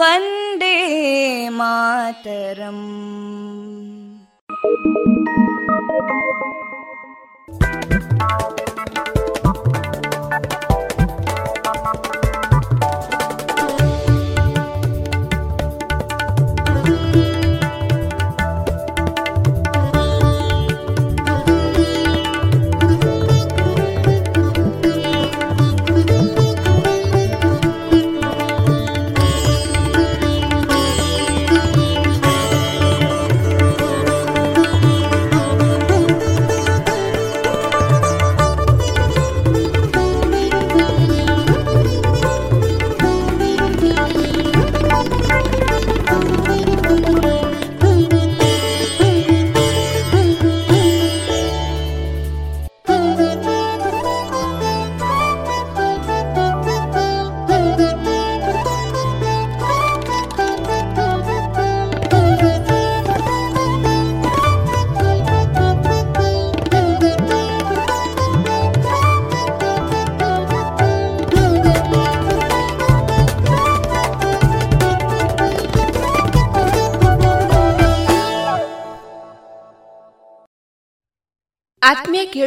वन्दे मातरम्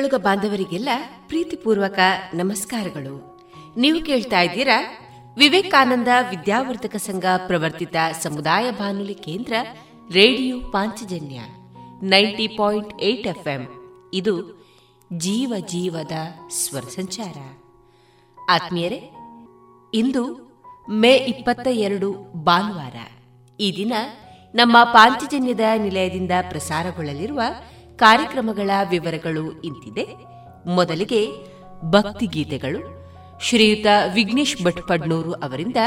ಕೇಳುಗ ಬಾಂಧವರಿಗೆಲ್ಲ ಪ್ರೀತಿಪೂರ್ವಕ ನಮಸ್ಕಾರಗಳು. ನೀವು ಕೇಳ್ತಾ ಇದ್ದೀರಾ, ವಿವೇಕಾನಂದ ವಿದ್ಯಾವರ್ಧಕ ಸಂಘ ಪ್ರವರ್ತಿತ ಸಮುದಾಯ ಬಾನುಲಿ ಕೇಂದ್ರ radio Panchajanya ninety point eight FM. ಇದು ಜೀವ ಜೀವದ ಸ್ವರ ಸಂಚಾರ. ಆತ್ಮೀಯರೇ, ಇಂದು ಮೇ ಇಪ್ಪತ್ತ ಎರಡು ಭಾನುವಾರ. ಈ ದಿನ ನಮ್ಮ ಪಾಂಚಜನ್ಯದ ನಿಲಯದಿಂದ ಪ್ರಸಾರಗೊಳ್ಳಲಿರುವ ಕಾರ್ಯಕ್ರಮಗಳ ವಿವರಗಳು ಇಂತಿದೆ. ಮೊದಲಿಗೆ ಭಕ್ತಿಗೀತೆಗಳು ಶ್ರೀಯುತ ವಿಘ್ನೇಶ್ ಭಟ್ಪಡ್ನೂರು ಅವರಿಂದ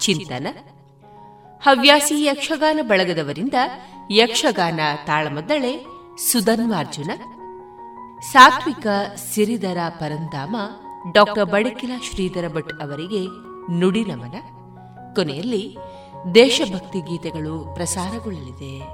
ಚಿಂತನ. ಹವ್ಯಾಸಿ ಯಕ್ಷಗಾನ ಬಳಗದವರಿಂದ ಯಕ್ಷಗಾನ ತಾಳಮದ್ದಳೆ ಸುಧನ್ವಾರ್ಜುನ ಸಾತ್ವಿಕ ಸಿರಿಧರ ಪರಂಧಾಮ ಡಾಕ್ಟರ್ ಬಡಕಿಲ ಶ್ರೀಧರ ಭಟ್ ಅವರಿಗೆ ನುಡಿನಮನ. ಕೊನೆಯಲ್ಲಿ ದೇಶಭಕ್ತಿ ಗೀತೆಗಳು ಪ್ರಸಾರಗೊಳ್ಳಲಿದೆ.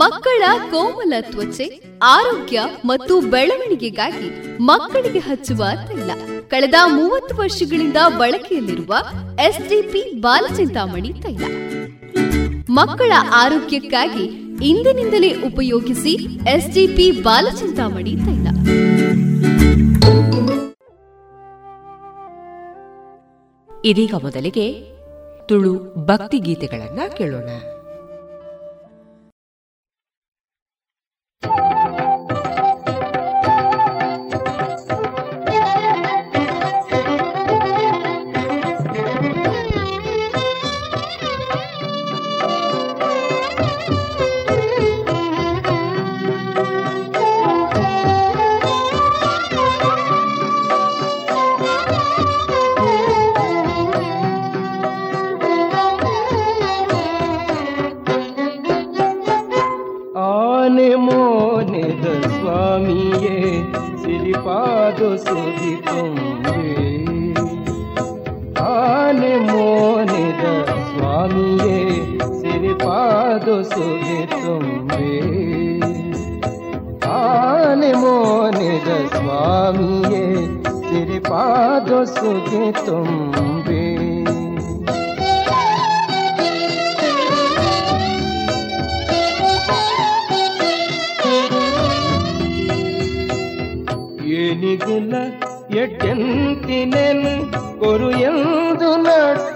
ಮಕ್ಕಳ ಕೋಮಲ ತ್ವಚೆ, ಆರೋಗ್ಯ ಮತ್ತು ಬೆಳವಣಿಗೆಗಾಗಿ ಮಕ್ಕಳಿಗೆ ಹಚ್ಚುವ ತೈಲ. ಕಳೆದ ಮೂವತ್ತು ವರ್ಷಗಳಿಂದ ಬಳಕೆಯಲ್ಲಿರುವ ಎಸ್ಡಿಪಿ ಬಾಲಚಿಂತಾಮಣಿ ತೈಲ. ಮಕ್ಕಳ ಆರೋಗ್ಯಕ್ಕಾಗಿ ಇಂದಿನಿಂದಲೇ ಉಪಯೋಗಿಸಿ ಎಸ್ಡಿಪಿ ಬಾಲಚಿಂತಾಮಣಿ ತೈಲ. ಇದೀಗ ಮೊದಲಿಗೆ ತುಳು ಭಕ್ತಿ ಗೀತೆಗಳನ್ನ ಕೇಳೋಣ. শুধি তুমি কানে মনে স্বামী তেরে পাদ শুধি তুমি ಏನಿದಿಲ್ಲ ಎಟ್ಟೆಂತಿನೇನು ಕೊರು ಎಂದು ನಟ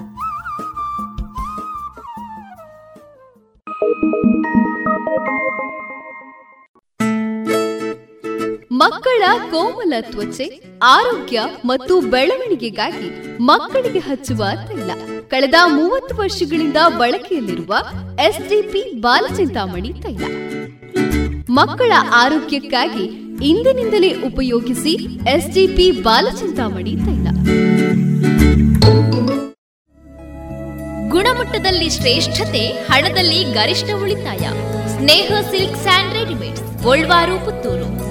ಮಕ್ಕಳ ಕೋಮಲ ತ್ವಚೆ, ಆರೋಗ್ಯ ಮತ್ತು ಬೆಳವಣಿಗೆಗಾಗಿ ಮಕ್ಕಳಿಗೆ ಹಚ್ಚುವ ತೈಲ. ಕಳೆದ ಮೂವತ್ತು ವರ್ಷಗಳಿಂದ ಬಳಕೆಯಲ್ಲಿರುವ ಎಸ್ಡಿಪಿ ಬಾಲಚಿಂತಾಮಣಿ ತೈಲ. ಮಕ್ಕಳ ಆರೋಗ್ಯಕ್ಕಾಗಿ ಇಂದಿನಿಂದಲೇ ಉಪಯೋಗಿಸಿ ಎಸ್ಡಿಪಿ ಬಾಲಚಿಂತಾಮಣಿ ತೈಲ. ಗುಣಮಟ್ಟದಲ್ಲಿ ಶ್ರೇಷ್ಠತೆ, ಹಣದಲ್ಲಿ ಗರಿಷ್ಠ ಉಳಿತಾಯ. Sneha silk and readymades Puttur.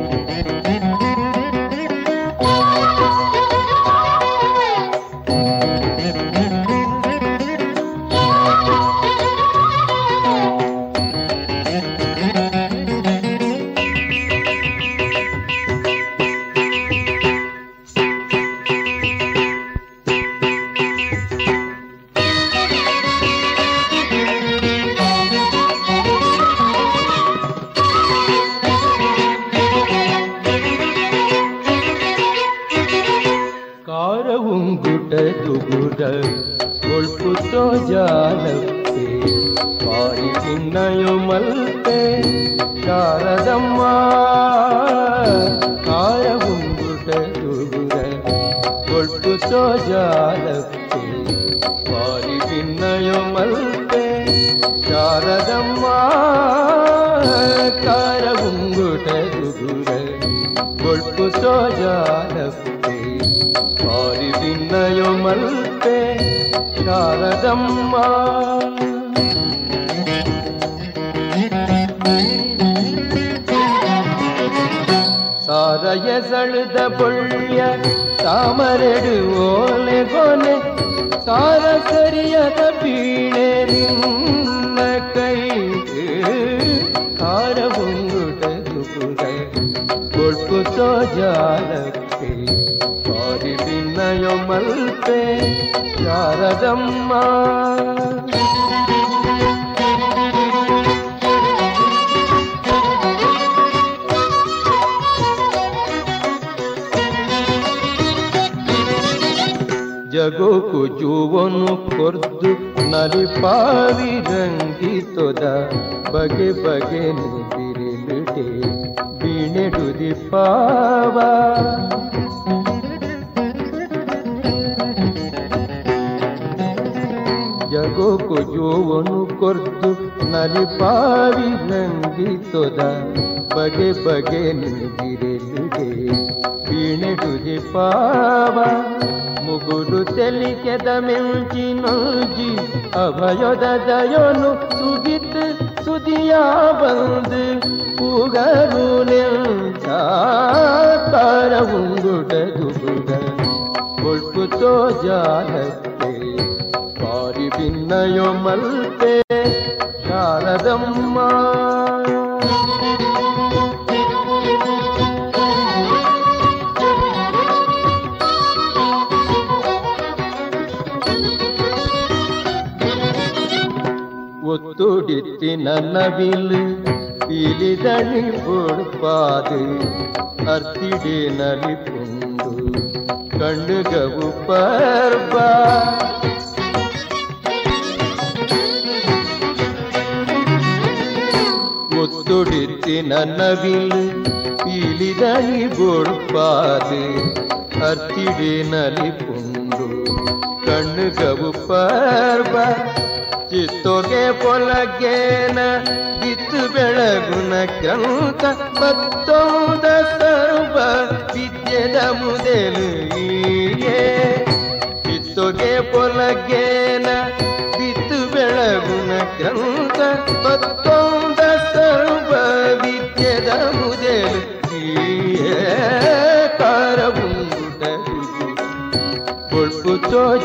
మించినోజి అభయోదయోను సుధ పత్తిడి ಕಣ್ಣು కన్నుగవు పర్వ చిత్తోగే పొలగేన ಬಿತ್ತು ಬೆಳಗುನ ಕಂತ ಮತ್ತೊಂದ ಸರ್ವ ವಿದ್ಯದ ಮುದಲು ಈಗೆ ಬಿತ್ತೊಗೆ ಪೊಲಗೇನ ಬಿತ್ತು ಬೆಳಗುನ ಕಂತ ಮತ್ತೊ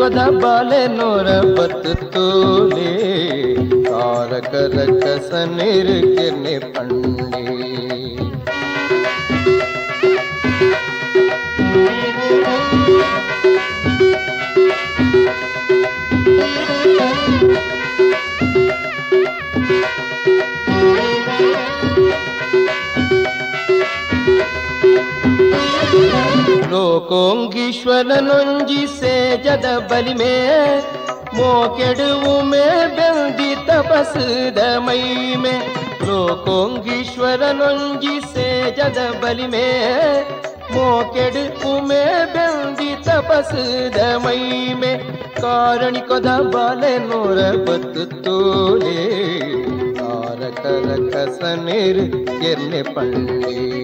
बाल नोरपत्ोले आरकिर ಸೇಜದ ಬಲಿಮೆ ಮೋಕೆಡುವು ಮೇ ಬೆಂದಿ ತಪಸ್ದ ಮೈಮೆ ಲೋಕೋಂಗೀಶ್ವರನೊಂಜಿ ಸೇಜದ ಬಲಿಮೆ ಮೋಕೆಡು ಉಮೆ ಬೆಂದಿ ತಪಸ್ದ ಮೈಮೆ ಕಾರಣಿಕೊದ ಬಾಲೆ ನೂರ ಬತ್ತು ತೋಲೆ ತಾರಕರ ಕಸನೇರು ಎರ್ನೆ ಪಳ್ಳಿ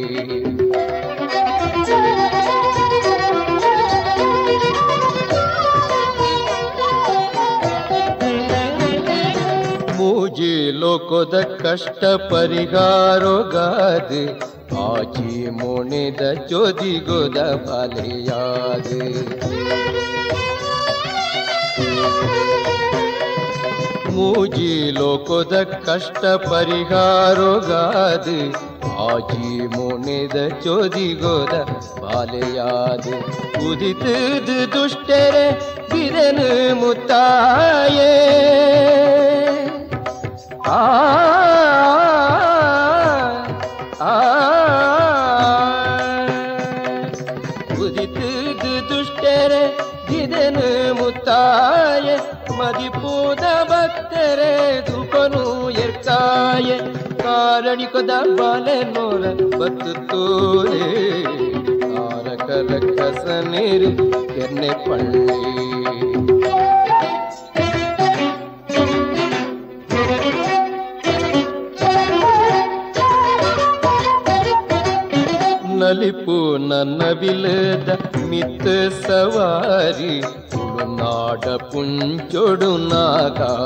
ಲೋಕದ ಕಷ್ಟ ಪರಿಹಾರಗಾದ ಆಚಿ ಮುಣಿದ ಚೋದಿಗೋದ ಬಲೆಯಾದ ಮೂಜಿ ಲೋಕದ ಕಷ್ಟ ಪರಿಹಾರಗಾದ ಆಚಿ ಮುಣಿದ ಚೋದಿಗೋದ ಬಾಲೆಯಾದ ಉದಿತದ ದುಷ್ಟರೆ ಬಿರನು ಮುತ್ತಾಯೇ ಬಾಲೆ ನೋರ ಬತ್ತು ತೋರೆ ತಾರಕರ ಕಸನೇರು ಎನ್ನೆ ಪಳ್ಳಿ ನಲಿಪು ನನ್ನ ಬಿಲದ ಮಿತ್ತ ಸವಾರಿ ತುಳುನಾಡ ಪುಂಚೊಡು ನಾಗಾವತಾರಿ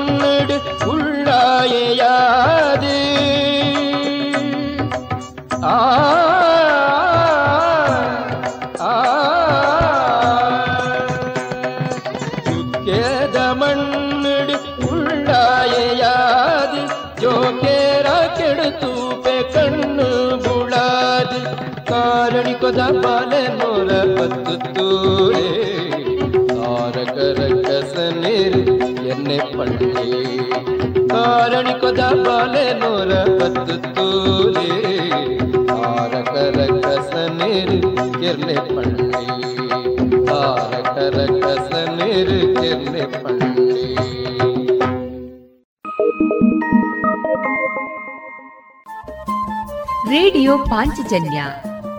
ಕಾರಣಿಕೊದ ಬಾಲೆ ನೋರ ಪತ್ತು ತೂರೇ ತಾರಕರ ಕಸನೇರು ಎನ್ನೆ ಪಳ್ಳಿ ಕಾರಣಿಕೊದ ಬಾಲೆ ನೋರ ಪತ್ತು ತೂರೇ ತಾರಕರ ಕಸನೇರು ಎನ್ನೆ ಪಳ್ಳಿ ತಾರಕರ ಕಸನೇರು ಎನ್ನೆ ಪಳ್ಳಿ radio Panchajanya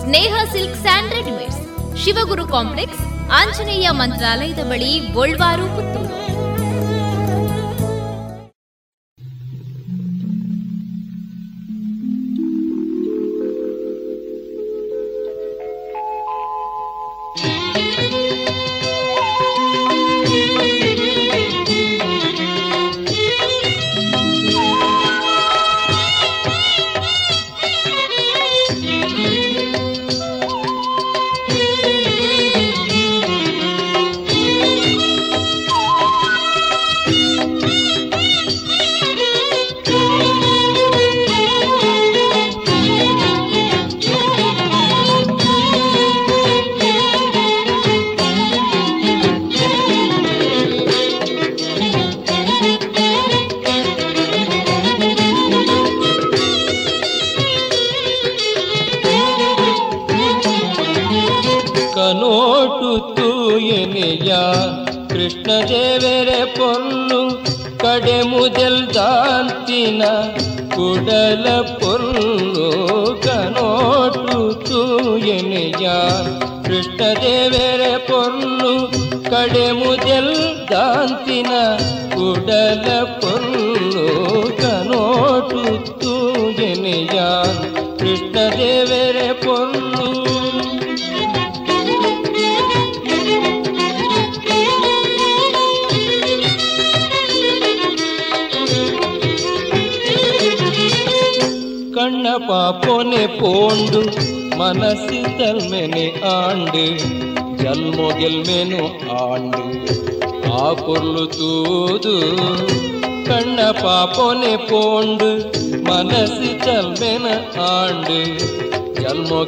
Sneha silk and readymades Shivaguru complex Anjaneya ಮಂತ್ರಾಲಯದ ಬಳಿ ಗೋಲ್ವಾರು ಪುತ್ತೂರು.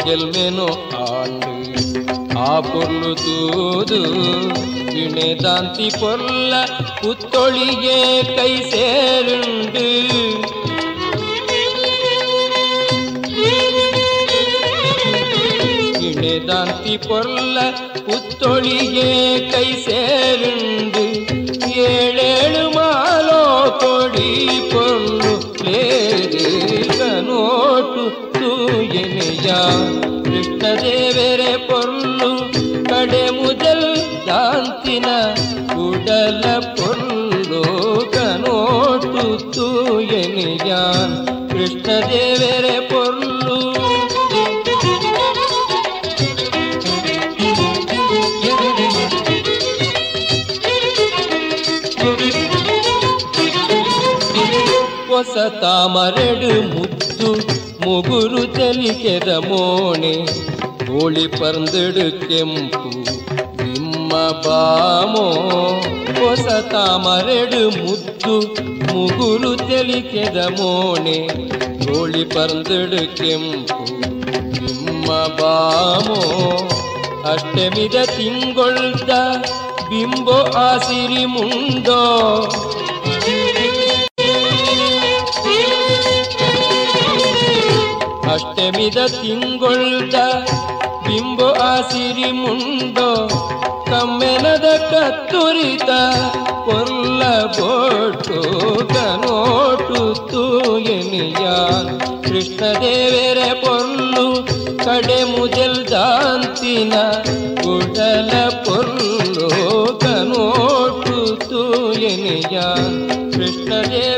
கெல்மெனோ ஆண்டு ஆ பொருள் தூது இணைதாந்தி பொல்ல புத்தொழியே கை சேருண்டு இணைதாந்தி பொல்ல புத்தொழியே கை சேர் ತಾಮರೆಡು ಮುತ್ತು ಮುಗುರು ತೆಲಿಕೆದ ಮೋಣೆ ಕೋಳಿ ಪರ್ಂದೆಡು ಕೆಂಪು ನಿಮ್ಮ ಬಾಮೋ ಹೊಸ ತಾಮರೆಡು ಮುತ್ತು ಮುಗುರು ತೆಲಿಕೆದ ಮೋಣೆ ಕೋಳಿ ಪರ್ಂದೆಡು ಕೆಂಪು ನಿಮ್ಮ ಬಾಮೋ ಅಷ್ಟಮಿದ ತಿಂಗೊಳ್ದ ಬಿಂಬೋ ಆಸಿರಿ ಮುಂಡೋ ಅಷ್ಟಮಿದ ತಿಂಗೊಳ್ದ ಬಿಂಬು ಆಸಿರಿ ಮುಂಡೋ, ಕಮ್ಮೆನದ ಕತ್ತುರಿತ ಕೊಲ್ಲ ಬೋಟು ಕನೋಟು ತೂಯನಿಯಾನ್ ಕೃಷ್ಣದೇವರ ಪೊಲ್ಲು ಕಡೆ ಮುಜಲ್ ದಾಂತಿನ ಉಡಲ ಪೊಲ್ಲು ಕನೋಟು ತೂಯನಿಯಾನ್ ಕೃಷ್ಣದೇವರ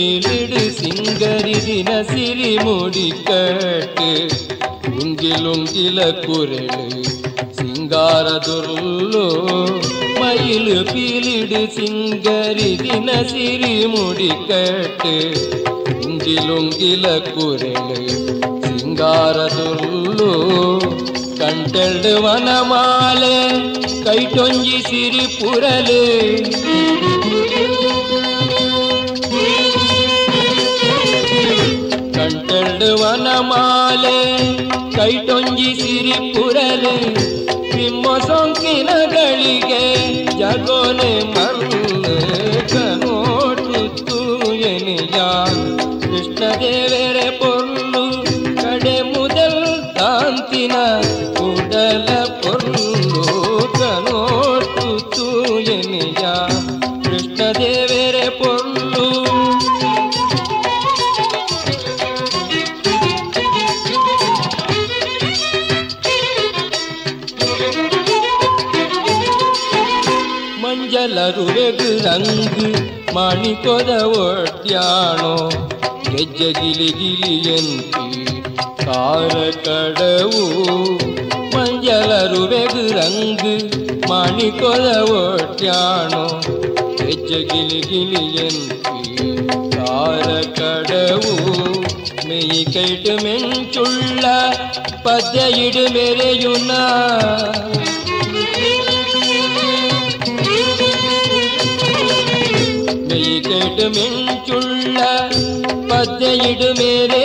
சிவிடு சிங்கரி தின சிரி முடிக்கட்டு உங்கிலுங்கில குரலு சிங்காரதுருள்ளோ மயிலு பீலிடு சிங்கரி தின சிரி முடிக்கட்டு உங்கிலுங்கில குரலு சிங்காரதுருள்ளோ கண்டெடு வனமாலே கைட்டொங்கி சிரிப்புரலே. ಪುರಲೆ ಮಾಲೆ ಕೈಟೊಂಜಿ ಸಿರಿ ಪುರಲೆ ನಿಮ್ಮ ಸೊಂಕಿನಗಳಿಗೆ ಜಗೋನೆ ಮರ್ಲು ಮನಿ ತೊದ ಒಡ್ಯಾಣೋ ಗೆಜ್ಜ ಗಿಲಿ ಗಿಲಿಯಂತಿ ಕಾಲ ಕಡವು ಮಂಜಲರು ರಂಗು ಮಣಿ ತೊದ ಒಡ್ಯಾಣೋ ಗೆಜ್ಜ ಗಿಲಿ ಗಿಲಿಯಂತಿ கார கடவு மெய் கேட்டு மென்சுள்ள பத்தையிடு மெறையுனா மெஞ்சுள்ள பத்தையிடுமேரே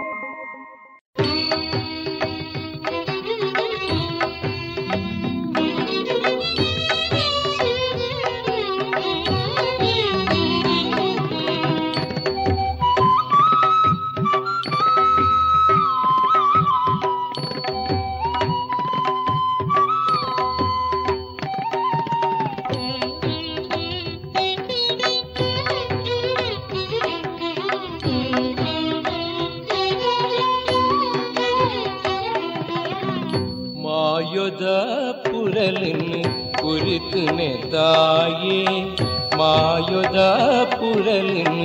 ಪುರಲಿನ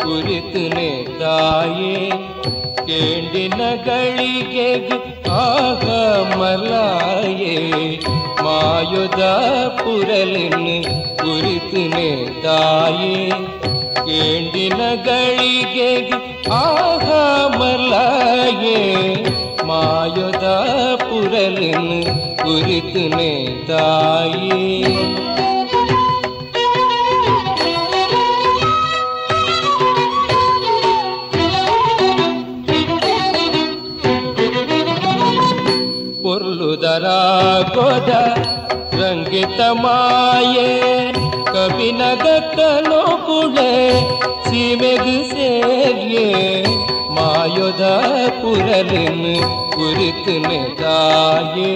ಕುರಿತನೆ ತಾಯೆ ಕೇಂಡಿನ ಗಳಿಗೆ ಆಗ ಮಲಾಯೆ ಮಾಯುದ ಪುರಲಿನ ಕುರಿತನೆ ತಾಯೆ ಕೇಂಡಿನ ಗಳಿಗೆ ಆಗ ಮಲಾಯೆ ಮಾಯುದ ಪುರಲಿನ ಕುರಿತನೆ ತಾಯೇ ಆಗೋದ ರಂಗಿತ ಮಾಯೆ ಕವಿನಗತ್ತಲೋ ಕುಳೆ ಸೀಮೆಗು ಸೇರ್ಯೆ ಮಾಯೋದ ಪುರಲಿನ್ ಕುರಿತನ ತಾಯೆ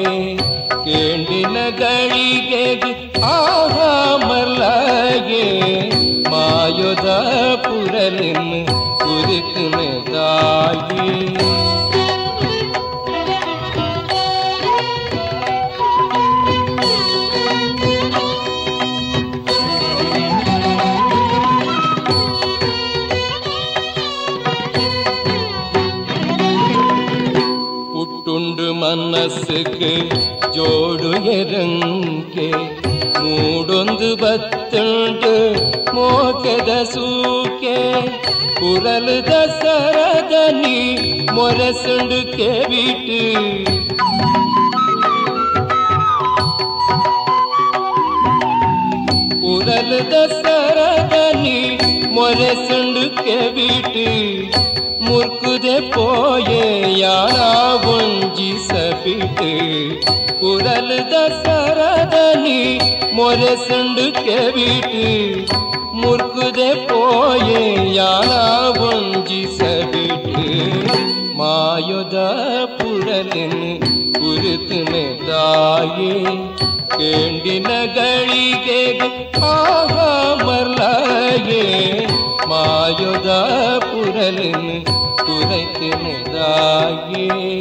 ಕೇಂಡಿನ ಗಳಿಗೆ ಆಹ ಮರ್ಲಾಗೆ ಮಾಯೋದ ಪುರಲಿನ್ ಕುರಿತನ ತಾಯೆ ಒಂದು ಮನಸ್ಸಿಗೆ ಜೋಡು ಎರಂಕೆ ಮೂಡೊಂದು ಬತ್ತುಂಡು ಮೋಕದ ಸೂಕೆ ಕುರಲು ದಸರದ ನೀ ಮೊರಸುಂಡು ಕೆವಿಟು ಕುರಲು ದಸರದ ನೀ ಮೊರಸುಂಡು ಕೆವಿಟು ಮುರ್ಕುದೆ ಪೋಯೆ ಯಾರ ಒಂಜಿಸಬಿಟ್ಟು ಕುರಲ್ ದಸರದನಿ ಮೊರೆ ಸಂಡು ಕೆಬಿಟ್ಟು ಮುರ್ಕುದೆ ಪೋಯೆ ಯಾರ ಒಂಜಿಸಬಿಟ್ಟು ಮಾಯೋದ ಪುರಲಿನ್ ಕುರಿತುನೆ ತಾಯೇ ಕೇಂಡಿನ ಗಳಿಗೆ ಆಹಾ ಮರ್ಲಾಯೇ ಮಾಯೋದ ಪುರಲಿನ್ ಕುರೈತಿನದಾಯೇ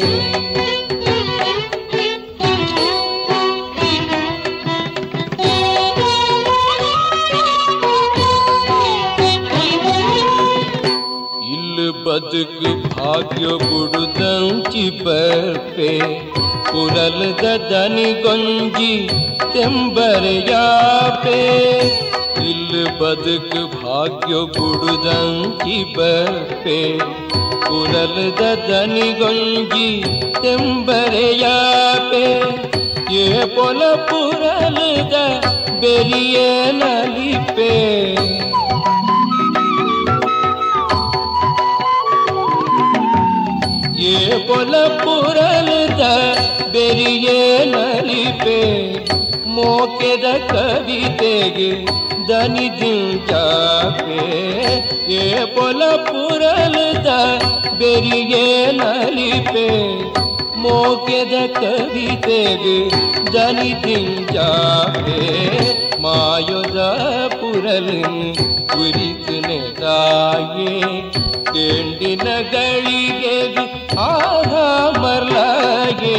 ಇಲ್ಲು ಬದುಕು ಭಾಗ್ಯ ಬುಡುದಂಚಿ ಬರ್ಪೆ बदक भाग्य गुड़दंकी बे कुरल ददनि गंगी तेंबरेयापे ये बोल पुरल द नली पे ये बोल पुरल द नली पे ಮೋಕೆದ ಕವಿತೆಗೆ ದನಿ ದಿಂಚಾಪೆ ಏ ಪೊಲ ಪುರಲದ ಬೆರಿಯೇ ನಲಿಪೆ ಮೋಕೆದ ಕವಿತೆಗೆ ದನಿ ದಿಂಚಾಪೆ ಮಾಯೋದ ಪುರಲಿನ್ ಕುರಿತುನೆ ತಾಯೇ ಕೇಂಡಿನ ಗಳಿಗೆ ಆಹಾ ಮರ್ಲಾಗೆ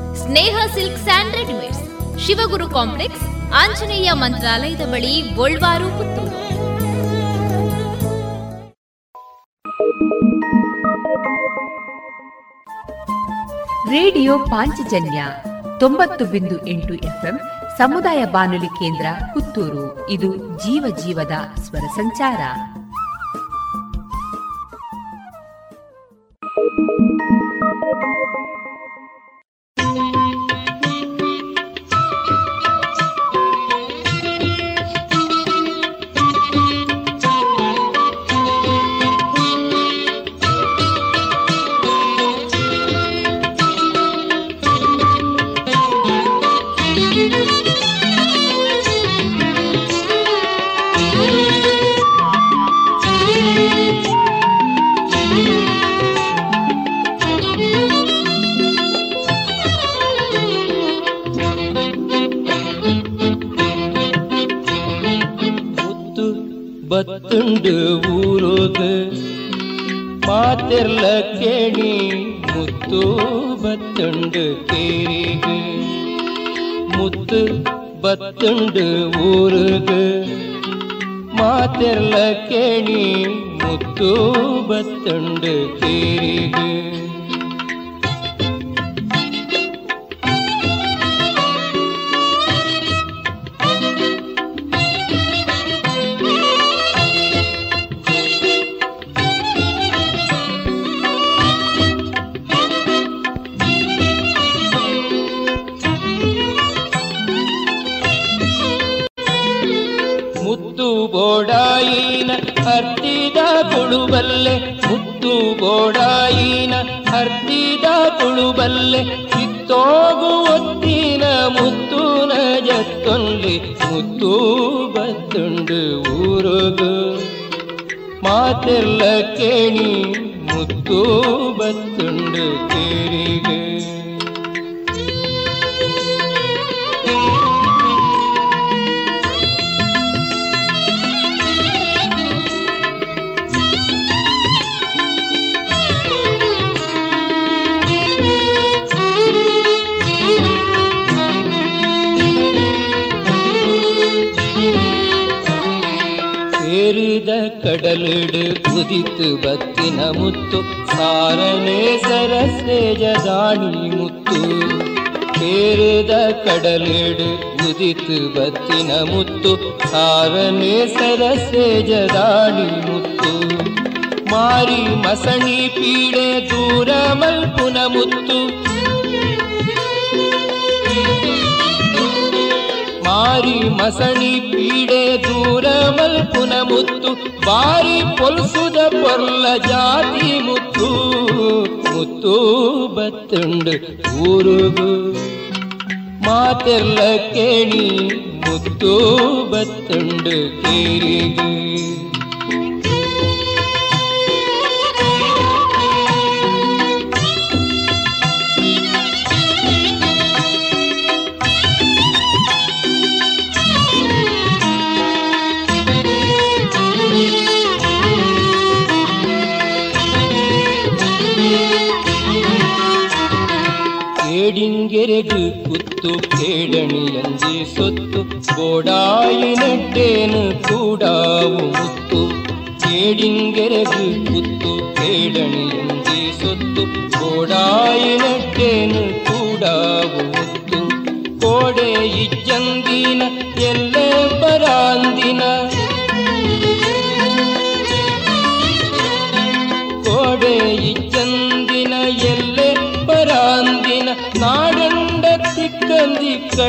Sneha silk and readymades, Shivaguru complex, Anjaneya ಮಂತ್ರಾಲಯದ ಬಳಿ ಪುತ್ತೂರು. ರೇಡಿಯೋ ಪಾಂಚಜನ್ಯ ತೊಂಬತ್ತು ಬಿಂದು ಎಂಟು ಎಫ್ಎಂ ಸಮುದಾಯ ಬಾನುಲಿ ಕೇಂದ್ರ, ಪುತ್ತೂರು. ಇದು ಜೀವ ಜೀವದ ಸ್ವರ ಸಂಚಾರ. ಬತ್ತುಂಡು ಊರೋಗ ಮಾತೆರ್ಲ ಕೇಳಿ ಮುತ್ತು ಬತ್ತುಂಡು ಕೇರಿಗೆ ಮುತ್ತು ಬತ್ತುಂಡು ಊರುಗ ಮಾತೆರ್ಲ ಕೇಳಿ ಮುತ್ತು ಬತ್ತುಂಡು ಕೇರಿಗೆ ಕುಳುಬಲ್ಲೆ, ಮುತ್ತು ಗೋಡಾಯಿನ ಅರ್ತಿದ ಕುಳುಬಲ್ಲೆ, ಕಿತ್ತೋಗು ಒತ್ತಿನ ಮುತ್ತುನ ಜತ್ತೊನ್ಲಿ ಮುತ್ತು ಬತ್ತುಂಡು ಊರುಗು. ಮಾತೆಲ್ಲ ಕೇಣಿ ಮುತ್ತು ಬತ್ತುಂಡು ಕೇರಿಗೆ ಕಡಲಿಡು ಕುದಿತು ಬತ್ತಿನ ಮುತ್ತು ಸಾರನೆ ಸರಸೇಜದಾಣಿ ಮುತ್ತು ಸೇರಿದ ಕಡಲಿಡು ಕುದಿತು ಬತ್ತಿನ ಮುತ್ತು ಸಾರನೆ ಸರಸೇಜದಾಣಿ ಮುತ್ತು ಮಾರಿ ಮಸಣಿ ಪೀಡೆ ದೂರ ಮಲ್ಪುನ ಮುತ್ತು ಮಾರಿ ಮಸಣಿ ಪೀಡೆ ದೂರ ಮಲ್ಪುನ ಮುತ್ತು ಬಾರಿ ಪೊಲ್ಸುದ ಪೊರ್ಲ ಜಾತಿ ಮುತ್ತು ಮುತ್ತು ಬತ್ತುಂಡು ಊರುಗು. ಮಾತೆಲ್ಲ ಕೇಳಿ ಮುತ್ತು ಬತ್ತುಂಡು ಕೇರಿಗೆ. ಕೇಡಿಂಗೆರೆಗು ಕುತ್ತು ಎಂಜಿ ಸೊತ್ತು ಗೋಡಾಯಿನಡ್ಡೇನು ಕೂಡಾವು ಮುತ್ತು. ಕೇಡಿಂಗೆರೆಗು ಕುತ್ತು ಕೇಡಣಿಯಂಜಿ ಸೊತ್ತು ಗೋಡಾಯಿನಡ್ಡೇನು ಕೂಡಾವು ಮುತ್ತು. ಕೋಡೆ ಇಜ್ಜಂದಿನ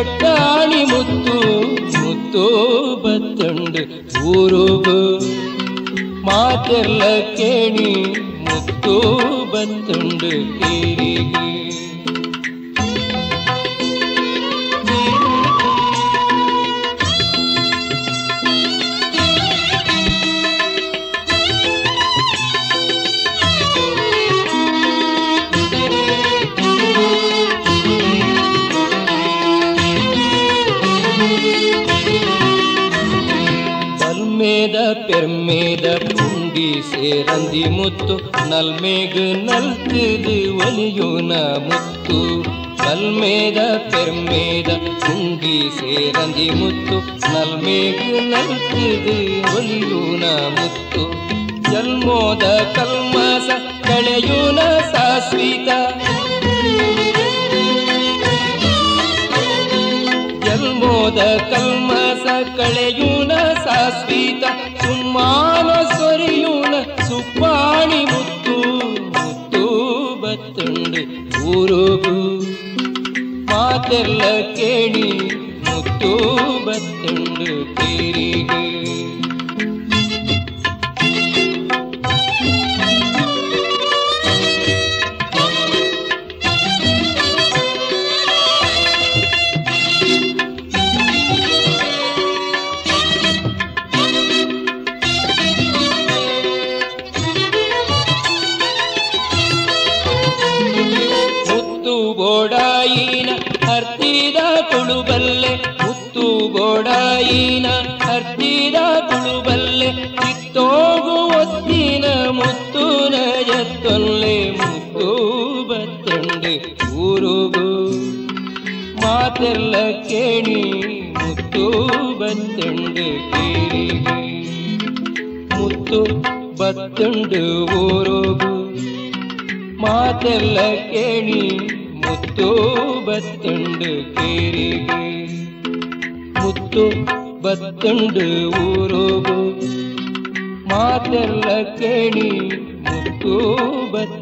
ಕಟ್ಟಾಣಿ ಮುತ್ತು ಮುತ್ತು ಬತ್ತಂಡು ಊರುಗು. ಮಾತೆಲ್ಲ ಕೇಣಿ ಮುತ್ತು ಬತ್ತಂಡು சேரந்தி முத்து நல்மேகு நல்குது ஒலியுன முத்து நல்மேத பெருமேத குண்டி சேரந்தி முத்து நல்மேகு ನಲ್ಕಿದು ಒಲಿಯೂನ ಮುತ್ತು ಜನ್ಮೋದ ಕಲ್ಮಸ ಕಳೆಯೂನ ಸಾಸ್ವಿತ ಜನ್ಮೋದ ಕಲ್ಮಸ ಕಳೆಯೂನ ಸಾಸ್ವಿತ ಸುಮ್ಮಾನ ಸೊರಿಯೂನ ಸುಪ್ಪಾಣಿ ಮುತ್ತು ಮುತ್ತು ಬತ್ತುಂಡು ಊರುಗು. ಮಾತೆಲ್ಲ ಕೇಳಿ ಮುತ್ತು ಬತ್ತುಂಡು ಕೇರಿಗೆ ಮಾತೆಲ್ಲ ಕೇಳಿ ಮುತ್ತು ಬತ್ತೊಂಡೆ ಕೇರಿಗೆ ಮುತ್ತು ಬತ್ತುಂಡು ಊರುಗು ಮಾತೆಲ್ಲ ಕೇಳಿ ಮುತ್ತು ಬತ್ತುಂಡು ಕೇರಿಗೆ ಮುತ್ತು ಬತ್ತುಂಡು ಊರುಗು ಮಾತೆಲ್ಲ ಕೇಳಿ ಮುತ್ತು ಬತ್ತುಂಡು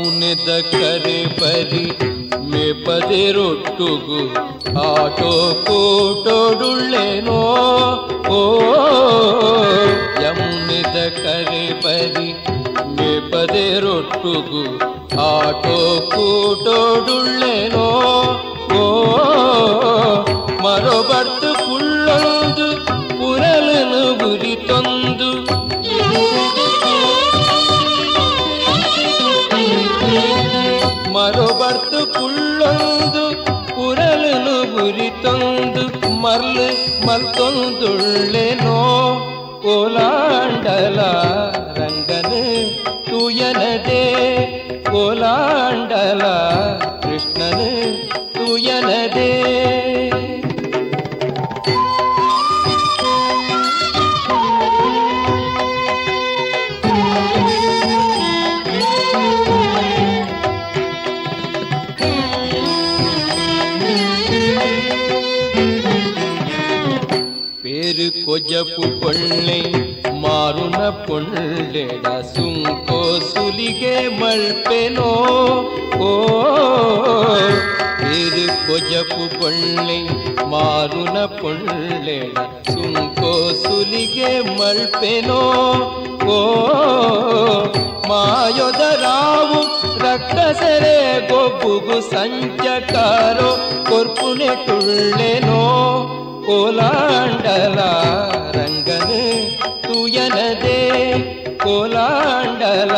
ಯಮುನೆದ ಕರೆ ಪರಿ ಮೇಪದೆ ರೊಟ್ಟುಗು ಆಟೋ ಕೂಟೋಡುಳ್ಳೆನೋ ಓ ಯಮುನೆದ ಕರೆ ಪರಿ ಮೇಪದೆ ರೊಟ್ಟುಗು ಆಟೋ ಕೂಟೋಡುಳ್ಳೆನೋ ಓ ಮರೊಬರ್ತು ಕುಳ್ಳೊಂದು மர்லு மல்கொந்துள்ளேனோ? கோலாண்டலா ரங்கனு தூயனதே. கோலாண்டலா கிருஷ்ணனு தூயனதே. ಕುಜಪು ಕೊಳ್ಳೆ ಮಾರುನ ಪೊಳ್ಳೆಡ ಸುಂಕೋ ಸುಲಿಗೆ ಮಳ್ಪೆನೋ ಓ ಕೊಜಪು ಪೊಳ್ಳೆ ಮಾರುನ ಪೊಳ್ಳೆಡ ಸುಂಕೋ ಸುಲಿಗೆ ಮಳ್ಪೆನೋ ಓ ಮಾಯೊದ ರಾವು ರಕ್ತಸರೆ ಗೊಬ್ಬುಗು ಸಂಚಕಾರೋ ಕೊರ್ಪುನೆ ಟುಳ್ಳೆನೋ ಕೋಲಾಂಡಲ ರಂಗನು ತೂಯನದೇ ಕೋಲಾಂಡಲ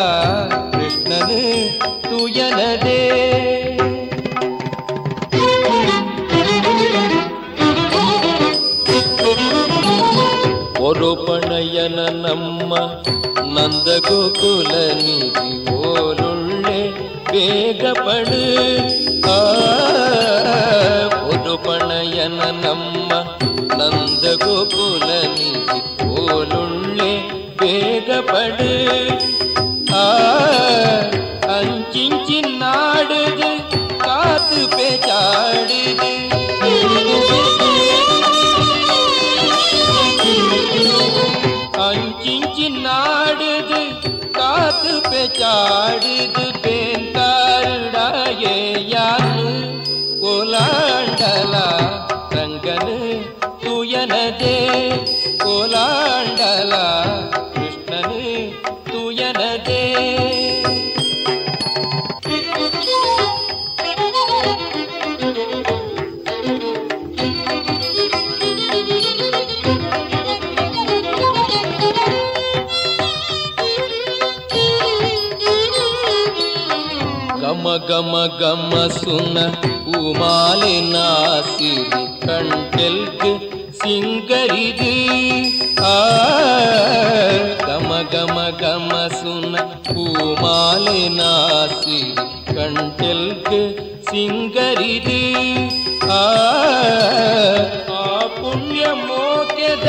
ಕೃಷ್ಣನು ತೂಯನದೇ ಒರುಪಣಯನ ನಮ್ಮ ನಂದ ಗೋಕುಲ ನಿಧಿ ಓಲುಳ್ಳೆ ಬೇಗ ಪಡು ಆ ಒರುಪಣಯನ ನಮ್ಮ గోకులనిధి పోలుణ్ణి వేగపడు ఆ అంచి నాడుదు కాతు పేచాడుదు అంచి నాడుదు కాతు పేచాడుదు ಗಮ ಗಮ ಗಮ ಸುನ ಉಮಾಲೆ ನಾಸಿರಿ ಕಂಟೆಲ್ಗ್ ಸಿಂಗರಿದು ಆ ಗಮ ಗಮ ಗಮ ಸುನ ಉಮಾಲೆ ನಾಸಿರಿ ಕಂಟೆಲ್ಗ್ ಸಿಂಗರಿದು ಆ ಆ ಪುಣ್ಯ ಮೋಕೆದ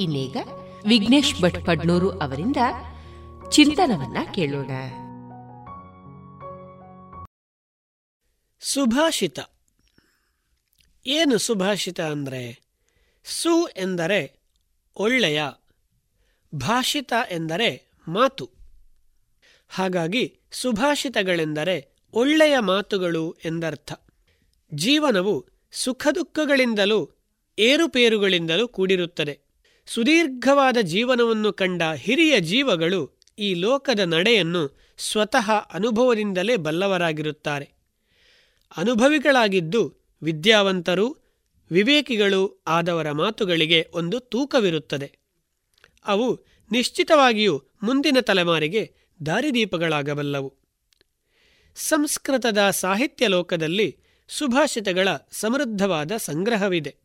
ಇನ್ನೀಗ ವಿಘ್ನೇಶ್ ಭಟ್ ಪಡ್ನೂರು ಅವರಿಂದ ಚಿಂತನವನ್ನ ಕೇಳೋಣ. ಸುಭಾಷಿತ. ಏನು ಸುಭಾಷಿತ ಅಂದರೆ? ಸು ಎಂದರೆ ಒಳ್ಳೆಯ, ಭಾಷಿತ ಎಂದರೆ ಮಾತು. ಹಾಗಾಗಿ ಸುಭಾಷಿತಗಳೆಂದರೆ ಒಳ್ಳೆಯ ಮಾತುಗಳು ಎಂದರ್ಥ. ಜೀವನವು ಸುಖ ದುಃಖಗಳಿಂದಲೂ ಏರುಪೇರುಗಳಿಂದಲೂ ಕೂಡಿರುತ್ತದೆ. ಸುದೀರ್ಘವಾದ ಜೀವನವನ್ನು ಕಂಡ ಹಿರಿಯ ಜೀವಗಳು ಈ ಲೋಕದ ನಡೆಯನ್ನು ಸ್ವತಃ ಅನುಭವದಿಂದಲೇ ಬಲ್ಲವರಾಗಿರುತ್ತಾರೆ. ಅನುಭವಿಗಳಾಗಿದ್ದು ವಿದ್ಯಾವಂತರು, ವಿವೇಕಿಗಳು ಆದವರ ಮಾತುಗಳಿಗೆ ಒಂದು ತೂಕವಿರುತ್ತದೆ. ಅವು ನಿಶ್ಚಿತವಾಗಿಯೂ ಮುಂದಿನ ತಲೆಮಾರಿಗೆ ದಾರಿದೀಪಗಳಾಗಬಲ್ಲವು. ಸಂಸ್ಕೃತದ ಸಾಹಿತ್ಯ ಲೋಕದಲ್ಲಿ ಸುಭಾಷಿತಗಳ ಸಮೃದ್ಧವಾದ ಸಂಗ್ರಹವಿದೆ.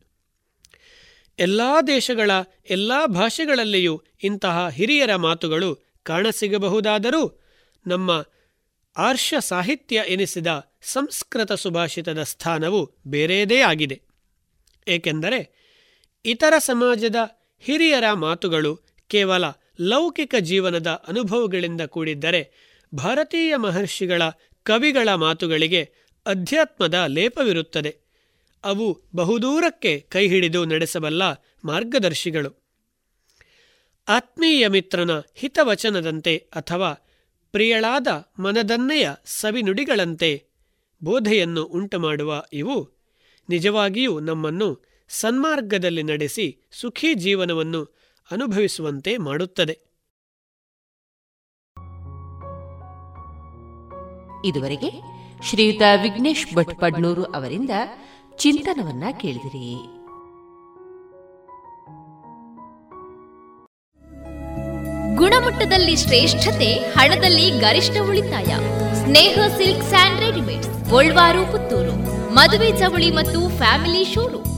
ಎಲ್ಲ ದೇಶಗಳ ಎಲ್ಲ ಭಾಷೆಗಳಲ್ಲಿಯೂ ಇಂತಹ ಹಿರಿಯರ ಮಾತುಗಳು ಕಾಣಸಿಗಬಹುದಾದರೂ ನಮ್ಮ ಆರ್ಷ ಸಾಹಿತ್ಯ ಎನಿಸಿದ ಸಂಸ್ಕೃತ ಸುಭಾಷಿತದ ಸ್ಥಾನವು ಬೇರೆಯದೇ ಆಗಿದೆ. ಏಕೆಂದರೆ ಇತರ ಸಮಾಜದ ಹಿರಿಯರ ಮಾತುಗಳು ಕೇವಲ ಲೌಕಿಕ ಜೀವನದ ಅನುಭವಗಳಿಂದ ಕೂಡಿದ್ದರೆ ಭಾರತೀಯ ಮಹರ್ಷಿಗಳ ಕವಿಗಳ ಮಾತುಗಳಿಗೆ ಅಧ್ಯಾತ್ಮದ ಲೇಪವಿರುತ್ತದೆ. ಅವು ಬಹುದೂರಕ್ಕೆ ಕೈ ಹಿಡಿದು ನಡೆಸಬಲ್ಲ ಮಾರ್ಗದರ್ಶಿಗಳು. ಆತ್ಮೀಯ ಮಿತ್ರನ ಹಿತವಚನದಂತೆ ಅಥವಾ ಪ್ರಿಯಳಾದ ಮನದನ್ನೆಯ ಸವಿನುಡಿಗಳಂತೆ ಬೋಧೆಯನ್ನು ಉಂಟುಮಾಡುವ ಇವು ನಿಜವಾಗಿಯೂ ನಮ್ಮನ್ನು ಸನ್ಮಾರ್ಗದಲ್ಲಿ ನಡೆಸಿ ಸುಖೀ ಜೀವನವನ್ನು ಅನುಭವಿಸುವಂತೆ ಮಾಡುತ್ತದೆ. ಇದುವರೆಗೆ ಶ್ರೀಯುತ ವಿಘ್ನೇಶ್ ಭಟ್ ಪಡ್ನೂರು ಅವರಿಂದ ಚಿಂತನವನ್ನ ಕೇಳಿದಿರಿ. ಗುಣಮಟ್ಟದಲ್ಲಿ ಶ್ರೇಷ್ಠತೆ ಹಣದಲ್ಲಿ ಗರಿಷ್ಠ ಉಳಿತಾಯ. Sneha silk and readymades Golvaru Puttur. ಮದುವೆ ಚವಳಿ ಮತ್ತು family showroom.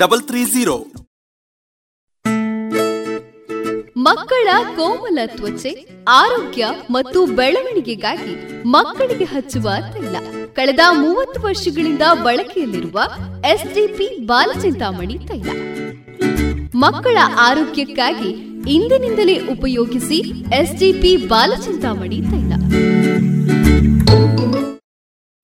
double three zero ಮಕ್ಕಳ ಕೋಮಲ ತ್ವಚೆ, ಆರೋಗ್ಯ ಮತ್ತು ಬೆಳವಣಿಗೆಗಾಗಿ ಮಕ್ಕಳಿಗೆ ಹಚ್ಚುವ ತೈಲ. ಕಳೆದ ಮೂವತ್ತು ವರ್ಷಗಳಿಂದ ಬಳಕೆಯಲ್ಲಿರುವ ಎಸ್ಡಿಪಿ ಬಾಲಚಿಂತಾಮಣಿ ತೈಲ. ಮಕ್ಕಳ ಆರೋಗ್ಯಕ್ಕಾಗಿ ಇಂದಿನಿಂದಲೇ ಉಪಯೋಗಿಸಿ ಎಸ್ಡಿಪಿ ಬಾಲಚಿಂತಾಮಣಿ ತೈಲ.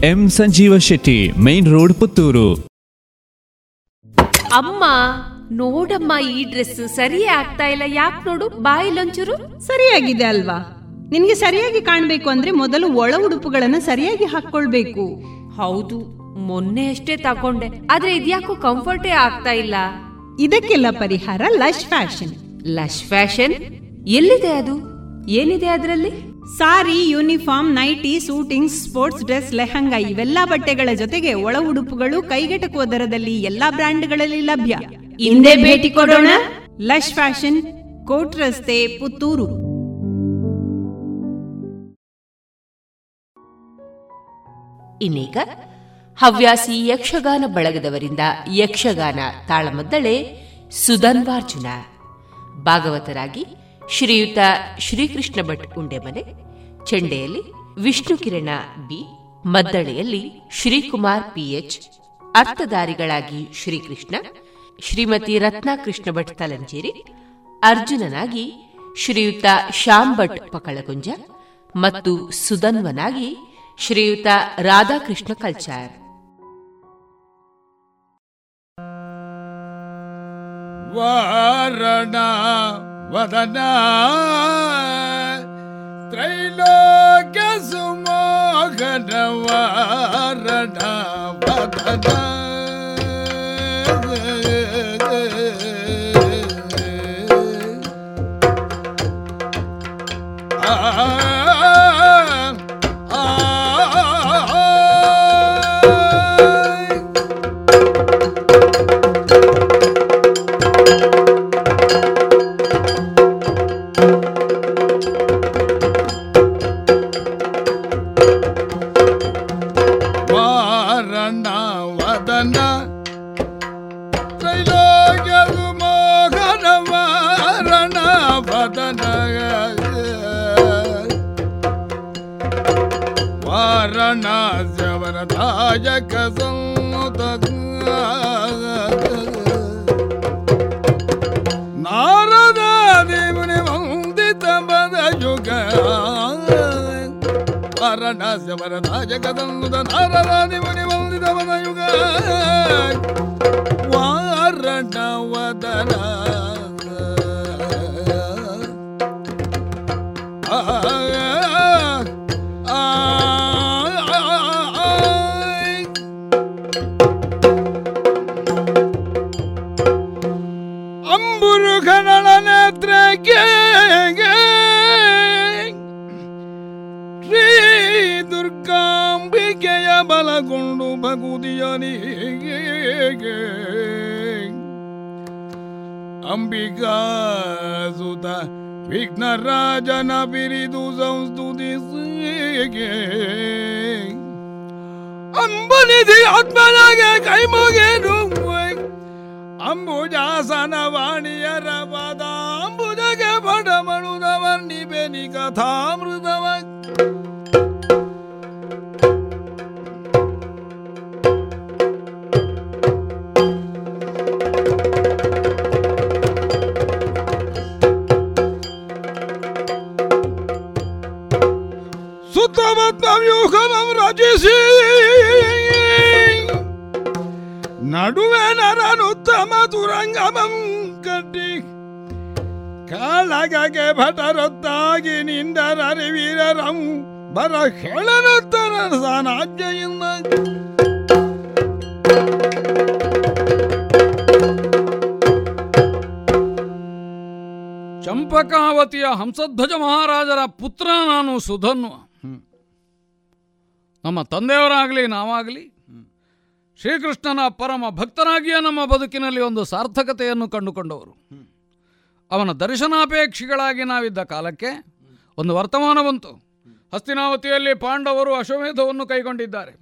M Sanjeeva Shetty main road Puttur. ಅಮ್ಮ ನೋಡಮ್ಮ ಈ ಡ್ರೆಸ್ ಸರಿಯೇ ಆಗ್ತಾ ಇಲ್ಲ. ಯಾಕೆ ನೋಡು ಬಾಯಿಲೊಂಚೂರು ಸರಿಯಾಗಿದೆ ಅಲ್ವಾ? ನಿನ್ಗೆ ಸರಿಯಾಗಿ ಕಾಣ್ಬೇಕು ಅಂದ್ರೆ ಮೊದಲು ಒಳ ಉಡುಪುಗಳನ್ನ ಸರಿಯಾಗಿ ಹಾಕೊಳ್ಬೇಕು ಹೌದು ಮೊನ್ನೆ ಅಷ್ಟೇ ತಕೊಂಡೆ ಆದ್ರೆ ಇದ್ಯಾಕೋ ಕಂಫರ್ಟೇ ಆಗ್ತಾ ಇಲ್ಲ. ಇದಕ್ಕೆಲ್ಲ ಪರಿಹಾರ ಲಶ್ ಫ್ಯಾಷನ್. Lush fashion? ಎಲ್ಲಿದೆ ಅದು? ಏನಿದೆ ಅದರಲ್ಲಿ? Sari, uniform, nighty, suiting, sports dress, lehenga ಇವೆಲ್ಲ ಬಟ್ಟೆಗಳ ಜೊತೆಗೆ ಒಳ ಉಡುಪುಗಳು ಕೈಗೆಟಕುವ ದರದಲ್ಲಿ ಎಲ್ಲಾ ಬ್ರ್ಯಾಂಡ್ಗಳಲ್ಲಿ ಲಭ್ಯ. ಹಿಂದೆ ಭೇಟಿ ಕೊಡೋಣ. ಲಶ್ ಫ್ಯಾಷನ್, ಕೋಟ್ ರಸ್ತೆ, ಪುತ್ತೂರು. ಇನ್ನೀಗ ಹವ್ಯಾಸಿ ಯಕ್ಷಗಾನ ಬಳಗದವರಿಂದ ಯಕ್ಷಗಾನ ತಾಳಮದ್ದಳೆ ಸುಧನ್ವಾರ್ಜುನ. ಭಾಗವತರಾಗಿ ಶ್ರೀಯುತ ಶ್ರೀಕೃಷ್ಣ ಭಟ್ ಉಂಡೆಮನೆ, ಚೆಂಡೆಯಲ್ಲಿ ವಿಷ್ಣು ಕಿರಣ ಬಿ, ಮದ್ದಳೆಯಲ್ಲಿ ಶ್ರೀಕುಮಾರ್ ಪಿಎಚ್, ಅರ್ಥಧಾರಿಗಳಾಗಿ ಶ್ರೀಕೃಷ್ಣ, ಶ್ರೀಮತಿ ರತ್ನಾಕೃಷ್ಣ ಭಟ್ ತಲಂಜೇರಿ, ಅರ್ಜುನನಾಗಿ ಶ್ರೀಯುತ ಶ್ಯಾಮ್ ಭಟ್ ಪಕಳಗುಂಜ ಮತ್ತು ಸುಧನ್ವನಾಗಿ ಶ್ರೀಯುತ ರಾಧಾಕೃಷ್ಣ ಕಲ್ಚಾರ್. ವಾರಣ वरदा त्रैलोक्यसुमोघनवरदा वरदा ವಾರಣಾಸ್ಯವರದಾಯಕ ಸಂತ ನಾರದಾದಿ ಮುನಿ ವಂದಿತ ಪದ ಯುಗ. ವಾರಣಾಸ್ಯವರದಾಯಕ ಸಂತ ನಾರದಾದಿ ಮುನಿ ವಂದಿತ ಪದ ಯುಗ. ವಾರಣ ಬಲಗೊಂಡು ಭಗುದಿಯನಿಗೆ ಅಂಬಿಕಾ ಸುತ ವಿಘ್ನರಾಜನ ಬಿರಿದು ಸಂಸ್ತುತಿಸಿಗೆ ಅಂಬನಿಧಿ ಆತ್ಮನಾಗೆ ಕೈ ಮುಗಿದು ಅಂಬುಜಾಸನ ವಾಣಿಯರ ಪದ ಅಂಬುಜಗೆ ಬಡಮಣುದವನ್ನಿ ಬೆನಿ ಕಥಾಮೃತವ ಸುತ್ತಮತ್ವ್ಯೂಹಮಂ ರಚಿಸಿ. ನಡುವೆ ನರನುತ್ತಮ ತುರಂಗಮಂ ಕಟ್ಟಿ. ಕಾಳಗಗೆ ಭಟರೊತ್ತಾಗಿ ನಿಂದರರಿವೀರರಂ ಬರ ಹೇಳನುತ್ತರ ಸಾನಾಜ್ಯೆಯಿಂದ ಚಂಪಕಾವತಿಯ ಹಂಸಧ್ವಜ ಮಹಾರಾಜರ ಪುತ್ರ ನಾನು ಸುಧನ್ವ ನಮ್ಮ ತಂದೆಯವರಾಗಲಿ ನಾವಾಗಲಿ ಶ್ರೀಕೃಷ್ಣನ ಪರಮ ಭಕ್ತನಾಗಿಯೇ ನಮ್ಮ ಬದುಕಿನಲ್ಲಿ ಒಂದು ಸಾರ್ಥಕತೆಯನ್ನು ಕಂಡುಕೊಂಡವರು. ಅವನ ದರ್ಶನಾಪೇಕ್ಷಿಗಳಾಗಿ ನಾವಿದ್ದ ಕಾಲಕ್ಕೆ ಒಂದು ವರ್ತಮಾನ ಬಂತು. ಹಸ್ತಿನಾವತಿಯಲ್ಲಿ ಪಾಂಡವರು ಅಶ್ವಮೇಧವನ್ನು ಕೈಗೊಂಡಿದ್ದಾರೆ.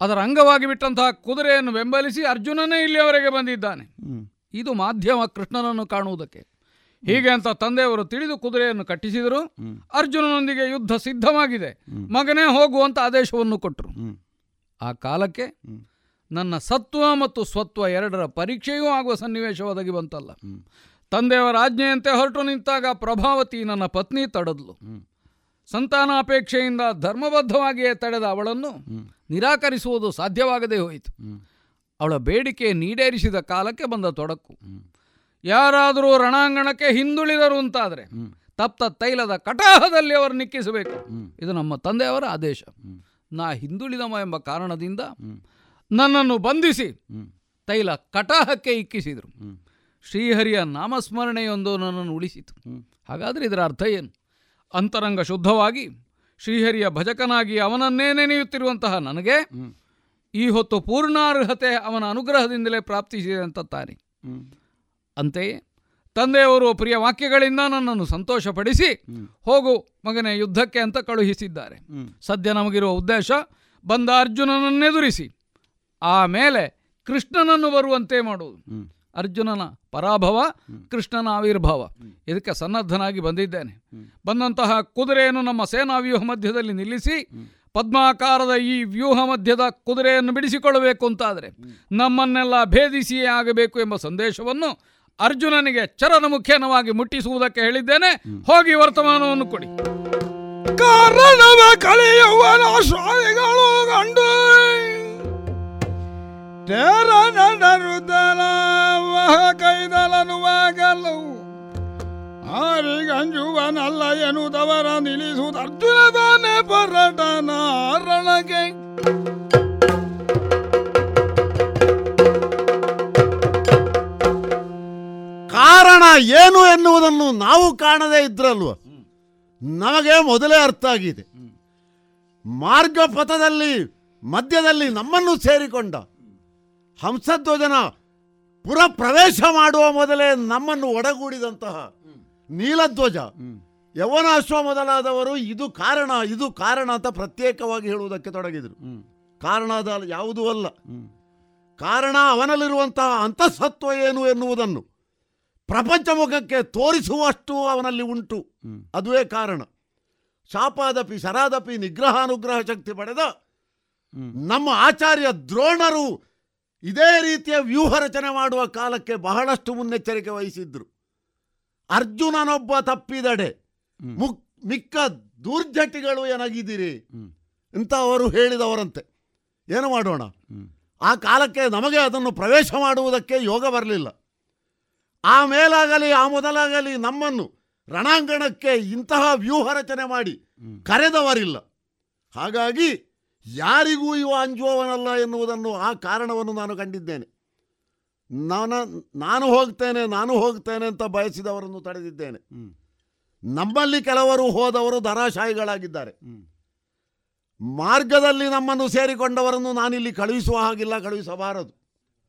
ಅದರ ಅಂಗವಾಗಿ ಬಿಟ್ಟಂತಹ ಕುದುರೆಯನ್ನು ಬೆಂಬಲಿಸಿ ಅರ್ಜುನನೇ ಇಲ್ಲಿಯವರೆಗೆ ಬಂದಿದ್ದಾನೆ. ಇದು ಮಾಧ್ಯಮ ಕೃಷ್ಣನನ್ನು ಕಾಣುವುದಕ್ಕೆ. ಹೀಗೆ ಅಂತ ತಂದೆಯವರು ತಿಳಿದು ಕುದುರೆಯನ್ನು ಕಟ್ಟಿಸಿದರು. ಅರ್ಜುನನೊಂದಿಗೆ ಯುದ್ಧ ಸಿದ್ಧವಾಗಿದೆ. ಮಗನೇ ಹೋಗುವಂತ ಆದೇಶವನ್ನು ಕೊಟ್ಟರು. ಆ ಕಾಲಕ್ಕೆ ನನ್ನ ಸತ್ವ ಮತ್ತು ಸ್ವತ್ವ ಎರಡರ ಪರೀಕ್ಷೆಯೂ ಆಗುವ ಸನ್ನಿವೇಶ ಒದಗಿ ಬಂತಲ್ಲ. ತಂದೆಯವರ ಆಜ್ಞೆಯಂತೆ ಹೊರಟು ನಿಂತಾಗ ಪ್ರಭಾವತಿ ನನ್ನ ಪತ್ನಿ ತಡೆದ್ಲು. ಸಂತಾನಾಪೇಕ್ಷೆಯಿಂದ ಧರ್ಮಬದ್ಧವಾಗಿಯೇ ತಡೆದ ಅವಳನ್ನು ನಿರಾಕರಿಸುವುದು ಸಾಧ್ಯವಾಗದೇ ಹೋಯಿತು. ಅವಳ ಬೇಡಿಕೆ ನೀಡೇರಿಸಿದ ಕಾಲಕ್ಕೆ ಬಂದ ತೊಡಕು. ಯಾರಾದರೂ ರಣಾಂಗಣಕ್ಕೆ ಹಿಂದುಳಿದರು ಅಂತಾದರೆ ತಪ್ತ ತೈಲದ ಕಟಾಹದಲ್ಲಿ ಅವರು ನಿಕ್ಕಿಸಬೇಕು. ಇದು ನಮ್ಮ ತಂದೆಯವರ ಆದೇಶ. ನಾ ಹಿಂದುಳಿದಮ ಎಂಬ ಕಾರಣದಿಂದ ನನ್ನನ್ನು ಬಂಧಿಸಿ ತೈಲ ಕಟಾಹಕ್ಕೆ ಇಕ್ಕಿಸಿದರು. ಶ್ರೀಹರಿಯ ನಾಮಸ್ಮರಣೆಯೊಂದು ನನ್ನನ್ನು ಉಳಿಸಿತು. ಹಾಗಾದರೆ ಇದರ ಅರ್ಥ ಏನು? ಅಂತರಂಗ ಶುದ್ಧವಾಗಿ ಶ್ರೀಹರಿಯ ಭಜಕನಾಗಿ ಅವನನ್ನೇ ನೆನೆಯುತ್ತಿರುವಂತಹ ನನಗೆ ಈ ಹೊತ್ತು ಪೂರ್ಣಾರ್ಹತೆ ಅವನ ಅನುಗ್ರಹದಿಂದಲೇ ಪ್ರಾಪ್ತಿಸಿದೆ ಅಂತ ತಾನೆ. ಅಂತೆಯೇ ತಂದೆಯವರು ಪ್ರಿಯ ವಾಕ್ಯಗಳಿಂದ ನನ್ನನ್ನು ಸಂತೋಷಪಡಿಸಿ ಹೋಗು ಮಗನೇ ಯುದ್ಧಕ್ಕೆ ಅಂತ ಕಳುಹಿಸಿದ್ದಾರೆ. ಸದ್ಯ ನಮಗಿರುವ ಉದ್ದೇಶ ಬಂದ ಅರ್ಜುನನನ್ನೆದುರಿಸಿ ಆಮೇಲೆ ಕೃಷ್ಣನನ್ನು ಬರುವಂತೆ ಮಾಡುವುದು. ಅರ್ಜುನನ ಪರಾಭವ ಕೃಷ್ಣನ ಆವಿರ್ಭಾವ. ಇದಕ್ಕೆ ಸನ್ನದ್ಧನಾಗಿ ಬಂದಿದ್ದೇನೆ. ಬಂದಂತಹ ಕುದುರೆಯನ್ನು ನಮ್ಮ ಸೇನಾ ವ್ಯೂಹ ಮಧ್ಯದಲ್ಲಿ ನಿಲ್ಲಿಸಿ ಪದ್ಮಾಕಾರದ ಈ ವ್ಯೂಹ ಮಧ್ಯದ ಕುದುರೆಯನ್ನು ಬಿಡಿಸಿಕೊಳ್ಳಬೇಕು ಅಂತಾದರೆ ನಮ್ಮನ್ನೆಲ್ಲ ಭೇದಿಸಿಯೇ ಆಗಬೇಕು ಎಂಬ ಸಂದೇಶವನ್ನು ಅರ್ಜುನನಿಗೆ ಚರನ ಮುಖ್ಯನವಾಗಿ ಮುಟ್ಟಿಸುವುದಕ್ಕೆ ಹೇಳಿದ್ದೇನೆ. ಹೋಗಿ ವರ್ತಮಾನವನ್ನು ಕೊಡಿ. ಕಾರಣವ ಕಲಿಯುವನ ಸ್ವಾಮಿಗಳು ಕಂಡು. ಗಂಜುವನಲ್ಲ ಆರಿಗಂಜುವನಲ್ಲ ಎನ್ನುವುದವರ ನಿಲ್ಲಿಸುವುದು ಅರ್ಜುನ ತಾನೇ ಪರಟನ ರಣಗೆ ಕಾರಣ ಏನು ಎನ್ನುವುದನ್ನು ನಾವು ಕಾಣದೇ ಇದ್ರಲ್ವ? ನಮಗೆ ಮೊದಲೇ ಅರ್ಥ ಆಗಿದೆ. ಮಾರ್ಗ ಪಥದಲ್ಲಿ ಮಧ್ಯದಲ್ಲಿ ನಮ್ಮನ್ನು ಸೇರಿಕೊಂಡ ಹಂಸಧ್ವಜನ ಪುರ ಪ್ರವೇಶ ಮಾಡುವ ಮೊದಲೇ ನಮ್ಮನ್ನು ಒಡಗೂಡಿದಂತಹ ನೀಲಧ್ವಜ. ಯವನ ಅಶ್ವ ಮೊದಲಾದವರು ಇದು ಕಾರಣ ಇದು ಕಾರಣ ಅಂತ ಪ್ರತ್ಯೇಕವಾಗಿ ಹೇಳುವುದಕ್ಕೆ ತೊಡಗಿದರು. ಕಾರಣ ಯಾವುದೂ ಅಲ್ಲ. ಕಾರಣ ಅವನಲ್ಲಿರುವಂತಹ ಅಂತಸತ್ವ ಏನು ಎನ್ನುವುದನ್ನು ಪ್ರಪಂಚ ಮುಖಕ್ಕೆ ತೋರಿಸುವಷ್ಟು ಅವನಲ್ಲಿ ಉಂಟು. ಅದುವೇ ಕಾರಣ. ಶಾಪಾದಪಿ ಶರಾದಪಿ ನಿಗ್ರಹಾನುಗ್ರಹ ಶಕ್ತಿ ಪಡೆದ ನಮ್ಮ ಆಚಾರ್ಯ ದ್ರೋಣರು ಇದೇ ರೀತಿಯ ವ್ಯೂಹ ರಚನೆ ಮಾಡುವ ಕಾಲಕ್ಕೆ ಬಹಳಷ್ಟು ಮುನ್ನೆಚ್ಚರಿಕೆ ವಹಿಸಿದ್ರು. ಅರ್ಜುನನೊಬ್ಬ ತಪ್ಪಿದಡೆ. ಮುಕ್ ಮಿಕ್ಕ ದುರ್ಜಟಿಗಳು ಏನಾಗಿದ್ದೀರಿ ಅಂತ ಅವರು ಹೇಳಿದವರಂತೆ. ಏನು ಮಾಡೋಣ? ಆ ಕಾಲಕ್ಕೆ ನಮಗೆ ಅದನ್ನು ಪ್ರವೇಶ ಮಾಡುವುದಕ್ಕೆ ಯೋಗ ಬರಲಿಲ್ಲ. ಆ ಮೇಲಾಗಲಿ ಆ ಮೊದಲಾಗಲಿ ನಮ್ಮನ್ನು ರಣಾಂಗಣಕ್ಕೆ ಇಂತಹ ವ್ಯೂಹ ರಚನೆ ಮಾಡಿ ಕರೆದವರಿಲ್ಲ. ಹಾಗಾಗಿ ಯಾರಿಗೂ ಇವ ಅಂಜುವವನಲ್ಲ ಎನ್ನುವುದನ್ನು ಆ ಕಾರಣವನ್ನು ನಾನು ಕಂಡಿದ್ದೇನೆ. ನಾನು ನಾನು ಹೋಗ್ತೇನೆ ನಾನು ಹೋಗ್ತೇನೆ ಅಂತ ಬಯಸಿದವರನ್ನು ತಡೆದಿದ್ದೇನೆ. ನಮ್ಮಲ್ಲಿ ಕೆಲವರು ಹೋದವರು ಧರಾಶಾಹಿಗಳಾಗಿದ್ದಾರೆ ಮಾರ್ಗದಲ್ಲಿ ನಮ್ಮನ್ನು ಸೇರಿಕೊಂಡವರನ್ನು ನಾನಿಲ್ಲಿ ಕಳುಹಿಸುವ ಹಾಗಿಲ್ಲ ಕಳುಹಿಸಬಾರದು.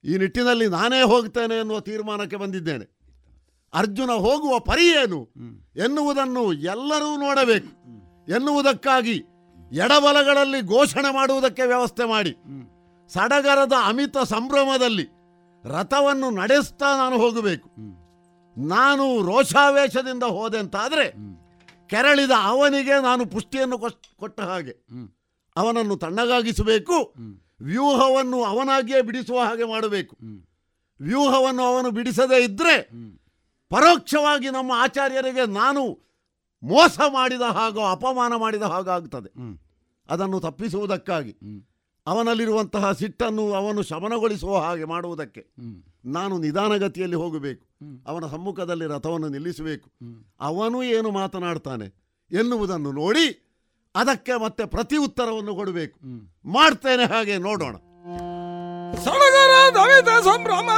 ಈ ನಿಟ್ಟಿನಲ್ಲಿ ನಾನೇ ಹೋಗ್ತೇನೆ ಎನ್ನುವ ತೀರ್ಮಾನಕ್ಕೆ ಬಂದಿದ್ದೇನೆ. ಅರ್ಜುನ ಹೋಗುವ ಪರಿ ಏನು ಎನ್ನುವುದನ್ನು ಎಲ್ಲರೂ ನೋಡಬೇಕು. ಎನ್ನುವುದಕ್ಕಾಗಿ ಎಡಬಲಗಳಲ್ಲಿ ಘೋಷಣೆ ಮಾಡುವುದಕ್ಕೆ ವ್ಯವಸ್ಥೆ ಮಾಡಿ. ಸಡಗರದ ಅಮಿತ ಸಂಭ್ರಮದಲ್ಲಿ ರಥವನ್ನು ನಡೆಸ್ತಾ ನಾನು ಹೋಗಬೇಕು. ನಾನು ರೋಷಾವೇಶದಿಂದ ಹೋದೆ ಅಂತಾದರೆ ಕೆರಳಿದ ಅವನಿಗೆ ನಾನು ಪುಷ್ಟಿಯನ್ನು ಕೊಟ್ಟ ಹಾಗೆ. ಅವನನ್ನು ತಣ್ಣಗಾಗಿಸಬೇಕು. ವ್ಯೂಹವನ್ನು ಅವನಾಗಿಯೇ ಬಿಡಿಸುವ ಹಾಗೆ ಮಾಡಬೇಕು. ವ್ಯೂಹವನ್ನು ಅವನು ಬಿಡಿಸದೇ ಇದ್ದರೆ ಪರೋಕ್ಷವಾಗಿ ನಮ್ಮ ಆಚಾರ್ಯರಿಗೆ ನಾನು ಮೋಸ ಮಾಡಿದ ಹಾಗೋ, ಅಪಮಾನ ಮಾಡಿದ ಹಾಗಾಗ್ತದೆ ಅದನ್ನು ತಪ್ಪಿಸುವುದಕ್ಕಾಗಿ. ಅವನಲ್ಲಿರುವಂತಹ ಸಿಟ್ಟನ್ನು ಅವನು ಶಮನಗೊಳಿಸುವ ಹಾಗೆ ಮಾಡುವುದಕ್ಕೆ ನಾನು ನಿಧಾನಗತಿಯಲ್ಲಿ ಹೋಗಬೇಕು. ಅವನ ಸಮ್ಮುಖದಲ್ಲಿ ರಥವನ್ನು ನಿಲ್ಲಿಸಬೇಕು. ಅವನು ಏನು ಮಾತನಾಡ್ತಾನೆ ಎನ್ನುವುದನ್ನು ನೋಡಿ ಅದಕ್ಕೆ ಮತ್ತೆ ಪ್ರತಿ ಉತ್ತರವನ್ನು ಕೊಡಬೇಕು. ಮಾಡ್ತೇನೆ ಹಾಗೆ ನೋಡೋಣ. ಸಂಭ್ರಮ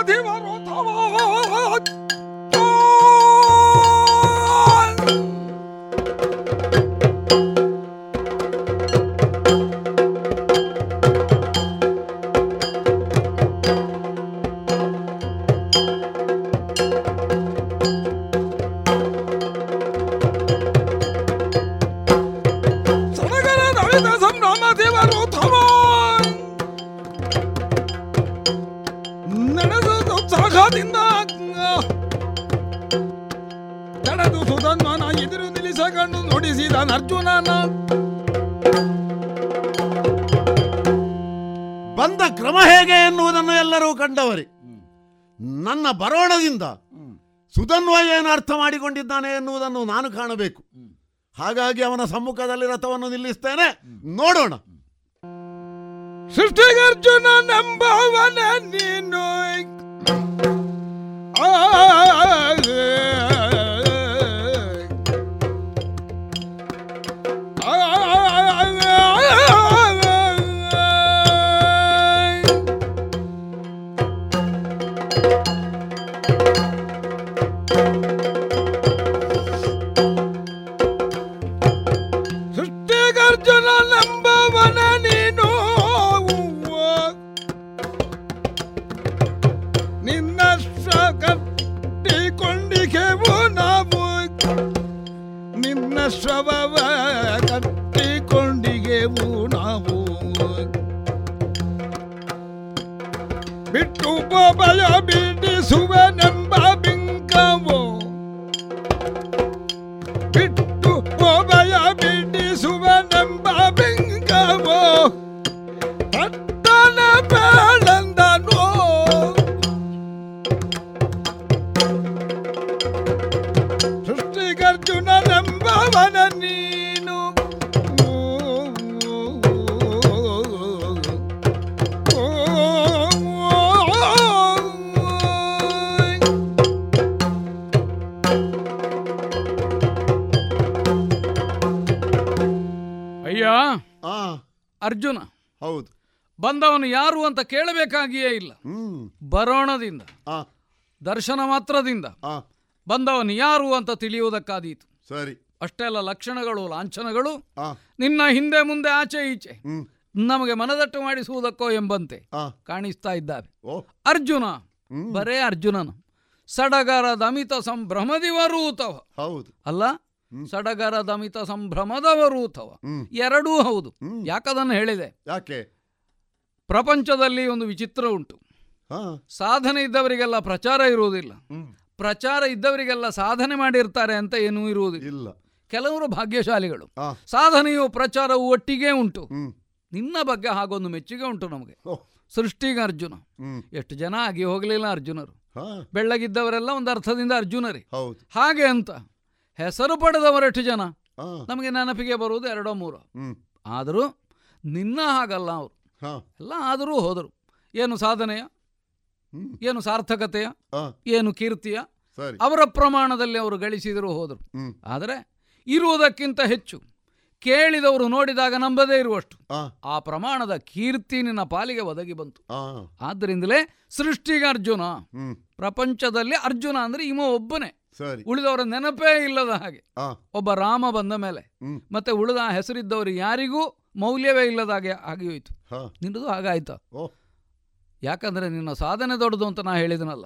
ಏನು ಅರ್ಥ ಮಾಡಿಕೊಂಡಿದ್ದಾನೆ ಎನ್ನುವುದನ್ನು ನಾನು ಕಾಣಬೇಕು. ಹಾಗಾಗಿ ಅವನ ಸಮ್ಮುಖದಲ್ಲಿ ರಥವನ್ನು ನಿಲ್ಲಿಸ್ತೇನೆ. ನೋಡೋಣ. ಸೃಷ್ಟಿಗರ್ಜುನ ನಂಬವನ ನೀನು. ಆ, ಭಯ ಬಿಡಿಸುವನೆಂಬ ಬಂದವನು ಯಾರು ಅಂತ ಕೇಳಬೇಕಾಗಿಯೇ ಇಲ್ಲ. ಬರೋಣದಿಂದ ದರ್ಶನ ಮಾತ್ರದಿಂದ ಬಂದವನು ಯಾರು ಅಂತ ತಿಳಿಯುವುದಕ್ಕಾದೀತು. ಸರಿ. ಅಷ್ಟೆಲ್ಲ ಲಕ್ಷಣಗಳು ಲಾಂಛನಗಳು ನಿನ್ನ ಹಿಂದೆ ಮುಂದೆ ಆಚೆ ಈಚೆ ನಮಗೆ ಮನದಟ್ಟು ಮಾಡಿಸುವುದಕ್ಕೋ ಎಂಬಂತೆ ಕಾಣಿಸ್ತಾ ಇದ್ದಾರೆ. ಅರ್ಜುನ ಬರೇ ಅರ್ಜುನನ. ಸಡಗರ ದಮಿತ ಸಂಭ್ರಮದಿವರೂತವ ಹೌದು. ಅಲ್ಲ? ಸಡಗರ ದಮಿತ ಸಂಭ್ರಮದವರೂತವ ಎರಡೂ ಹೌದು. ಯಾಕದನ್ನು ಹೇಳಿದೆ? ಯಾಕೆ? ಪ್ರಪಂಚದಲ್ಲಿ ಒಂದು ವಿಚಿತ್ರ ಉಂಟು. ಸಾಧನೆ ಇದ್ದವರಿಗೆಲ್ಲ ಪ್ರಚಾರ ಇರುವುದಿಲ್ಲ. ಪ್ರಚಾರ ಇದ್ದವರಿಗೆಲ್ಲ ಸಾಧನೆ ಮಾಡಿರ್ತಾರೆ ಅಂತ ಏನೂ ಇರುವುದಿಲ್ಲ. ಇಲ್ಲ. ಕೆಲವರು ಭಾಗ್ಯಶಾಲಿಗಳು. ಸಾಧನೆಯು ಪ್ರಚಾರವು ಒಟ್ಟಿಗೆ ಉಂಟು. ನಿನ್ನ ಬಗ್ಗೆ ಹಾಗೊಂದು ಮೆಚ್ಚುಗೆ ಉಂಟು ನಮಗೆ. ಸೃಷ್ಟಿಗೆ ಅರ್ಜುನ. ಎಷ್ಟು ಜನ ಆಗಿ ಹೋಗಲಿಲ್ಲ ಅರ್ಜುನರು. ಬೆಳ್ಳಗಿದ್ದವರೆಲ್ಲ ಒಂದು ಅರ್ಥದಿಂದ ಅರ್ಜುನರೇ. ಹಾಗೆ ಅಂತ. ಹೆಸರು ಪಡೆದವರೆಷ್ಟು ಜನ? ನಮಗೆ ನೆನಪಿಗೆ ಬರುವುದು ಎರಡೋ ಮೂರೋ. ಆದರೂ ನಿನ್ನ ಹಾಗಲ್ಲ ಅವರು. ಎಲ್ಲ ಆದರೂ ಹೋದರು. ಏನು ಸಾಧನೆಯ? ಏನು ಸಾರ್ಥಕತೆಯ? ಏನು ಕೀರ್ತಿಯ? ಅವರ ಪ್ರಮಾಣದಲ್ಲಿ ಅವರು ಗಳಿಸಿದರೂ ಹೋದರು. ಆದರೆ ಇರುವುದಕ್ಕಿಂತ ಹೆಚ್ಚು ಕೇಳಿದವರು ನೋಡಿದಾಗ ನಂಬದೇ ಇರುವಷ್ಟು ಆ. ಪ್ರಮಾಣದ ಕೀರ್ತಿ ನಿನ್ನ ಪಾಲಿಗೆ ಒದಗಿ ಬಂತು. ಆದ್ದರಿಂದಲೇ ಸೃಷ್ಟಿಗೆ ಅರ್ಜುನ ಪ್ರಪಂಚದಲ್ಲಿ ಅರ್ಜುನ ಅಂದ್ರೆ ಇಮ ಒಬ್ಬನೇ. ಉಳಿದವರ ನೆನಪೇ ಇಲ್ಲದ ಹಾಗೆ. ಒಬ್ಬ ರಾಮ ಬಂದ ಮೇಲೆ ಮತ್ತೆ ಉಳಿದ ಹೆಸರಿದ್ದವರು ಯಾರಿಗೂ ಮೌಲ್ಯವೇ ಇಲ್ಲದ ಹಾಗೆ ಆಗಿಯೋಯ್ತು ನಿನ್ನದು ಹಾಗಾಯ್ತ ಯಾಕಂದ್ರೆ ನಿನ್ನ ಸಾಧನೆ ದೊಡ್ಡದು ಅಂತ ನಾ ಹೇಳಿದನಲ್ಲ.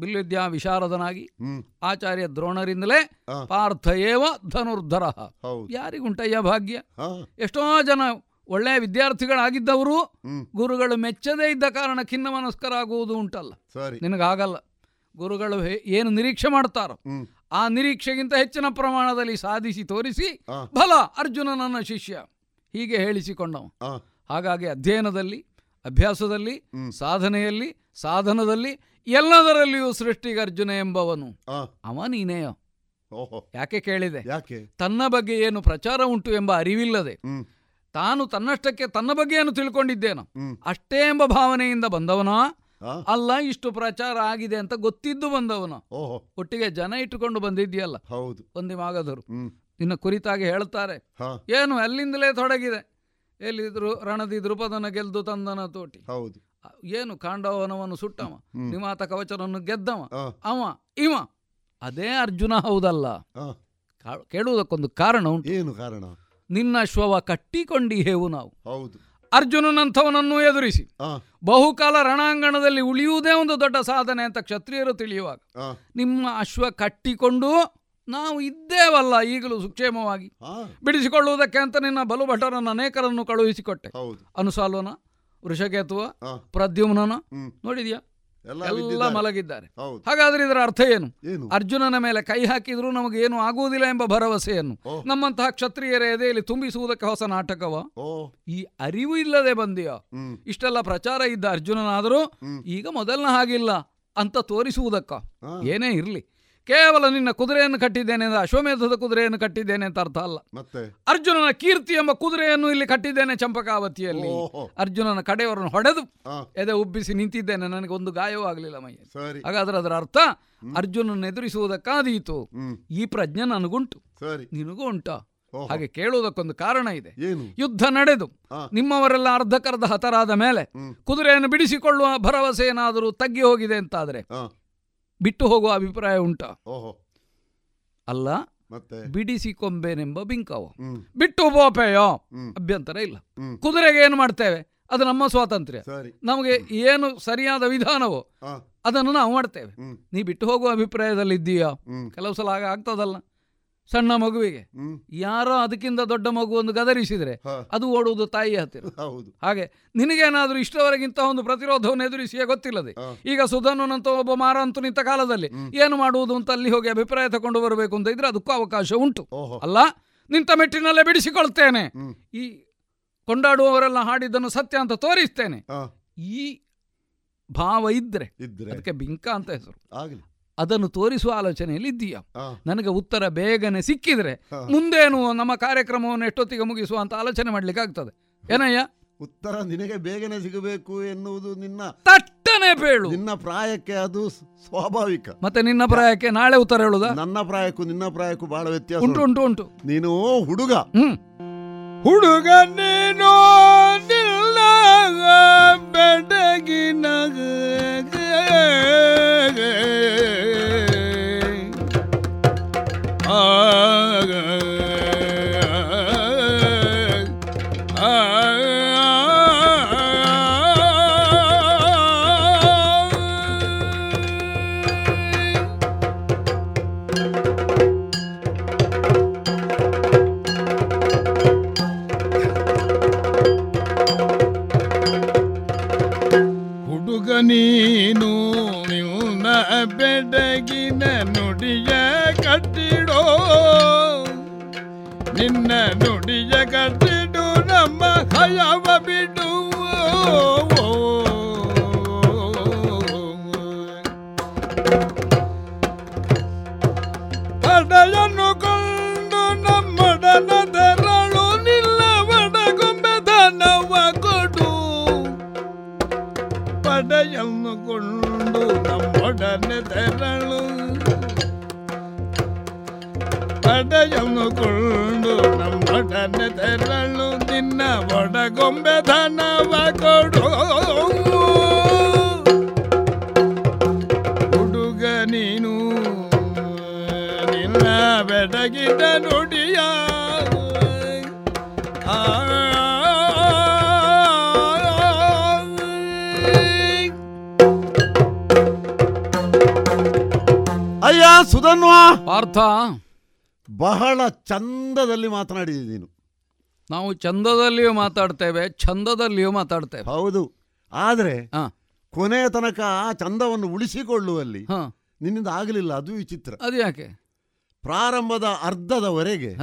ಬಿಲ್ವಿದ್ಯಾ ವಿಶಾರದನಾಗಿ ಆಚಾರ್ಯ ದ್ರೋಣರಿಂದಲೇ ಪಾರ್ಥ ಏವ ಧನುರ್ಧರ. ಯಾರಿಗುಂಟಯ್ಯ ಭಾಗ್ಯ? ಎಷ್ಟೋ ಜನ ಒಳ್ಳೆಯ ವಿದ್ಯಾರ್ಥಿಗಳಾಗಿದ್ದವರು ಗುರುಗಳು ಮೆಚ್ಚದೇ ಇದ್ದ ಕಾರಣ ಖಿನ್ನ ಮನಸ್ಕರಾಗುವುದು ಉಂಟಲ್ಲ. ಸರಿ. ನಿನಗಾಗಲ್ಲ. ಗುರುಗಳು ಏನು ನಿರೀಕ್ಷೆ ಮಾಡ್ತಾರೋ? ಆ ನಿರೀಕ್ಷೆಗಿಂತ ಹೆಚ್ಚಿನ ಪ್ರಮಾಣದಲ್ಲಿ ಸಾಧಿಸಿ ತೋರಿಸಿ ಬಲ ಅರ್ಜುನ ನನ್ನ ಶಿಷ್ಯ. ಹೀಗೆ ಹೇಳಿಸಿಕೊಂಡವ ಹಾಗಾಗಿ ಅಧ್ಯಯನದಲ್ಲಿ ಅಭ್ಯಾಸದಲ್ಲಿ ಸಾಧನೆಯಲ್ಲಿ ಸಾಧನದಲ್ಲಿ ಎಲ್ಲದರಲ್ಲಿಯೂ ಸೃಷ್ಟಿಗೆ ಅರ್ಜುನ ಎಂಬವನು ಅವ ನೀನೇಯ ಯಾಕೆ ಕೇಳಿದೆ? ಯಾಕೆ? ತನ್ನ ಬಗ್ಗೆ ಏನು ಪ್ರಚಾರ ಉಂಟು ಎಂಬ ಅರಿವಿಲ್ಲದೆ ತಾನು ತನ್ನಷ್ಟಕ್ಕೆ ತನ್ನ ಬಗ್ಗೆ ಏನು ತಿಳ್ಕೊಂಡಿದ್ದೇನೋ ಅಷ್ಟೇ ಎಂಬ ಭಾವನೆಯಿಂದ ಬಂದವನ? ಅಲ್ಲ ಇಷ್ಟು ಪ್ರಚಾರ ಆಗಿದೆ ಅಂತ ಗೊತ್ತಿದ್ದು ಬಂದವನು. ಒಟ್ಟಿಗೆ ಜನ ಇಟ್ಟುಕೊಂಡು ಬಂದಿದ್ಯಲ್ಲ ಹೌದು. ಒಂದಿ ನಿನ್ನ ಕುರಿತಾಗಿ ಹೇಳ್ತಾರೆ ಏನು ಅಲ್ಲಿಂದಲೇ ತೊಡಗಿದೆ. ಎಲ್ಲಿದ್ರು ರಣದಿ ದೃಪದನ ಗೆಲ್ದು ತಂದನ ತೋಟಿ. ಹೌದು. ಏನು ಕಾಂಡವನವನ್ನು ಸುಟ್ಟವ. ನಿಮಾತ ಕವಚನನ್ನು ಗೆದ್ದವ. ಅವ ಇವ. ಅದೇ ಅರ್ಜುನ ಹೌದಲ್ಲ. ಕೇಳುವುದಕ್ಕೊಂದು ಕಾರಣ ಉಂಟು. ಏನು ಕಾರಣ? ನಿನ್ನ ಶ್ವವ ಕಟ್ಟಿಕೊಂಡಿಹೇವು ನಾವು. ಹೌದು. ಅರ್ಜುನನಂಥವನನ್ನು ಎದುರಿಸಿ. ಬಹುಕಾಲ ರಣಾಂಗಣದಲ್ಲಿ ಉಳಿಯುವುದೇ ಒಂದು ದೊಡ್ಡ ಸಾಧನೆ ಅಂತ ಕ್ಷತ್ರಿಯರು ತಿಳಿಯುವಾಗ. ನಿಮ್ಮ ಅಶ್ವ ಕಟ್ಟಿಕೊಂಡು ನಾವು ಇದ್ದೇವಲ್ಲ ಈಗಲೂ ಸುಕ್ಷೇಮವಾಗಿ. ಬಿಡಿಸಿಕೊಳ್ಳುವುದಕ್ಕೆ ಅಂತ ನಿನ್ನ ಬಲುಭಟರನ್ನು ಅನೇಕರನ್ನು ಕಳುಹಿಸಿಕೊಟ್ಟೆ. ಹೌದು. ಅನುಸಾಲ್ವನ ವೃಷಕೇತುವ ಪ್ರದ್ಯುಮ್ನನ ನೋಡಿದ್ಯಾ? ಎಲ್ಲ ಮಲಗಿದ್ದಾರೆ. ಹಾಗಾದ್ರೆ ಇದರ ಅರ್ಥ ಏನು? ಏನು? ಅರ್ಜುನನ ಮೇಲೆ ಕೈ ಹಾಕಿದ್ರು ನಮಗೆ ಏನು ಆಗುವುದಿಲ್ಲ ಎಂಬ ಭರವಸೆಯನ್ನು. ನಮ್ಮಂತಹ ಕ್ಷತ್ರಿಯರ ಎದೆಯಲ್ಲಿ ತುಂಬಿಸುವುದಕ್ಕೆ ಹೊಸ ನಾಟಕವ? ಈ ಅರಿವು ಇಲ್ಲದೆ ಬಂದಿಯ? ಇಷ್ಟೆಲ್ಲ ಪ್ರಚಾರ ಇದ್ದ ಅರ್ಜುನನಾದರೂ ಈಗ ಮೊದಲನ ಹಾಗಿಲ್ಲ ಅಂತ ತೋರಿಸುವುದಕ್ಕ? ಏನೇ ಇರಲಿ. ಕೇವಲ ನಿನ್ನ ಕುದುರೆಯನ್ನು ಕಟ್ಟಿದ್ದೇನೆ ಅಂತ ಅಶ್ವಮೇಧದ ಕುದುರೆಯನ್ನು ಕಟ್ಟಿದ್ದೇನೆ ಅಂತ ಅರ್ಥ ಅಲ್ಲ. ಮತ್ತೆ? ಅರ್ಜುನನ ಕೀರ್ತಿ ಎಂಬ ಕುದುರೆಯನ್ನು ಇಲ್ಲಿ ಕಟ್ಟಿದ್ದೇನೆ ಚಂಪಕಾವತಿಯಲ್ಲಿ. ಅರ್ಜುನನ ಕಡೆಯವರನ್ನು ಹೊಡೆದು ಎದೆ ಉಬ್ಬಿಸಿ ನಿಂತಿದ್ದೇನೆ. ನನಗೆ ಒಂದು ಗಾಯವೂ ಆಗಲಿಲ್ಲ ಮೈ ಸರಿ. ಹಾಗಾದ್ರೆ ಅದರ ಅರ್ಥ ಅರ್ಜುನನ್ನು ಎದುರಿಸುವುದಕ್ಕಾದೀತು. ಈ ಪ್ರಜ್ಞೆ ನನಗುಂಟು. ಸರಿ. ನಿನಗೂ ಉಂಟಾ. ಹಾಗೆ ಕೇಳುವುದಕ್ಕೊಂದು ಕಾರಣ ಇದೆ. ಯುದ್ಧ ನಡೆದು ನಿಮ್ಮವರೆಲ್ಲ ಅರ್ಧಕರ್ಧ ಹತರಾದ ಮೇಲೆ ಕುದುರೆಯನ್ನು ಬಿಡಿಸಿಕೊಳ್ಳುವ ಭರವಸೆ ಏನಾದರೂ ತಗ್ಗಿ ಹೋಗಿದೆ ಅಂತಾದ್ರೆ ಬಿಟ್ಟು ಹೋಗುವ ಅಭಿಪ್ರಾಯ ಉಂಟಾ. ಓಹೋ. ಅಲ್ಲ ಮತ್ತೆ? ಬಿಡಿಸಿಕೊಂಬೇನೆಂಬ ಬಿಂಕವ. ಬಿಟ್ಟು ಬೋಪೆಯೋ ಅಭ್ಯಂತರ ಇಲ್ಲ. ಕುದುರೆಗೆ ಏನು ಮಾಡ್ತೇವೆ? ಅದು ನಮ್ಮ ಸ್ವಾತಂತ್ರ್ಯ. ನಮಗೆ ಏನು ಸರಿಯಾದ ವಿಧಾನವೋ ಅದನ್ನು ನಾವು ಮಾಡ್ತೇವೆ. ನೀ ಬಿಟ್ಟು ಹೋಗುವ ಅಭಿಪ್ರಾಯದಲ್ಲಿದ್ದೀಯಾ? ಕೆಲವು ಸಲ ಆಗ ಆಗ್ತದಲ್ಲ. ಸಣ್ಣ ಮಗುವಿಗೆ. ಯಾರೋ ಅದಕ್ಕಿಂತ ದೊಡ್ಡ ಮಗುವನ್ನು ಗದರಿಸಿದ್ರೆ ಅದು ಓಡುವುದು ತಾಯಿ ಹತ್ತಿರ. ಹೌದು. ಹಾಗೆ ನಿನಗೇನಾದ್ರೂ ಇಷ್ಟವರೆಗಿಂತ ಒಂದು ಪ್ರತಿರೋಧವನ್ನು ಎದುರಿಸಿಯೇ ಗೊತ್ತಿಲ್ಲದೆ ಈಗ ಸುಧನ್ವನಂತ ಒಬ್ಬ ಮಾರ ಅಂತೂ ನಿಂತ ಕಾಲದಲ್ಲಿ ಏನು ಮಾಡುವುದು ಅಂತ ಅಲ್ಲಿ ಹೋಗಿ ಅಭಿಪ್ರಾಯ ತಗೊಂಡು ಬರಬೇಕು ಅಂತ ಇದ್ರೆ ಅದಕ್ಕೂ ಅವಕಾಶ ಉಂಟು. ಅಲ್ಲ ನಿಂತ ಮೆಟ್ಟಿನಲ್ಲೇ ಬಿಡಿಸಿಕೊಳ್ತೇನೆ. ಈ ಕೊಂಡಾಡುವವರೆಲ್ಲ ಹಾಡಿದ್ದನ್ನು ಸತ್ಯ ಅಂತ ತೋರಿಸ್ತೇನೆ. ಈ ಭಾವ ಇದ್ರೆ ಅದಕ್ಕೆ ಬಿಂಕ ಅಂತ ಹೆಸರು. ಅದನ್ನು ತೋರಿಸುವ ಆಲೋಚನೆಯಲ್ಲಿ ಇದ್ದೀಯ. ನನಗೆ ಉತ್ತರ ಬೇಗನೆ ಸಿಕ್ಕಿದ್ರೆ ಮುಂದೇನು ನಮ್ಮ ಕಾರ್ಯಕ್ರಮವನ್ನು ಎಷ್ಟೊತ್ತಿಗೆ ಮುಗಿಸುವ ಅಂತ ಆಲೋಚನೆ ಮಾಡ್ಲಿಕ್ಕೆ ಆಗ್ತದೆ ಏನಯ್ಯ? ಉತ್ತರ ನಿನಗೆ ಬೇಗನೆ ಸಿಗಬೇಕು ಎನ್ನುವುದು ನಿನ್ನ ತಟ್ಟನೆ ಬೇಳು ನಿನ್ನ ಪ್ರಾಯಕ್ಕೆ ಅದು ಸ್ವಾಭಾವಿಕ. ಮತ್ತೆ ನಿನ್ನ ಪ್ರಾಯಕ್ಕೆ ನಾಳೆ ಉತ್ತರ ಹೇಳುದ? ನನ್ನ ಪ್ರಾಯಕ್ಕೂ ನಿನ್ನ ಪ್ರಾಯಕ್ಕೂ ಬಹಳ ವ್ಯತ್ಯಾಸ ಉಂಟು ಉಂಟು. ಉಂಟು ನೀನು ಹುಡುಗ. ಹ್ಮ್. ಹುಡುಗ ನೀನು ಬೆಡಗಿನ ನಮ್ಮ ಹಯವ ಬಿಡು ಪಡೆಯನ್ನು ಕೊಂಡು ನಮ್ಮೊಡನ ತೆರಳು ನಿಲ್ಲ ಒಡಗೊಂಬೆ ಧನವ ಕೊಡು. ಪಡೆಯನ್ನು ಕೊಂಡು ನಮ್ಮೊಡನೆ ತೆರಳು ಪಡೆಯನ್ನು ಕೊಂಡು ನಮ್ಮೊಡನೆ ತೆರಳು ನಿನ್ನ ಒಡಗೊಂಬೆ ಧನವ ಕೊಡು. ಹುಡುಗ ನೀನು ನಿನ್ನ ಬೆಡಗಿದ ನುಡಿಯ. ಆ ಅಯ್ಯ ಸುಧನ್ವಾ. ಪಾರ್ಥ. ಬಹಳ ಚಂದದಲ್ಲಿ ಮಾತನಾಡಿದೆ ನೀನು. ನಾವು ಚಂದದಲ್ಲಿಯೂ ಮಾತಾಡ್ತೇವೆ ಚಂದದಲ್ಲಿಯೂ ಮಾತಾಡ್ತೇವೆ. ಹೌದು. ಆದರೆ ಕೊನೆಯ ತನಕ ಆ ಚಂದವನ್ನು ಉಳಿಸಿಕೊಳ್ಳುವಲ್ಲಿ ನಿನ್ನಿಂದ ಆಗಲಿಲ್ಲ ಅದು ವಿಚಿತ್ರ. ಅದು ಯಾಕೆ? ಪ್ರಾರಂಭದ ಅರ್ಧದವರೆಗೆ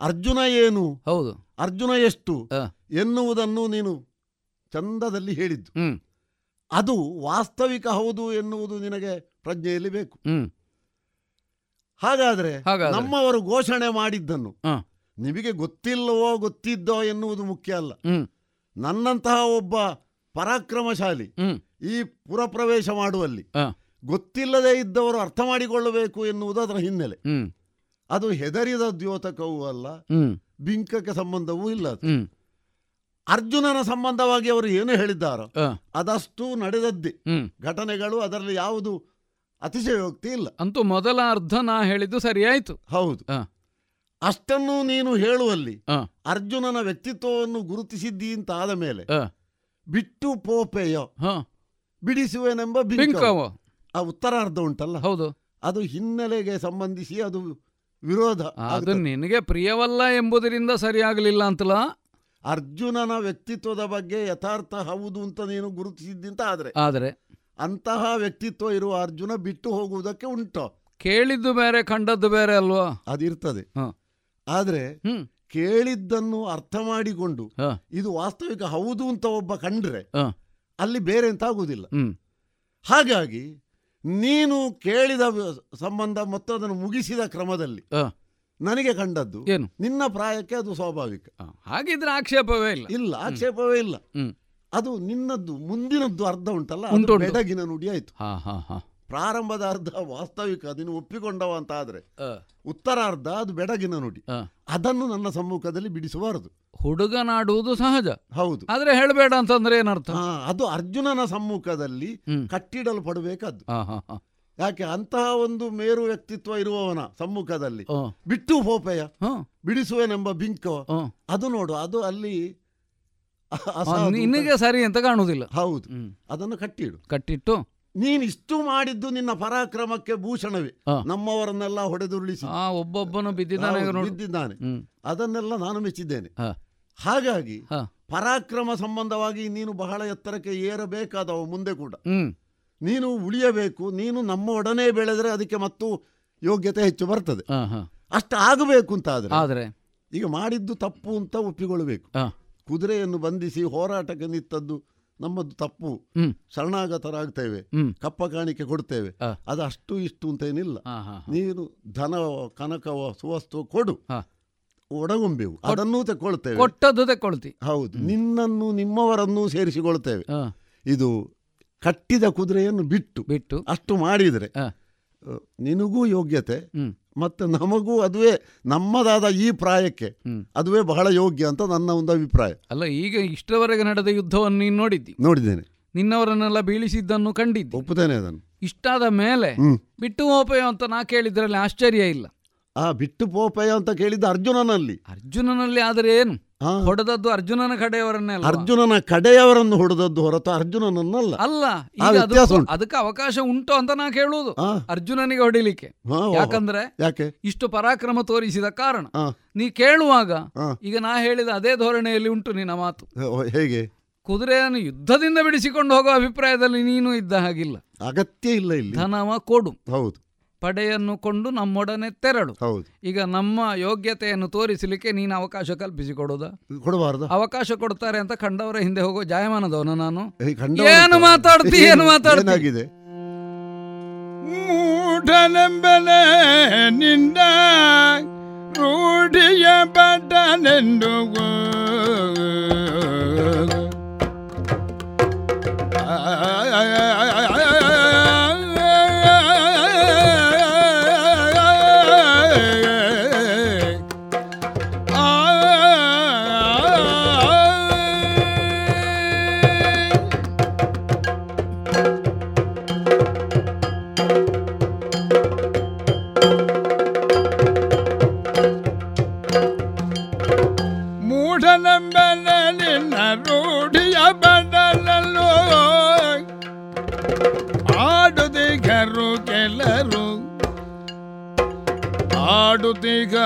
ಅರ್ಜುನ ಏನು? ಹೌದು. ಅರ್ಜುನ ಎಷ್ಟು? ಎನ್ನುವುದನ್ನು ನೀನು ಚಂದದಲ್ಲಿ ಹೇಳಿದ್ದು. ಅದು ವಾಸ್ತವಿಕ ಹೌದು ಎನ್ನುವುದು ನಿನಗೆ ಪ್ರಜ್ಞೆಯಲ್ಲಿ ಬೇಕು. ಹಾಗಾದ್ರೆ? ನಮ್ಮವರು ಘೋಷಣೆ ಮಾಡಿದ್ದನ್ನು ನಿಮಗೆ ಗೊತ್ತಿಲ್ಲವೋ ಗೊತ್ತಿದ್ದೋ ಎನ್ನುವುದು ಮುಖ್ಯ ಅಲ್ಲ. ನನ್ನಂತಹ ಒಬ್ಬ ಪರಾಕ್ರಮಶಾಲಿ ಈ ಪುರಪ್ರವೇಶ ಮಾಡುವಲ್ಲಿ ಗೊತ್ತಿಲ್ಲದೆ ಇದ್ದವರು ಅರ್ಥ ಮಾಡಿಕೊಳ್ಳಬೇಕು ಎನ್ನುವುದು ಅದರ ಹಿನ್ನೆಲೆ. ಅದು ಹೆದರಿದ ದ್ಯೋತಕವೂ ಅಲ್ಲ ಬಿಂಕಕ್ಕೆ ಸಂಬಂಧವೂ ಇಲ್ಲ ಅರ್ಜುನನ ಸಂಬಂಧವಾಗಿ ಅವರು ಏನು ಹೇಳಿದ್ದಾರೋ ಅದಷ್ಟು ನಡೆದದ್ದೇ. ಘಟನೆಗಳು ಅದರಲ್ಲಿ ಯಾವುದು ಅತಿಶಯೋಕ್ತಿ ಇಲ್ಲ. ಅಂತೂ ಮೊದಲ ಅರ್ಧ ನಾ ಹೇಳಿದ್ದು ಸರಿಯಾಯ್ತು ಹೌದು. ಅಷ್ಟನ್ನು ನೀನು ಹೇಳುವಲ್ಲಿ ಅರ್ಜುನನ ವ್ಯಕ್ತಿತ್ವವನ್ನು ಗುರುತಿಸಿದ್ದಿ ಅಂತ ಆದ ಮೇಲೆ ಬಿಟ್ಟು ಪೋಪೆಯೋ. ಬಿಡಿಸುವೆನೆಂಬ. ಆ ಉತ್ತರಾರ್ಧ ಉಂಟಲ್ಲ? ಹೌದು. ಅದು ಹಿನ್ನೆಲೆಗೆ ಸಂಬಂಧಿಸಿ ಅದು ವಿರೋಧ ಅದು ನಿನಗೆ ಪ್ರಿಯವಲ್ಲ ಎಂಬುದರಿಂದ ಸರಿಯಾಗಲಿಲ್ಲ ಅಂತಲ್ಲ? ಅರ್ಜುನನ ವ್ಯಕ್ತಿತ್ವದ ಬಗ್ಗೆ ಯಥಾರ್ಥ ಹೌದು ಅಂತ ನೀನು ಗುರುತಿಸಿದ್ದಿಂತ ಆದ್ರೆ. ಆದರೆ ಅಂತಹ ವ್ಯಕ್ತಿತ್ವ ಇರುವ ಅರ್ಜುನ ಬಿಟ್ಟು ಹೋಗುವುದಕ್ಕೆ ಉಂಟು. ಕೇಳಿದ್ದು ಬೇರೆ ಕಂಡದ್ದು ಬೇರೆ ಅಲ್ವಾ? ಅದಿರ್ತದೆ. ಆದ್ರೆ. ಕೇಳಿದ್ದನ್ನು ಅರ್ಥ ಮಾಡಿಕೊಂಡು. ಇದು ವಾಸ್ತವಿಕ ಹೌದು ಅಂತ ಒಬ್ಬ ಕಂಡ್ರೆ. ಅಲ್ಲಿ ಬೇರೆ ಅಂತ ಆಗುವುದಿಲ್ಲ. ಹಾಗಾಗಿ ನೀನು ಕೇಳಿದ ಸಂಬಂಧ ಮತ್ತು ಅದನ್ನು ಮುಗಿಸಿದ ಕ್ರಮದಲ್ಲಿ. ನನಗೆ ಕಂಡದ್ದು ಏನು? ನಿನ್ನ ಪ್ರಾಯಕ್ಕೆ ಅದು ಸ್ವಾಭಾವಿಕ. ಹಾಗಿದ್ರೆ ಆಕ್ಷೇಪವೇ ಇಲ್ಲ. ಇಲ್ಲ ಆಕ್ಷೇಪವೇ ಇಲ್ಲ. ಅದು ನಿನ್ನದ್ದು ಮುಂದಿನದ್ದು ಅರ್ಧ ಉಂಟಲ್ಲ. ಬೆಡಗಿನ ನುಡಿ ಆಯ್ತು. ಪ್ರಾರಂಭದ ಅರ್ಧ ವಾಸ್ತವಿಕ ಅದನ್ನು ಒಪ್ಪಿಕೊಂಡವ ಅಂತ ಆದ್ರೆ ಉತ್ತರಾರ್ಧ ಅದು ಬೆಡಗಿನ ನುಡಿ. ಅದನ್ನು ನನ್ನ ಸಮ್ಮುಖದಲ್ಲಿ ಬಿಡಿಸಬಾರದು ಹುಡುಗನಾಡುವುದು ಸಹಜ. ಹೌದು. ಆದ್ರೆ ಹೇಳಬೇಡ ಅಂತಂದ್ರೆ ಏನರ್ಥ? ಅದು ಅರ್ಜುನನ ಸಮ್ಮುಖದಲ್ಲಿ. ಕಟ್ಟಿಡಲು ಪಡಬೇಕಾದ್ದು ಯಾಕೆ ಅಂತಹ ಒಂದು ಮೇರು ವ್ಯಕ್ತಿತ್ವ ಇರುವವನ ಸಮ್ಮುಖದಲ್ಲಿ ಬಿಟ್ಟು ಹೋಪೆಯ. ಬಿಡಿಸುವೆನೆಂಬ ಬಿಂಕ. ಅದು ನೋಡು ಅದು ಅಲ್ಲಿ ನಿನಗೆ ಸರಿ ಅಂತ ಕಾಣುವುದಿಲ್ಲ. ಹೌದು. ಅದನ್ನು ಕಟ್ಟಿಡು. ಕಟ್ಟಿಟ್ಟು? ನೀನು ಇಷ್ಟು ಮಾಡಿದ್ದು ನಿನ್ನ ಪರಾಕ್ರಮಕ್ಕೆ ಭೂಷಣವೇ. ನಮ್ಮವರನ್ನೆಲ್ಲ ಹೊಡೆದುರುಳಿಸಿ. ಒಬ್ಬೊಬ್ಬನು ಬಿದ್ದಿದ್ದಾನೆ ಬಿದ್ದಿದ್ದಾನೆ. ಅದನ್ನೆಲ್ಲ ನಾನು ಮೆಚ್ಚಿದ್ದೇನೆ. ಹಾಗಾಗಿ ಪರಾಕ್ರಮ ಸಂಬಂಧವಾಗಿ ನೀನು ಬಹಳ ಎತ್ತರಕ್ಕೆ ಏರಬೇಕಾದವು ಮುಂದೆ ಕೂಡ. ನೀನು ಉಳಿಯಬೇಕು ನೀನು ನಮ್ಮ ಒಡನೆ ಬೆಳೆದ್ರೆ ಅದಕ್ಕೆ ಮತ್ತು ಯೋಗ್ಯತೆ ಹೆಚ್ಚು ಬರ್ತದೆ. ಅಷ್ಟು ಆಗಬೇಕು ಅಂತ ಆದ್ರೆ ಆದ್ರೆ? ಈಗ ಮಾಡಿದ್ದು ತಪ್ಪು ಅಂತ ಒಪ್ಪಿಕೊಳ್ಬೇಕು ಹಾ ಕುದುರೆಯನ್ನು ಬಂಧಿಸಿ ಹೋರಾಟಕ್ಕೆ ನಿಂತದ್ದು ನಮ್ಮದು ತಪ್ಪು. ಶರಣಾಗತರಾಗ್ತೇವೆ. ಕಪ್ಪ ಕಾಣಿಕೆ ಕೊಡ್ತೇವೆ. ಅದು ಅಷ್ಟು ಇಷ್ಟು ಅಂತ ಏನಿಲ್ಲ ಹಾ ಹಾ. ನೀನು ಧನವೋ ಕನಕವೋ ಸುವಸ್ತು ಕೊಡು. ಒಡಗೊಂಬೆವು. ಅದನ್ನೂ ತಗೊಳ್ತೇವೆ ಕೊಟ್ಟದ್ದು ತೆಕ್ಕೊಳ್ತಿ. ಹೌದು. ನಿನ್ನನ್ನು ನಿಮ್ಮವರನ್ನೂ ಸೇರಿಸಿಕೊಳ್ತೇವೆ. ಇದು ಕಟ್ಟಿದ ಕುದುರೆಯನ್ನು ಬಿಟ್ಟು ಬಿಟ್ಟು. ಅಷ್ಟು ಮಾಡಿದರೆ. ನಿನಗೂ ಯೋಗ್ಯತೆ. ಮತ್ತೆ ನಮಗೂ ಅದುವೇ ನಮ್ಮದಾದ ಈ ಪ್ರಾಯಕ್ಕೆ. ಅದುವೇ ಬಹಳ ಯೋಗ್ಯ ಅಂತ ನನ್ನ ಒಂದು ಅಭಿಪ್ರಾಯ. ಅಲ್ಲ ಈಗ ಇಷ್ಟರವರೆಗೆ ನಡೆದ ಯುದ್ಧವನ್ನು ನೀನು ನೋಡಿದ್ದಿ? ನೋಡಿದ್ದೇನೆ. ನಿನ್ನವರನ್ನೆಲ್ಲ ಬೀಳಿಸಿದ್ದನ್ನು ಕಂಡಿದ್ದೆ? ಒಪ್ಪುತ್ತೇನೆ ಅದನ್ನು. ಇಷ್ಟಾದ ಮೇಲೆ ಬಿಟ್ಟು ಹೋಪೆಯೋ ಅಂತ ನಾ ಕೇಳಿದ್ರಲ್ಲಿ ಆಶ್ಚರ್ಯ ಇಲ್ಲ. ಆ ಬಿಟ್ಟು ಪೋಪಯ ಅಂತ ಕೇಳಿದ ಅರ್ಜುನನಲ್ಲಿ. ಅರ್ಜುನನಲ್ಲಿ ಆದರೆ ಏನು? ಹೊಡೆದದ್ದು ಅರ್ಜುನನ ಕಡೆಯವರನ್ನೇ? ಅರ್ಜುನನ ಕಡೆಯವರನ್ನು ಹೊಡೆದದ್ದು ಹೊರತು ಅರ್ಜುನನನ್ನಲ್ಲ. ಅಲ್ಲ ಅದಕ್ಕೂ- ಅವಕಾಶ ಉಂಟು ಅಂತ ನಾ ಕೇಳುವುದು. ಅರ್ಜುನನಿಗೆ ಹೊಡಿಲಿಕ್ಕೆ. ಯಾಕಂದ್ರೆ ಯಾಕೆ? ಇಷ್ಟು ಪರಾಕ್ರಮ ತೋರಿಸಿದ ಕಾರಣ. ನೀ ಕೇಳುವಾಗ ಈಗ ನಾ ಹೇಳಿದ ಅದೇ ಧೋರಣೆಯಲ್ಲಿ ಉಂಟು ನಿನ್ನ ಮಾತು. ಹೇಗೆ? ಕುದುರೆಯನ್ನು ಯುದ್ಧದಿಂದ ಬಿಡಿಸಿಕೊಂಡು ಹೋಗುವ ಅಭಿಪ್ರಾಯದಲ್ಲಿ ನೀನು ಇದ್ದ ಹಾಗಿಲ್ಲ. ಅಗತ್ಯ ಇಲ್ಲ ಇಲ್ಲಿ. ಧನವ ಕೊಡು. ಹೌದು. ಪಡೆಯನ್ನು ಕೊಂಡು ನಮ್ಮೊಡನೆ ತೆರಳು. ಹೌದು. ಈಗ ನಮ್ಮ ಯೋಗ್ಯತೆಯನ್ನು ತೋರಿಸಲಿಕ್ಕೆ ನೀನು ಅವಕಾಶ ಕಲ್ಪಿಸಿ ಕೊಡುವುದು ಅವಕಾಶ ಕೊಡ್ತಾರೆ ಅಂತ ಕಂಡವರ ಹಿಂದೆ ಹೋಗೋ ಜಾಯಮಾನದವನು ನಾನು? ಏನು ಮಾತಾಡ್ತಿ ಏನು ಮಾತಾಡ್ತಿ? ಏನಾಗಿದೆ? ಮೂಢನೆಂಬನೆ ನಿಂದ ರೂಢಿಯ ಪಟ್ಟನೆಂದು ಮೂಢನೆಂಬನೆ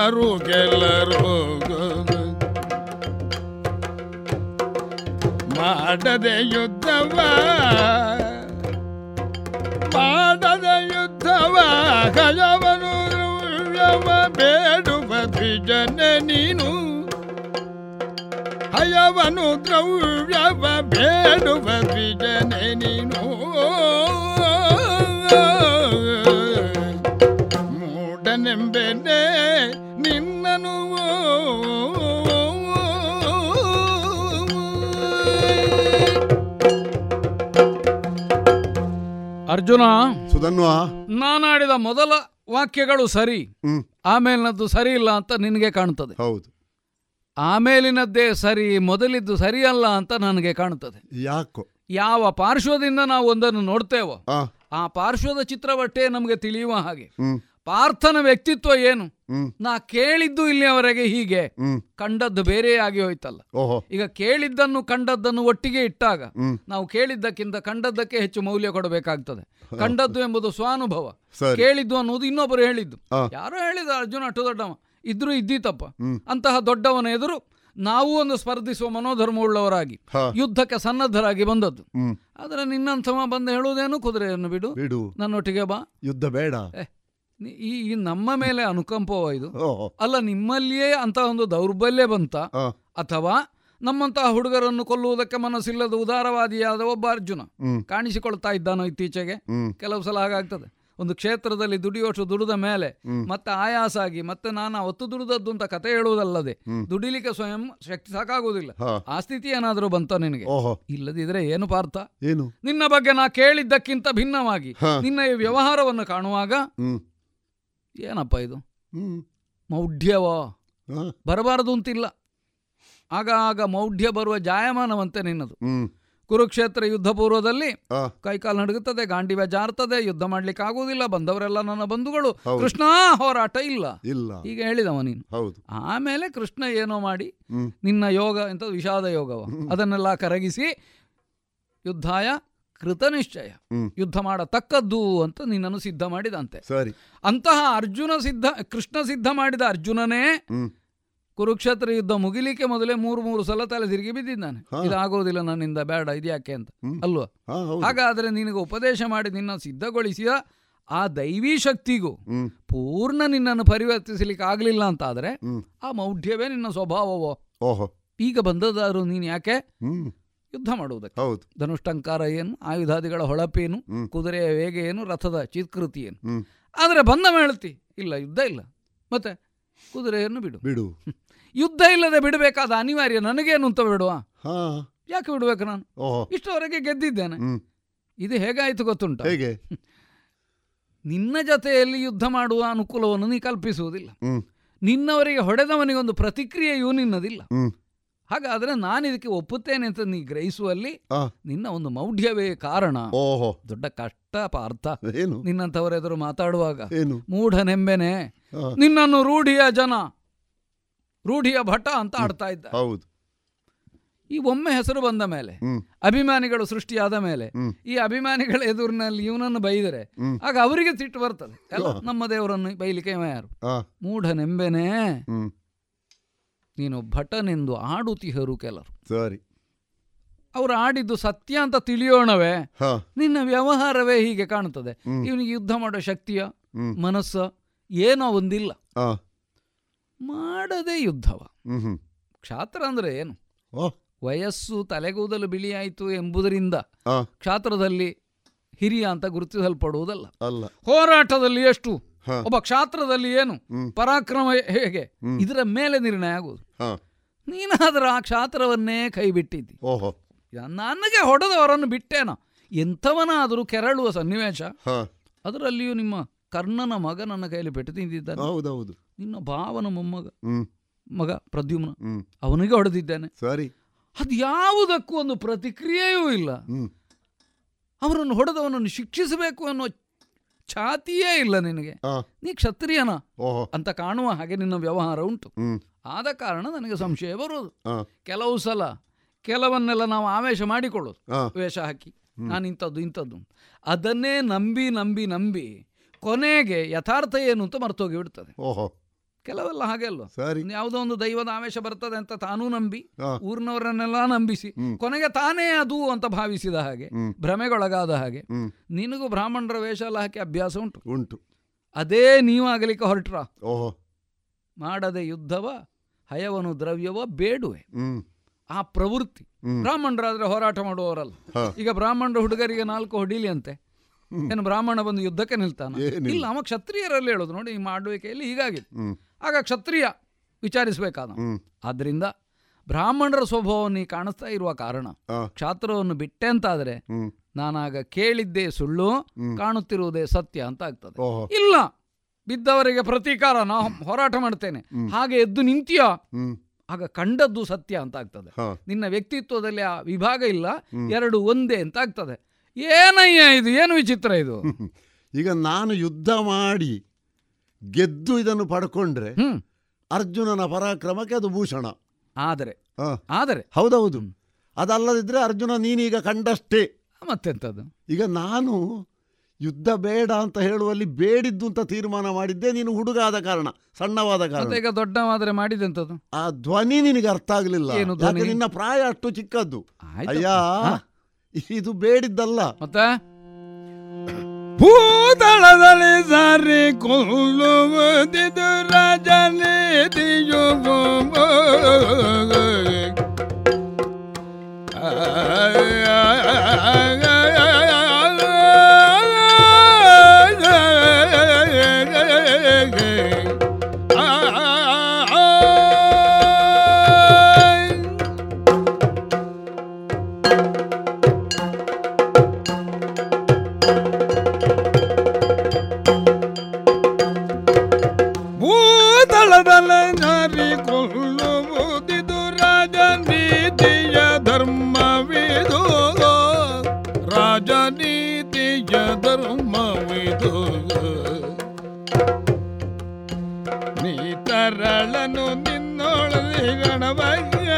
ಆಡುದಿಗರು ಗೆಲ್ಲರು ಮಾಡದೆ ಯುದ್ಧವ ಮಾಡದೆ ಯುದ್ಧವ ಕಯವನು ಬೇಡುವ ದ್ವಿಜನ ನೀನು. ಹಯವನು ದ್ರವ್ಯವ, ಬೇಡುವ ದ್ವಿಜನೆ ನೀನು. ಮೂಢನೆಂಬೆನೆ ನಿನ್ನನು ಅರ್ಜುನ ಸುಧನ್ವ. ನಾನಾಡಿದ ಮೊದಲ ವಾಕ್ಯಗಳು ಸರಿ. ಆಮೇಲಿನದ್ದು ಸರಿ ಇಲ್ಲ ಅಂತ ನಿನಗೆ ಕಾಣುತ್ತದೆ. ಹೌದು. ಆಮೇಲಿನದ್ದೇ ಸರಿ ಮೊದಲಿದ್ದು ಸರಿಯಲ್ಲ ಅಂತ ನನಗೆ ಕಾಣುತ್ತದೆ. ಯಾಕೋ? ಯಾವ ಪಾರ್ಶ್ವದಿಂದ ನಾವು ಒಂದನ್ನು ನೋಡ್ತೇವೋ ಆ. ಪಾರ್ಶ್ವದ ಚಿತ್ರವಟ್ಟೆ ನಮಗೆ ತಿಳಿಯುವ ಹಾಗೆ. ಪಾರ್ಥನ ವ್ಯಕ್ತಿತ್ವ ಏನು? ನಾ ಕೇಳಿದ್ದು ಇಲ್ಲಿಯವರೆಗೆ ಹೀಗೆ. ಕಂಡದ್ದು ಬೇರೆಯಾಗಿ ಹೋಯ್ತಲ್ಲ. ಈಗ ಕೇಳಿದ್ದನ್ನು ಕಂಡದ್ದನ್ನು ಒಟ್ಟಿಗೆ ಇಟ್ಟಾಗ ನಾವು ಕೇಳಿದ್ದಕ್ಕಿಂತ ಕಂಡದ್ದಕ್ಕೆ ಹೆಚ್ಚು ಮೌಲ್ಯ ಕೊಡಬೇಕಾಗ್ತದೆ. ಕಂಡದ್ದು ಎಂಬುದು ಸ್ವಾನುಭವ. ಕೇಳಿದ್ದು ಅನ್ನೋದು ಇನ್ನೊಬ್ಬರು ಹೇಳಿದ್ದು. ಯಾರೋ ಹೇಳಿದ ಅರ್ಜುನ ಅಟ್ಟು ದೊಡ್ಡವ. ಇದ್ರೂ ಇದ್ದೀತಪ್ಪ. ಅಂತಹ ದೊಡ್ಡವನ ಎದುರು ನಾವು ಒಂದು ಸ್ಪರ್ಧಿಸುವ ಮನೋಧರ್ಮವುಳ್ಳವರಾಗಿ ಉಳ್ಳವರಾಗಿ ಯುದ್ಧಕ್ಕೆ ಸನ್ನದ್ಧರಾಗಿ ಬಂದದ್ದು. ಆದ್ರೆ ನಿನ್ನಂಥವ ಬಂದು ಹೇಳುವುದೇನು? ಕುದುರೆಯನ್ನು ಬಿಡು. ಬಿಡು. ನನ್ನೊಟ್ಟಿಗೆ ಬಾ. ಯುದ್ಧ ಬೇಡ. ಈ ಈ ನಮ್ಮ ಮೇಲೆ ಅನುಕಂಪವ ಇದು. ಅಲ್ಲ ನಿಮ್ಮಲ್ಲಿಯೇ ಅಂತ ಒಂದು ದೌರ್ಬಲ್ಯ ಬಂತ? ಅಥವಾ ನಮ್ಮಂತಹ ಹುಡುಗರನ್ನು ಕೊಲ್ಲುವುದಕ್ಕೆ ಮನಸ್ಸಿಲ್ಲದ ಉದಾರವಾದಿಯಾದ ಒಬ್ಬ ಅರ್ಜುನ. ಕಾಣಿಸಿಕೊಳ್ತಾ ಇದ್ದಾನೋ ಇತ್ತೀಚೆಗೆ? ಕೆಲವು ಸಲ ಹಾಗಾಗ್ತದೆ. ಒಂದು ಕ್ಷೇತ್ರದಲ್ಲಿ ದುಡಿಯೋಷ್ಟು ದುಡಿದ ಮೇಲೆ ಮತ್ತೆ ಆಯಾಸ ಆಗಿ ಮತ್ತೆ ನಾನು ಅವತ್ತು ದುಡಿದದ್ದು ಅಂತ ಕತೆ ಹೇಳುವುದಲ್ಲದೆ. ದುಡಿಲಿಕ್ಕೆ ಸ್ವಯಂ ಶಕ್ತಿ ಸಾಕಾಗುವುದಿಲ್ಲ. ಆ ಸ್ಥಿತಿ ಏನಾದರೂ ಬಂತ ನಿನಗೆ? ಇಲ್ಲದಿದ್ರೆ ಏನು ಪಾರ್ಥ? ಏನು? ನಿನ್ನ ಬಗ್ಗೆ ನಾ ಕೇಳಿದ್ದಕ್ಕಿಂತ ಭಿನ್ನವಾಗಿ ನಿನ್ನ ಈ ವ್ಯವಹಾರವನ್ನು ಕಾಣುವಾಗ ಏನಪ್ಪ ಇದು? ಮೌಢ್ಯವ. ಬರಬಾರದು ಅಂತಿಲ್ಲ. ಆಗ ಆಗ ಮೌಢ್ಯ ಬರುವ ಜಾಯಮಾನವಂತೆ ನಿನ್ನದು. ಕುರುಕ್ಷೇತ್ರ ಯುದ್ಧ ಪೂರ್ವದಲ್ಲಿ ಕೈಕಾಲು ನಡುಗುತ್ತದೆ ಗಾಂಡಿವ್ಯ ಜಾರ್ತದೆ ಯುದ್ಧ ಮಾಡ್ಲಿಕ್ಕೆ ಆಗುವುದಿಲ್ಲ ಬಂದವರೆಲ್ಲ ನನ್ನ ಬಂಧುಗಳು. ಕೃಷ್ಣ ಹೋರಾಟ ಇಲ್ಲ. ಇಲ್ಲ. ಈಗ ಹೇಳಿದವ ನೀನು. ಹೌದು. ಆಮೇಲೆ ಕೃಷ್ಣ ಏನೋ ಮಾಡಿ ನಿನ್ನ ಯೋಗ ಎಂತ ವಿಷಾದ ಯೋಗವ. ಅದನ್ನೆಲ್ಲ ಕರಗಿಸಿ ಯುದ್ಧಾಯ ಕೃತ ನಿಶ್ಚಯ ಯುದ್ಧ ಮಾಡತಕ್ಕದ್ದು ಅಂತ ನಿನ್ನನ್ನು ಸಿದ್ಧ ಮಾಡಿದಂತೆ. ಸರಿ. ಅಂತಹ ಅರ್ಜುನ ಸಿದ್ಧ ಕೃಷ್ಣ ಸಿದ್ಧ ಮಾಡಿದ ಅರ್ಜುನನೇ ಕುರುಕ್ಷೇತ್ರ ಯುದ್ಧ ಮುಗಿಲಿಕ್ಕೆ ಮೊದಲೇ ಮೂರು ಮೂರು ಸಲ ತಲೆ ತಿರುಗಿ ಬಿದ್ದಿದ್ದಾನೆ. ಇದಾಗೋದಿಲ್ಲ ನನ್ನಿಂದ ಬೇಡ ಇದ್ಯಾಕೆ ಅಂತ. ಅಲ್ವಾ? ಹಾಗಾದ್ರೆ ನಿನಗೆ ಉಪದೇಶ ಮಾಡಿ ನಿನ್ನ ಸಿದ್ಧಗೊಳಿಸಿದ ಆ ದೈವಿ ಶಕ್ತಿಗೂ ಪೂರ್ಣ ನಿನ್ನನ್ನು ಪರಿವರ್ತಿಸಲಿಕ್ಕೆ ಆಗಲಿಲ್ಲ ಅಂತ ಆದರೆ ಆ ಮೌಢ್ಯವೇ ನಿನ್ನ ಸ್ವಭಾವವೋ? ಓಹೋ. ಈಗ ಬಂದದಾರು ನೀನು ಯಾಕೆ? ಯುದ್ಧ ಮಾಡುವುದಕ್ಕೆ. ಹೌದು. ಧನುಷ್ಟಂಕಾರ ಏನು ಆಯುಧಾದಿಗಳ ಹೊಳಪೇನು. ಕುದುರೆಯ ವೇಗ ಏನು ರಥದ ಚಿತ್ಕೃತಿ ಏನು. ಆದರೆ ಬಂದ ಮೇಳ್ತಿ ಇಲ್ಲ ಯುದ್ಧ ಇಲ್ಲ. ಮತ್ತೆ ಕುದುರೆಯನ್ನು ಬಿಡು. ಬಿಡು. ಯುದ್ಧ ಇಲ್ಲದೆ ಬಿಡಬೇಕಾದ ಅನಿವಾರ್ಯ ನನಗೇನು ಅಂತ ಬಿಡುವ ಯಾಕೆ ಬಿಡಬೇಕು ನಾನು? ಇಷ್ಟವರೆಗೆ ಗೆದ್ದಿದ್ದೇನೆ. ಇದು ಹೇಗಾಯಿತು ಗೊತ್ತುಂಟು? ಹೇಗೆ? ನಿನ್ನ ಜೊತೆಯಲ್ಲಿ ಯುದ್ಧ ಮಾಡುವ ಅನುಕೂಲವನ್ನು ನೀ ಕಲ್ಪಿಸುವುದಿಲ್ಲ. ನಿನ್ನವರಿಗೆ ಹೊಡೆದವನಿಗೊಂದು ಪ್ರತಿಕ್ರಿಯೆಯೂ ನಿನ್ನದಿಲ್ಲ. ಹಾಗಾದ್ರೆ ನಾನು ಇದಕ್ಕೆ ಒಪ್ಪುತ್ತೇನೆ ಅಂತ ನೀ ಗ್ರಹಿಸುವಲ್ಲಿ ನಿನ್ನ ಒಂದು ಮೌಢ್ಯವೇ ಕಾರಣ. ಓಹೋ. ದೊಡ್ಡ ಕಷ್ಟ ಪಾರ್ಥ. ಏನು? ನಿನ್ನಂಥವರೆದುರು ಮಾತಾಡುವಾಗ. ಏನು? ಮೂಢನೆಂಬೆನೆ. ನಿನ್ನನ್ನು ರೂಢಿಯ ಜನ ರೂಢಿಯ ಭಟ ಅಂತ ಆಡ್ತಾ ಇದ್ದ ಹೌದು. ಈ ಒಮ್ಮೆ ಹೆಸರು ಬಂದ ಮೇಲೆ ಅಭಿಮಾನಿಗಳು ಸೃಷ್ಟಿಯಾದ ಮೇಲೆ ಈ ಅಭಿಮಾನಿಗಳ ಎದುರಿನಲ್ಲಿ ಇವನನ್ನು ಬೈದರೆ ಆಗ ಅವರಿಗೆ ಸಿಟ್ಟು ಬರ್ತದೆ. ನಮ್ಮ ದೇವರನ್ನು ಬೈಲಿಕ್ಕೆ ಯಾರು? ಮೂಢನೆಂಬೆನೆ. ನೀನು ಭಟನೆಂದು ಆಡುತ್ತಿಹರು ಕೆಲರು. ಸರಿ. ಅವರು ಆಡಿದ್ದು ಸತ್ಯ ಅಂತ ತಿಳಿಯೋಣವೇ. ನಿನ್ನ ವ್ಯವಹಾರವೇ ಹೀಗೆ ಕಾಣುತ್ತದೆ. ಇವನಿಗೆ ಯುದ್ಧ ಮಾಡೋ ಶಕ್ತಿಯ ಮನಸ್ಸ ಏನೋ ಒಂದಿಲ್ಲ. ಮಾಡದೆ ಯುದ್ಧವ. ಕ್ಷಾತ್ರ ಅಂದ್ರೆ ಏನು? ವಯಸ್ಸು ತಲೆಗೂದಲು ಬಿಳಿಯಾಯಿತು ಎಂಬುದರಿಂದ ಕ್ಷಾತ್ರದಲ್ಲಿ ಹಿರಿಯ ಅಂತ ಗುರುತಿಸಲ್ಪಡುವುದಲ್ಲ. ಅಲ್ಲ. ಹೋರಾಟದಲ್ಲಿ ಎಷ್ಟು. ಒಬ್ಬ ಕ್ಷಾತ್ರದಲ್ಲಿ ಏನು? ಪರಾಕ್ರಮ ಹೇಗೆ? ಇದರ ಮೇಲೆ ನಿರ್ಣಯ ಆಗುವುದು. ನೀನಾದ್ರೂ ಆ ಕ್ಷಾತ್ರವನ್ನೇ ಕೈ ಬಿಟ್ಟಿದ್ದಿ. ಓಹೋ. ನನಗೆ ಹೊಡೆದವರನ್ನು ಬಿಟ್ಟೇನ? ಎಂಥವನಾದರೂ ಕೆರಳುವ ಸನ್ನಿವೇಶ? ಅದರಲ್ಲಿಯೂ ನಿಮ್ಮ ಕರ್ಣನ ಮಗ ನನ್ನ ಕೈಯಲ್ಲಿ ಪೆಟ್ಟು ತಿಂದಿದ್ದಾನೆ. ಹೌದೌದು. ನಿನ್ನ ಭಾವನ ಮೊಮ್ಮಗ. ಮಗ ಪ್ರದ್ಯುಮ್ನ. ಅವನಿಗೆ ಹೊಡೆದಿದ್ದೇನೆ. ಸರಿ. ಅದು ಯಾವುದಕ್ಕೂ ಒಂದು ಪ್ರತಿಕ್ರಿಯೆಯೂ ಇಲ್ಲ. ಅವರನ್ನು ಹೊಡೆದವನನ್ನು ಶಿಕ್ಷಿಸಬೇಕು ಅನ್ನೋ ಛಾತಿಯೇ ಇಲ್ಲ ನಿನಗೆ. ನೀ ಕ್ಷತ್ರಿಯನ ಅಂತ ಕಾಣುವ ಹಾಗೆ ನಿನ್ನ ವ್ಯವಹಾರ ಉಂಟು. ಆದ ಕಾರಣ ನನಗೆ ಸಂಶಯ ಬರೋದು ಕೆಲವು ಸಲ ಕೆಲವನ್ನೆಲ್ಲ ನಾವು ಆವೇಶ ಮಾಡಿಕೊಳ್ಳೋದು. ವೇಷ ಹಾಕಿ. ನಾನು ಇಂಥದ್ದು ಇಂಥದ್ದು ಅದನ್ನೇ ನಂಬಿ ನಂಬಿ ನಂಬಿ ಕೊನೆಗೆ ಯಥಾರ್ಥ ಏನು ಅಂತ ಮರ್ತೋಗಿ ಬಿಡ್ತದೆ ಓಹೋ. ಕೆಲವೆಲ್ಲ ಹಾಗೆ ಅಲ್ವಾ? ಸರಿ. ಯಾವುದೋ ಒಂದು ದೈವದ ಆವೇಶ ಬರ್ತದೆ ಅಂತ ತಾನೂ ನಂಬಿ ಊರಿನವರನ್ನೆಲ್ಲ ನಂಬಿಸಿ ಕೊನೆಗೆ ತಾನೇ ಅದು ಅಂತ ಭಾವಿಸಿದ ಹಾಗೆ. ಭ್ರಮೆಗೊಳಗಾದ ಹಾಗೆ ನಿನಗೂ ಬ್ರಾಹ್ಮಣರ ವೇಷ ಎಲ್ಲ ಹಾಕಿ ಅಭ್ಯಾಸ ಉಂಟು? ಉಂಟು. ಅದೇ ನೀವಾಗಲಿಕ್ಕೆ ಹೊರಟ್ರ? ಓಹೋ. ಮಾಡದೆ ಯುದ್ಧವ ಹಯವನು ದ್ರವ್ಯವ ಬೇಡುವೆ. ಆ ಪ್ರವೃತ್ತಿ. ಹ್ಮ್. ಬ್ರಾಹ್ಮಣರಾದ್ರೆ ಹೋರಾಟ ಮಾಡುವವರಲ್ಲ. ಈಗ ಬ್ರಾಹ್ಮಣರ ಹುಡುಗರಿಗೆ ನಾಲ್ಕು ಹೊಡಿಲಿ ಅಂತೆ ಏನು ಬ್ರಾಹ್ಮಣ ಬಂದು ಯುದ್ಧಕ್ಕೆ ನಿಲ್ತಾನ? ಇಲ್ಲ ಅವ ಕ್ಷತ್ರಿಯರಲ್ಲಿ ಹೇಳೋದು ನೋಡಿ ಈ ಮಾಡುವಿಕೆಯಲ್ಲಿ ಹೀಗಾಗಿದೆ. ಆಗ ಕ್ಷತ್ರಿಯ ವಿಚಾರಿಸಬೇಕಾದ. ಆದ್ದರಿಂದ ಬ್ರಾಹ್ಮಣರ ಸ್ವಭಾವವನ್ನು ಕಾಣಿಸ್ತಾ ಇರುವ ಕಾರಣ ಕ್ಷಾತ್ರವನ್ನು ಬಿಟ್ಟೆ ಅಂತಾದರೆ ನಾನಾಗ ಕೇಳಿದ್ದೇ ಸುಳ್ಳು ಕಾಣುತ್ತಿರುವುದೇ ಸತ್ಯ ಅಂತ ಆಗ್ತದೆ. ಇಲ್ಲ ಬಿದ್ದವರಿಗೆ ಪ್ರತೀಕಾರ ನಾ ಹೋರಾಟ ಮಾಡ್ತೇನೆ. ಹಾಗೆ ಎದ್ದು ನಿಂತೀಯ? ಆಗ ಕಂಡದ್ದು ಸತ್ಯ ಅಂತ ಆಗ್ತದೆ. ನಿನ್ನ ವ್ಯಕ್ತಿತ್ವದಲ್ಲಿ ಆ ವಿಭಾಗ ಇಲ್ಲ ಎರಡು ಒಂದೇ ಅಂತ ಆಗ್ತದೆ. ಏನಯ್ಯ ಇದು? ಏನು ವಿಚಿತ್ರ ಇದು? ಈಗ ನಾನು ಯುದ್ಧ ಮಾಡಿ ಗೆದ್ದು ಇದನ್ನು ಪಡ್ಕೊಂಡ್ರೆ ಅರ್ಜುನನ ಪರಾಕ್ರಮಕ್ಕೆ ಅದು ಭೂಷಣ. ಆದರೆ ಆದರೆ. ಹೌದೌದು. ಅದಲ್ಲದಿದ್ರೆ ಅರ್ಜುನ ನೀನೀಗ ಕಂಡಷ್ಟೇ. ಮತ್ತೆಂತದ್ದು ಈಗ ನಾನು ಯುದ್ಧ ಬೇಡ ಅಂತ ಹೇಳುವಲ್ಲಿ ಬೇಡಿದ್ದು ಅಂತ ತೀರ್ಮಾನ ಮಾಡಿದ್ದೆ ನೀನು ಹುಡುಗ ಆದ ಕಾರಣ ಸಣ್ಣವಾದ ಕಾರಣ. ಈಗ ದೊಡ್ಡವಾದ್ರೆ ಮಾಡಿದೆಂಥದ್ದು? ಆ ಧ್ವನಿ ನಿನಗೆ ಅರ್ಥ ಆಗಲಿಲ್ಲ. ನಿನ್ನ ಪ್ರಾಯ ಅಷ್ಟು ಚಿಕ್ಕದ್ದು. ಅಯ್ಯ ಇದು ಬೇಡಿದ್ದಲ್ಲ. ಮತ್ತೆ? ಭೂತಳದಲ್ಲಿ ಸಾರಿ ಕೊಲ್ಲುವುದಿದು ರಾಜನೀತಿಯು ಭೂತಳದಲ್ಲಿ ನೀ ತರಳನು ನಿನ್ನೊಳಲಿ ಗಣವಯ್ಯ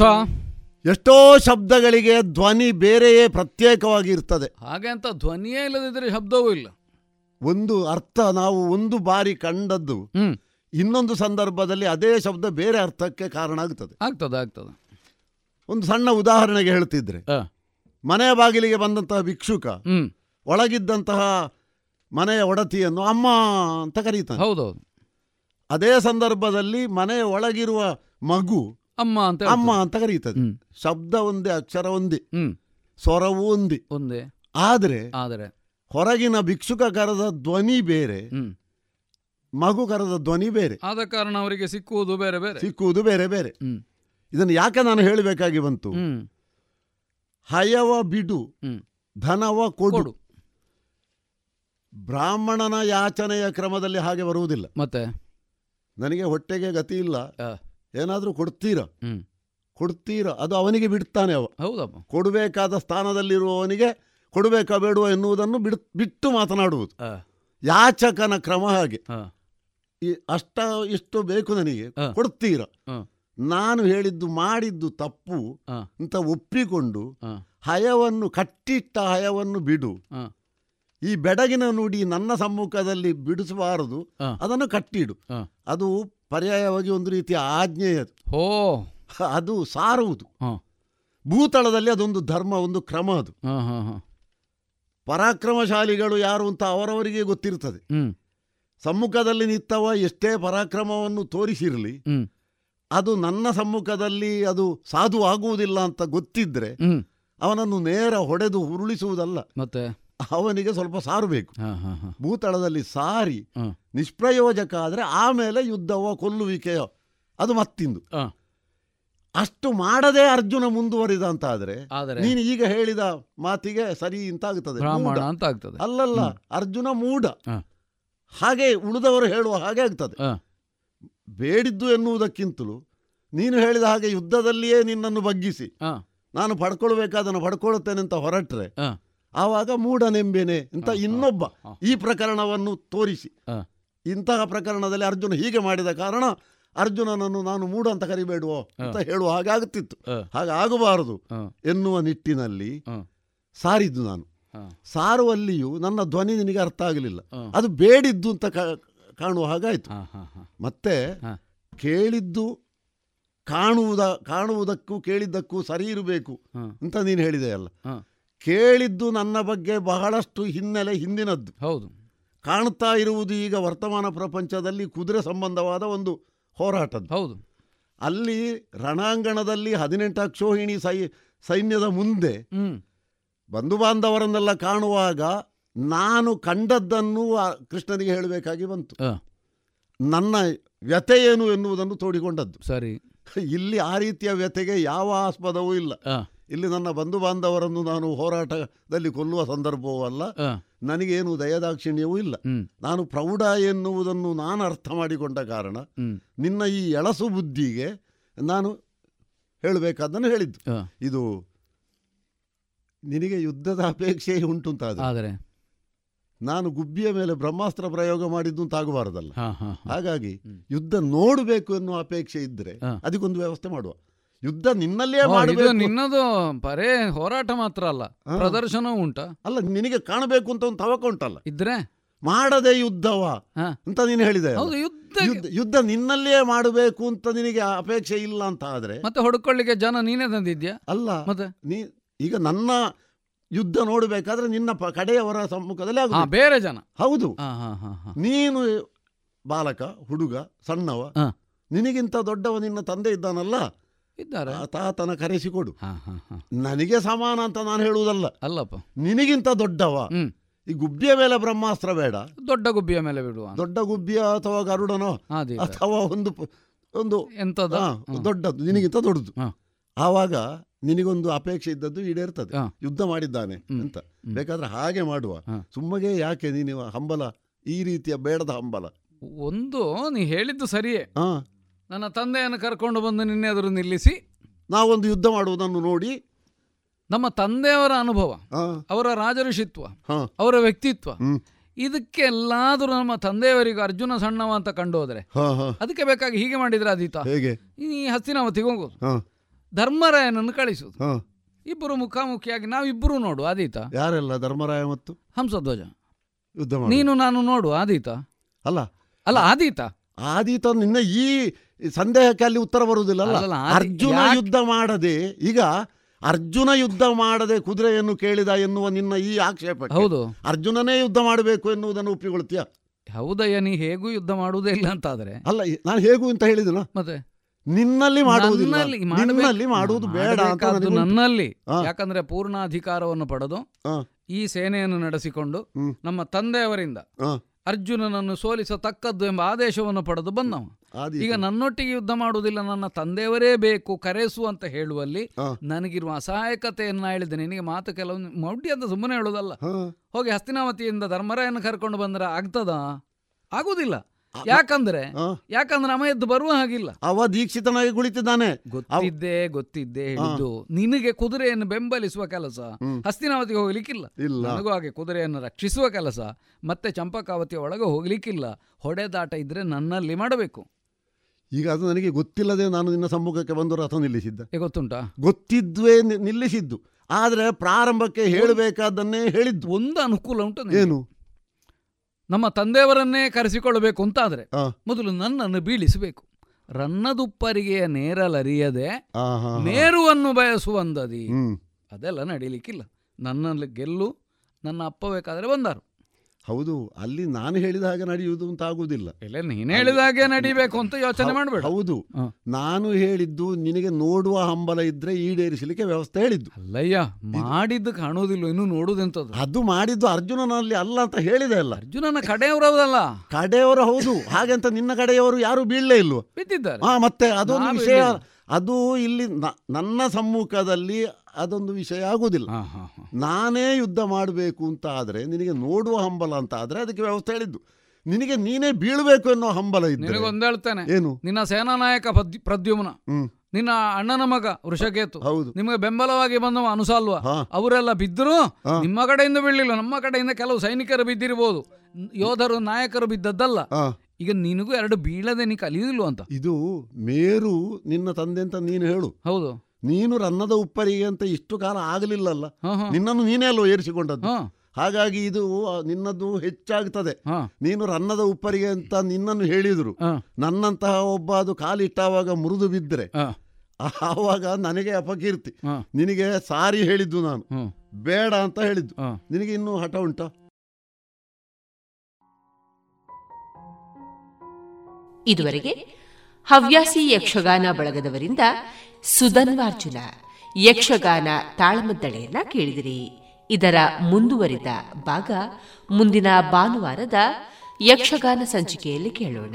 ಅರ್ಥ? ಎಷ್ಟೋ ಶಬ್ದಗಳಿಗೆ ಧ್ವನಿ ಬೇರೆಯೇ ಪ್ರತ್ಯೇಕವಾಗಿ ಇರ್ತದೆ. ಹಾಗೆ ಅಂತ ಧ್ವನಿಯೇ ಇಲ್ಲದಿದ್ರೆ ಶಬ್ದವೂ ಇಲ್ಲ. ಒಂದು ಅರ್ಥ ನಾವು ಒಂದು ಬಾರಿ ಕಂಡದ್ದು ಇನ್ನೊಂದು ಸಂದರ್ಭದಲ್ಲಿ ಅದೇ ಶಬ್ದ ಬೇರೆ ಅರ್ಥಕ್ಕೆ ಕಾರಣ ಆಗ್ತದೆ. ಆಗ್ತದೆ ಆಗ್ತದೆ. ಒಂದು ಸಣ್ಣ ಉದಾಹರಣೆಗೆ ಹೇಳ್ತಿದ್ರೆ ಮನೆಯ ಬಾಗಿಲಿಗೆ ಬಂದಂತಹ ಭಿಕ್ಷುಕ ಒಳಗಿದ್ದಂತಹ ಮನೆಯ ಒಡತಿಯನ್ನು ಅಮ್ಮ ಅಂತ ಕರೀತಾನೆ. ಹೌದೌದು. ಅದೇ ಸಂದರ್ಭದಲ್ಲಿ ಮನೆಯ ಒಳಗಿರುವ ಮಗು ಅಮ್ಮ ಅಂತ ಅಮ್ಮ ಅಂತ ಕರೀತದೆ. ಶಬ್ದ ಒಂದೇ ಅಕ್ಷರ ಒಂದೇ ಸ್ವರವೂ ಒಂದೇ. ಒಂದೇ. ಆದರೆ ಆದರೆ ಹೊರಗಿನ ಭಿಕ್ಷುಕ ಕರೆದ ಧ್ವನಿ ಬೇರೆ ಮಗು ಕರೆದ ಧ್ವನಿ ಬೇರೆ ಆದ ಕಾರಣ ಅವರಿಗೆ ಸಿಕ್ಕುವುದು ಬೇರೆ ಬೇರೆ. ಸಿಕ್ಕುವುದು ಬೇರೆ ಬೇರೆ. ಇದನ್ನು ಯಾಕೆ ನಾನು ಹೇಳಬೇಕಾಗಿ ಬಂತು? ಹಯವ ಬಿಡು ಧನವ ಕೊಡು. ಬ್ರಾಹ್ಮಣನ ಯಾಚನೆಯ ಕ್ರಮದಲ್ಲಿ ಹಾಗೆ ಬರುವುದಿಲ್ಲ. ಮತ್ತೆ? ನನಗೆ ಹೊಟ್ಟೆಗೆ ಗತಿ ಇಲ್ಲ. ಏನಾದರೂ ಕೊಡ್ತೀರ? ಕೊಡ್ತೀರ? ಅದು ಅವನಿಗೆ ಬಿಡ್ತಾನೆ ಅವ. ಹೌದಪ್ಪ. ಕೊಡಬೇಕಾದ ಸ್ಥಾನದಲ್ಲಿರುವವನಿಗೆ ಕೊಡಬೇಕಾ ಬೇಡುವ ಎನ್ನುವುದನ್ನು ಬಿಡ್ ಬಿಟ್ಟು ಮಾತನಾಡುವುದು. ಯಾಚಕನ ಕ್ರಮ ಹಾಗೆ. ಈ ಅಷ್ಟ ಇಷ್ಟು ಬೇಕು ನನಗೆ. ಕೊಡ್ತೀರ? ನಾನು ಹೇಳಿದ್ದು ಮಾಡಿದ್ದು ತಪ್ಪು. ಅಂತ ಒಪ್ಪಿಕೊಂಡು ಹಯವನ್ನು ಕಟ್ಟಿಟ್ಟ ಹಯವನ್ನು ಬಿಡು. ಈ ಬೆಡಗಿನ ನುಡಿ ನನ್ನ ಸಮ್ಮುಖದಲ್ಲಿ ಬಿಡಿಸಬಾರದು. ಅದನ್ನು ಕಟ್ಟಿಡು. ಅದು ಪರ್ಯಾಯವಾಗಿ ಒಂದು ರೀತಿಯ ಆಜ್ಞೆ ಅದು. ಓ ಅದು ಸಾರುವುದು. ಭೂತಳದಲ್ಲಿ ಅದೊಂದು ಧರ್ಮ ಒಂದು ಕ್ರಮ ಅದು. ಪರಾಕ್ರಮಶಾಲಿಗಳು ಯಾರು ಅಂತ ಅವರವರಿಗೆ ಗೊತ್ತಿರುತ್ತದೆ. ಸಮ್ಮುಖದಲ್ಲಿ ನಿಂತವ ಎಷ್ಟೇ ಪರಾಕ್ರಮವನ್ನು ತೋರಿಸಿರಲಿ ಅದು ನನ್ನ ಸಮ್ಮುಖದಲ್ಲಿ ಅದು ಸಾಧು ಆಗುವುದಿಲ್ಲ ಅಂತ ಗೊತ್ತಿದ್ರೆ ಅವನನ್ನು ನೇರ ಹೊಡೆದು ಉರುಳಿಸುವುದಲ್ಲ. ಮತ್ತೆ? ಅವನಿಗೆ ಸ್ವಲ್ಪ ಸಾರಬೇಕು ಭೂತಳದಲ್ಲಿ ಸಾರಿ ನಿಷ್ಪ್ರಯೋಜಕ ಆದರೆ ಆಮೇಲೆ ಯುದ್ಧವೋ ಕೊಲ್ಲುವಿಕೆಯೋ ಅದು ಮತ್ತಿಂದು. ಅಷ್ಟು ಮಾಡದೆ ಅರ್ಜುನ ಮುಂದುವರಿದ ಅಂತ ಆದ್ರೆ ನೀನು ಈಗ ಹೇಳಿದ ಮಾತಿಗೆ ಸರಿ ಅಂತ ಆಗ್ತದೆ ಬ್ರಾಹ್ಮಣ ಅಂತ ಆಗ್ತದೆ. ಅಲ್ಲಲ್ಲ ಅರ್ಜುನ ಮೂಢ. ಹಾಗೆ ಉಳಿದವರು ಹೇಳುವ ಹಾಗೆ ಆಗ್ತದೆ. ಬೇಡಿದ್ದು ಎನ್ನುವುದಕ್ಕಿಂತಲೂ ನೀನು ಹೇಳಿದ ಹಾಗೆ ಯುದ್ಧದಲ್ಲಿಯೇ ನಿನ್ನನ್ನು ಬಗ್ಗಿಸಿ. ನಾನು ಪಡ್ಕೊಳ್ಬೇಕಾದನ್ನು ಪಡ್ಕೊಳ್ಳುತ್ತೇನೆ ಅಂತ ಹೊರಟ್ರೆ ಆವಾಗ ಮೂಢನೆಂಬೆನೆ ಅಂತ ಇನ್ನೊಬ್ಬ ಈ ಪ್ರಕರಣವನ್ನು ತೋರಿಸಿ. ಇಂತಹ ಪ್ರಕರಣದಲ್ಲಿ ಅರ್ಜುನ ಹೀಗೆ ಮಾಡಿದ ಕಾರಣ ಅರ್ಜುನನನ್ನು ನಾನು ಮೂಢ ಅಂತ ಕರಿಬೇಡುವೋ ಅಂತ ಹೇಳುವ ಹಾಗೆ ಆಗುತ್ತಿತ್ತು ಹಾಗೆ ಆಗಬಾರದು ಎನ್ನುವ ನಿಟ್ಟಿನಲ್ಲಿ ಸಾರಿದ್ದು ನಾನು. ಸಾರುವಲ್ಲಿಯೂ ನನ್ನ ಧ್ವನಿ ನಿನಗೆ ಅರ್ಥ ಆಗಲಿಲ್ಲ. ಅದು ಬೇಡಿದ್ದು ಅಂತ ಕಾ- ಕಾಣುವ ಹಾಗಾಯ್ತು. ಮತ್ತೆ ಕೇಳಿದ್ದು ಕಾಣುವುದ ಕಾಣುವುದಕ್ಕೂ ಕೇಳಿದ್ದಕ್ಕೂ ಸರಿ ಇರಬೇಕು ಅಂತ ನೀನು ಹೇಳಿದೆಯಲ್ಲ. ಕೇಳಿದ್ದು ನನ್ನ ಬಗ್ಗೆ ಬಹಳಷ್ಟು ಹಿನ್ನೆಲೆ ಹಿಂದಿನದ್ದು. ಹೌದು. ಕಾಣ್ತಾ ಇರುವುದು ಈಗ ವರ್ತಮಾನ ಪ್ರಪಂಚದಲ್ಲಿ ಕುದುರೆ ಸಂಬಂಧವಾದ ಒಂದು ಹೋರಾಟದ್ದು. ಹೌದು. ಅಲ್ಲಿ ರಣಾಂಗಣದಲ್ಲಿ ಹದಿನೆಂಟು ಅಕ್ಷೋಹಿಣಿ ಸೈ ಸೈನ್ಯದ ಮುಂದೆ ಬಂಧು ಬಾಂಧವರನ್ನೆಲ್ಲ ಕಾಣುವಾಗ ನಾನು ಕಂಡದ್ದನ್ನು ಕೃಷ್ಣನಿಗೆ ಹೇಳಬೇಕಾಗಿ ಬಂತು. ನನ್ನ ವ್ಯತೆ ಏನು ಎನ್ನುವುದನ್ನು ತೋಡಿಕೊಂಡದ್ದು. ಸರಿ. ಇಲ್ಲಿ ಆ ರೀತಿಯ ವ್ಯತೆಗೆ ಯಾವ ಆಸ್ಪದವೂ ಇಲ್ಲ. ಇಲ್ಲಿ ನನ್ನ ಬಂಧು ಬಾಂಧವರನ್ನು ನಾನು ಹೋರಾಟದಲ್ಲಿ ಕೊಲ್ಲುವ ಸಂದರ್ಭವೂ ಅಲ್ಲ. ನನಗೇನು ದಯದಾಕ್ಷಿಣ್ಯವೂ ಇಲ್ಲ. ನಾನು ಪ್ರೌಢ ಎನ್ನುವುದನ್ನು ನಾನು ಅರ್ಥ ಮಾಡಿಕೊಂಡ ಕಾರಣ ನಿನ್ನ ಈ ಎಳಸು ಬುದ್ಧಿಗೆ ನಾನು ಹೇಳಬೇಕಾದನ್ನು ಹೇಳಿದ್ದು. ಇದು ನಿನಗೆ ಯುದ್ಧದ ಅಪೇಕ್ಷೆ ಉಂಟು ಆದರೆ. ನಾನು ಗುಬ್ಬಿಯ ಮೇಲೆ ಬ್ರಹ್ಮಾಸ್ತ್ರ ಪ್ರಯೋಗ ಮಾಡಿದ್ದು ಅಂತ ಆಗಬಾರದಲ್ಲ. ಹಾಗಾಗಿ ಯುದ್ಧ ನೋಡಬೇಕು ಎನ್ನುವ ಅಪೇಕ್ಷೆ ಇದ್ದರೆ ಅದಕ್ಕೊಂದು ವ್ಯವಸ್ಥೆ ಮಾಡುವ. ಯುದ್ಧ ನಿನ್ನಲ್ಲೇ ಮಾಡಿದ್ರು ನಿನ್ನದು ಬರೇ ಹೋರಾಟ ಮಾತ್ರ ಅಲ್ಲ ಪ್ರದರ್ಶನ ಉಂಟ. ಅಲ್ಲ ನಿನಗೆ ಕಾಣಬೇಕು ಅಂತ ಒಂದು ತವಕ ಉಂಟಲ್ಲ? ಇದ್ರೆ? ಮಾಡದೆ ಯುದ್ಧವ ಅಂತ ನೀನು ಹೇಳಿದೆ ಯುದ್ಧ ಯುದ್ಧ ನಿನ್ನಲ್ಲೇ ಮಾಡಬೇಕು ಅಂತ ನಿನಗೆ ಅಪೇಕ್ಷೆ ಇಲ್ಲ ಅಂತ ಆದ್ರೆ? ಮತ್ತೆ ಹೊಡ್ಕೊಳ್ಳಿಕ್ಕೆ ಜನ ನೀನೇ ತಂದಿದ್ಯಾ? ಅಲ್ಲ ಮತ್ತೆ? ನೀ ಈಗ ನನ್ನ ಯುದ್ಧ ನೋಡಬೇಕಾದ್ರೆ ನಿನ್ನ ಕಡೆಯವರ ಸಮ್ಮುಖದಲ್ಲಿ ಬೇರೆ ಜನ. ಹೌದು. ಹಾ ಹಾ ಹಾ ಹಾ. ನೀನು ಬಾಲಕ ಹುಡುಗ ಸಣ್ಣವ ನಿನಗಿಂತ ದೊಡ್ಡವ ನಿನ್ನ ತಂದೆ ಇದ್ದಾನಲ್ಲ? ಇದ್ದಾರೆ. ತಾತನ ಕರೆಸಿಕೊಡು ನನಗೆ ಸಮಾನ ಅಂತ ನಾನು ಹೇಳುವುದಲ್ಲ. ಅಲ್ಲಪ್ಪ. ನಿನಗಿಂತ ದೊಡ್ಡವ. ಈ ಗುಬ್ಬಿಯ ಮೇಲೆ ಬ್ರಹ್ಮಾಸ್ತ್ರ ಬೇಡ. ದೊಡ್ಡ ಗುಬ್ಬಿಯ ಮೇಲೆ ಬಿಡುವ. ದೊಡ್ಡ ಗುಬ್ಬಿಯ ಅಥವಾ ಗರುಡನೋ ಅಥವಾ ಒಂದು ಒಂದು ಎಂತದ? ದೊಡ್ಡದು ನಿನಗಿಂತ ದೊಡ್ಡದು. ಆವಾಗ ನಿನಗೊಂದು ಅಪೇಕ್ಷೆ ಇದ್ದದ್ದು ಈಡೇರ್ತದೆ. ಯುದ್ಧ ಮಾಡಿದ್ದಾನೆ ಅಂತ. ಬೇಕಾದ್ರೆ ಹಾಗೆ ಮಾಡುವ. ಸುಮ್ಮಗೆ ಯಾಕೆ ನೀನು ಹಂಬಲ ಈ ರೀತಿಯ ಬೇಡದ ಹಂಬಲ? ಒಂದು ನೀ ಹೇಳಿದ್ದು ಸರಿಯೇ. ಹಾ. ನನ್ನ ತಂದೆಯನ್ನು ಕರ್ಕೊಂಡು ಬಂದು ನಿನ್ನೆ ಎದುರು ನಿಲ್ಲಿಸಿ ನಾವೊಂದು ಯುದ್ಧ ಮಾಡುವುದನ್ನು ನೋಡಿ ನಮ್ಮ ತಂದೆಯವರ ಅನುಭವ ಅವರ ರಾಜಋಷಿತ್ವ ಅವರ ವ್ಯಕ್ತಿತ್ವ ಇದಕ್ಕೆಲ್ಲಾದರೂ ನಮ್ಮ ತಂದೆಯವರಿಗೆ ಅರ್ಜುನ ಸಣ್ಣವ ಅಂತ ಕಂಡು ಹೋದ್ರೆ ಹಾ ಹಾ. ಅದಕ್ಕೆ ಬೇಕಾಗಿ ಹೀಗೆ ಮಾಡಿದ್ರೆ ಅದೀತ. ಹೇಗೆ? ಈ ಹಸ್ತಿನಾವತಿಗೆ ಹೋಗೋದು. ಧರ್ಮರಾಯನನ್ನು ಕಳಿಸುದು. ಇಬ್ಬರು ಮುಖಾಮುಖಿಯಾಗಿ ನಾವಿಬ್ಬರು ನೋಡು ಆದೀತ ಯಾರೆಲ್ಲ? ಧರ್ಮರಾಯ ಮತ್ತು? ಹಂಸಧ್ವಜ. ನೀನು ನಾನು ನೋಡು ಆದೀತ ಅಲ್ಲ. ಅಲ್ಲ ಆದೀತ ಆದೀತ ನಿನ್ನ ಈ ಸಂದೇಹಕ್ಕೆ ಅಲ್ಲಿ ಉತ್ತರ ಬರುವುದಿಲ್ಲ ಅಲ್ಲ? ಅರ್ಜುನ ಯುದ್ಧ ಮಾಡದೆ ಈಗ ಅರ್ಜುನ ಯುದ್ಧ ಮಾಡದೆ ಕುದುರೆಯನ್ನು ಕೇಳಿದ ಎನ್ನುವ ನಿನ್ನ ಈ ಆಕ್ಷೇಪ ಹೌದು. ಅರ್ಜುನನೇ ಯುದ್ಧ ಮಾಡಬೇಕು ಎನ್ನುವುದನ್ನು ಒಪ್ಪಿಕೊಳ್ತೀಯ ಹೌದಯ್ಯ ನೀ ಹೇಗೂ ಯುದ್ಧ ಮಾಡುವುದೇ ಇಲ್ಲ ಅಂತಾದ್ರೆ. ಅಲ್ಲ ನಾನು ಹೇಗೂ ಅಂತ ಹೇಳಿದನ ಮತ್ತೆ? ನಿನ್ನಲ್ಲಿ ನಿನ್ನಲ್ಲಿ ಮಾಡುವುದು ಬೇಡ ಅಂತ ನನ್ನಲ್ಲಿ. ಯಾಕಂದ್ರೆ ಯಾಕಂದ್ರೆ ಪೂರ್ಣಾಧಿಕಾರವನ್ನು ಪಡೆದು ಈ ಸೇನೆಯನ್ನು ನಡೆಸಿಕೊಂಡು ನಮ್ಮ ತಂದೆಯವರಿಂದ ಅರ್ಜುನನನ್ನು ಸೋಲಿಸತಕ್ಕದ್ದು ಎಂಬ ಆದೇಶವನ್ನು ಪಡೆದು ಬಂದವ. ಈಗ ನನ್ನೊಟ್ಟಿಗೆ ಯುದ್ಧ ಮಾಡುವುದಿಲ್ಲ ನನ್ನ ತಂದೆಯವರೇ ಬೇಕು ಕರೆಸು ಅಂತ ಹೇಳುವಲ್ಲಿ. ನನಗಿರುವ ಅಸಹಾಯಕತೆಯನ್ನ ಹೇಳಿದೆ. ನಿನಗೆ ಮಾತು ಕೆಲವು ಮೌಢ್ಯ ಅಂತ ಸುಮ್ಮನೆ ಹೇಳೋದಲ್ಲ. ಹೋಗಿ ಹಸ್ತಿನಾವತಿಯಿಂದ ಧರ್ಮರಾಯನ ಕರ್ಕೊಂಡು ಬಂದ್ರೆ ಆಗ್ತದ? ಆಗುದಿಲ್ಲ. ಯಾಕಂದ್ರೆ ಯಾಕಂದ್ರೆ ಅವ ಎದ್ದು ಬರುವ ಹಾಗಿಲ್ಲ. ಅವ ದೀಕ್ಷಿತನಾಗಿ ಕುಳಿತಿದ್ದಾನೆ. ಗೊತ್ತಿದ್ದೆ ಗೊತ್ತಿದ್ದೆ ಹೇಳಿದ್ದು. ನಿನಗೆ ಕುದುರೆಯನ್ನು ಬೆಂಬಲಿಸುವ ಕೆಲಸ ಹಸ್ತಿನಾವತಿಗೆ ಹೋಗ್ಲಿಕ್ಕಿಲ್ಲ. ಇಲ್ಲ. ನನಗೂ ಹಾಗೆ ಕುದುರೆಯನ್ನು ರಕ್ಷಿಸುವ ಕೆಲಸ ಮತ್ತೆ ಚಂಪಕಾವತಿಯ ಒಳಗೆ ಹೋಗ್ಲಿಕ್ಕಿಲ್ಲ. ಹೊಡೆದಾಟ ಇದ್ರೆ ನನ್ನಲ್ಲಿ ಮಾಡಬೇಕು. ಈಗ ಅದು ನನಗೆ ಗೊತ್ತಿಲ್ಲದೆ ನಾನು ನಿನ್ನ ಸಮ್ಮುಖಕ್ಕೆ ಬಂದು ರಥ ನಿಲ್ಲಿಸಿದ್ದ. ಗೊತ್ತುಂಟ? ಗೊತ್ತಿದ್ವೇ ನಿಲ್ಲಿಸಿದ್ದು. ಆದ್ರೆ ಪ್ರಾರಂಭಕ್ಕೆ ಹೇಳಬೇಕಾದನ್ನೇ ಹೇಳಿದ್ದು. ಒಂದು ಅನುಕೂಲ ಉಂಟು ಏನು? ನಮ್ಮ ತಂದೆಯವರನ್ನೇ ಕರೆಸಿಕೊಳ್ಳಬೇಕು ಅಂತಾದ್ರೆ. ಮೊದಲು ನನ್ನನ್ನು ಬೀಳಿಸಬೇಕು. ರನ್ನದುಪ್ಪರಿಗೆಯ ನೇರಲರಿಯದೆ ನೇರುವನ್ನು ಬಯಸುವಂದದಿ. ಅದೆಲ್ಲ ನಡೀಲಿಕ್ಕಿಲ್ಲ. ನನ್ನಲ್ಲಿ ಗೆಲ್ಲು ನನ್ನ ಅಪ್ಪ ಬೇಕಾದ್ರೆ ಬಂದರು. ಹೌದು ಅಲ್ಲಿ ನಾನು ಹೇಳಿದ ಹಾಗೆ ನಡೆಯುವುದು ಅಂತ ಆಗುವುದಿಲ್ಲ. ಇಲ್ಲ ನೀನು ಹೇಳಿದ ಹಾಗೆ ನಡಿಬೇಕು ಅಂತ ಯೋಚನೆ ಮಾಡಬೇಡ. ಹೌದು. ನಾನು ಹೇಳಿದ್ದು ನಿನಗೆ ನೋಡುವ ಹಂಬಲ ಇದ್ರೆ ಈಡೇರಿಸಲಿಕ್ಕೆ ವ್ಯವಸ್ಥೆ ಹೇಳಿದ್ದು. ಅಲ್ಲಯ್ಯ ಮಾಡಿದ್ದು ಕಾಣುವುದಿಲ್ಲ ಇನ್ನು ನೋಡುವುದೆಂತದ್ದು ಅದು ಮಾಡಿದ್ದು ಅರ್ಜುನನಲ್ಲಿ ಅಲ್ಲ ಅಂತ ಹೇಳಿದೆ ಅಲ್ಲ. ಅರ್ಜುನನ ಕಡೆಯವರದಲ್ಲ. ಕಡೆಯವರು ಹೌದು ಹಾಗಂತ ನಿನ್ನ ಕಡೆಯವರು ಯಾರು ಬೀಳಲೇ ಇಲ್ವ? ಬಿದ್ದಿದ್ದಾರೆ. ಹಾ ಮತ್ತೆ ಅದೊಂದು ವಿಷಯ ಅದು ಇಲ್ಲಿ ನನ್ನ ಸಮ್ಮುಖದಲ್ಲಿ ಅದೊಂದು ವಿಷಯ ಆಗುದಿಲ್ಲ. ನಾನೇ ಯುದ್ಧ ಮಾಡಬೇಕು ಅಂತ ಆದರೆ ನಿನಗೆ ನೋಡುವ ಹಂಬಲ ಅಂತ ಆದರೆ ಅದಕ್ಕೆ ವ್ಯವಸ್ಥೆ ಹೇಳಿದ್ದು. ನಿನಗೆ ನೀನೇ ಬೀಳಬೇಕು ಅನ್ನೋ ಹಂಬಲ ಇದ್ದು ಒಂದು ಹೇಳ್ತೇನೆ. ಏನು? ನಿನ್ನ ಸೇನಾ ನಾಯಕ ಪ್ರದ್ಯುಮ್ನ ನಿನ್ನ ಅಣ್ಣನ ಮಗ ವೃಷಕೇತು ಹೌದು. ನಿಮಗೆ ಬೆಂಬಲವಾಗಿ ಬಂದವ ಅನುಸಾಲ್ವ ಅವರೆಲ್ಲ ಬಿದ್ದರು ನಿಮ್ಮ ಕಡೆಯಿಂದ ಬೀಳಲಿಲ್ಲ. ನಮ್ಮ ಕಡೆಯಿಂದ ಕೆಲವು ಸೈನಿಕರು ಬಿದ್ದಿರಬಹುದು ಯೋಧರು ನಾಯಕರು ಬಿದ್ದದ್ದಲ್ಲ. ಈಗ ನಿನಗೂ ಎರಡು ಬೀಳದೆ ನೀ ಕಲಿಯುದಿಲ್ವ ಅಂತ? ಇದು ಮೇರು ನಿನ್ನ ತಂದೆ ಅಂತ ನೀನು ಹೇಳು. ಹೌದು. ನೀನು ರನ್ನದ ಉಪ್ಪರಿಗೆ ಅಂತ ಇಷ್ಟು ಕಾಲ ಆಗಲಿಲ್ಲಲ್ಲ. ನಿನ್ನನ್ನು ನೀನೇ ಅಲ್ವ ಏರಿಸಿಕೊಂಡದ್ದು? ಹಾಗಾಗಿ ಇದು ನಿನ್ನದು ಹೆಚ್ಚಾಗ್ತದೆ. ನೀನು ರನ್ನದ ಉಪ್ಪರಿಗೆ ಅಂತ ನಿನ್ನನ್ನು ಹೇಳಿದ್ರು. ನನ್ನಂತಹ ಒಬ್ಬ ಅದು ಕಾಲಿಟ್ಟಾವಾಗ ಮುರಿದು ಬಿದ್ದರೆ ಆವಾಗ ನನಗೆ ಅಪಕೀರ್ತಿ. ನಿನಗೆ ಸಾರಿ ಹೇಳಿದ್ದು ನಾನು. ಬೇಡ ಅಂತ ಹೇಳಿದ್ದು. ನಿನಗೆ ಇನ್ನೂ ಹಠ ಉಂಟಾ? ಇದುವರೆಗೆ ಹವ್ಯಾಸಿ ಯಕ್ಷಗಾನ ಬಳಗದವರಿಂದ ಸುಧನ್ವಾರ್ಜುನ ಯಕ್ಷಗಾನ ತಾಳಮದ್ದಳೆಯನ್ನ ಕೇಳಿದಿರಿ. ಇದರ ಮುಂದುವರಿದ ಭಾಗ ಮುಂದಿನ ಭಾನುವಾರದ ಯಕ್ಷಗಾನ ಸಂಚಿಕೆಯಲ್ಲಿ ಕೇಳೋಣ.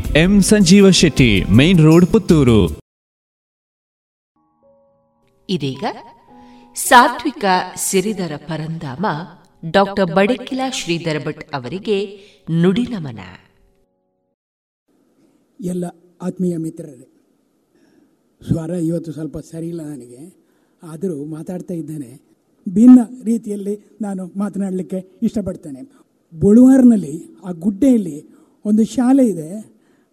M Sanjeeva Shetty main road Puttur. ಇದೀಗ ಸಾತ್ವಿಕ ಸಿರಿದರ ಪರಂಧಾಮ ಡಾಕ್ಟರ್ ಬಡಕಿಲ ಶ್ರೀಧರ ಭಟ್ ಅವರಿಗೆ ನುಡಿ ನಮನ. ಎಲ್ಲ ಆತ್ಮೀಯ ಮಿತ್ರರೇ ಸ್ವರ ಇವತ್ತು ಸ್ವಲ್ಪ ಸರಿಯಿಲ್ಲ ನನಗೆ ಆದರೂ ಮಾತಾಡ್ತಾ ಇದ್ದೇನೆ. ಭಿನ್ನ ರೀತಿಯಲ್ಲಿ ನಾನು ಮಾತನಾಡಲಿಕ್ಕೆ ಇಷ್ಟಪಡ್ತೇನೆ. ಬೊಳುವಾರ್ನಲ್ಲಿ ಆ ಗುಡ್ಡೆಯಲ್ಲಿ ಒಂದು ಶಾಲೆ ಇದೆ.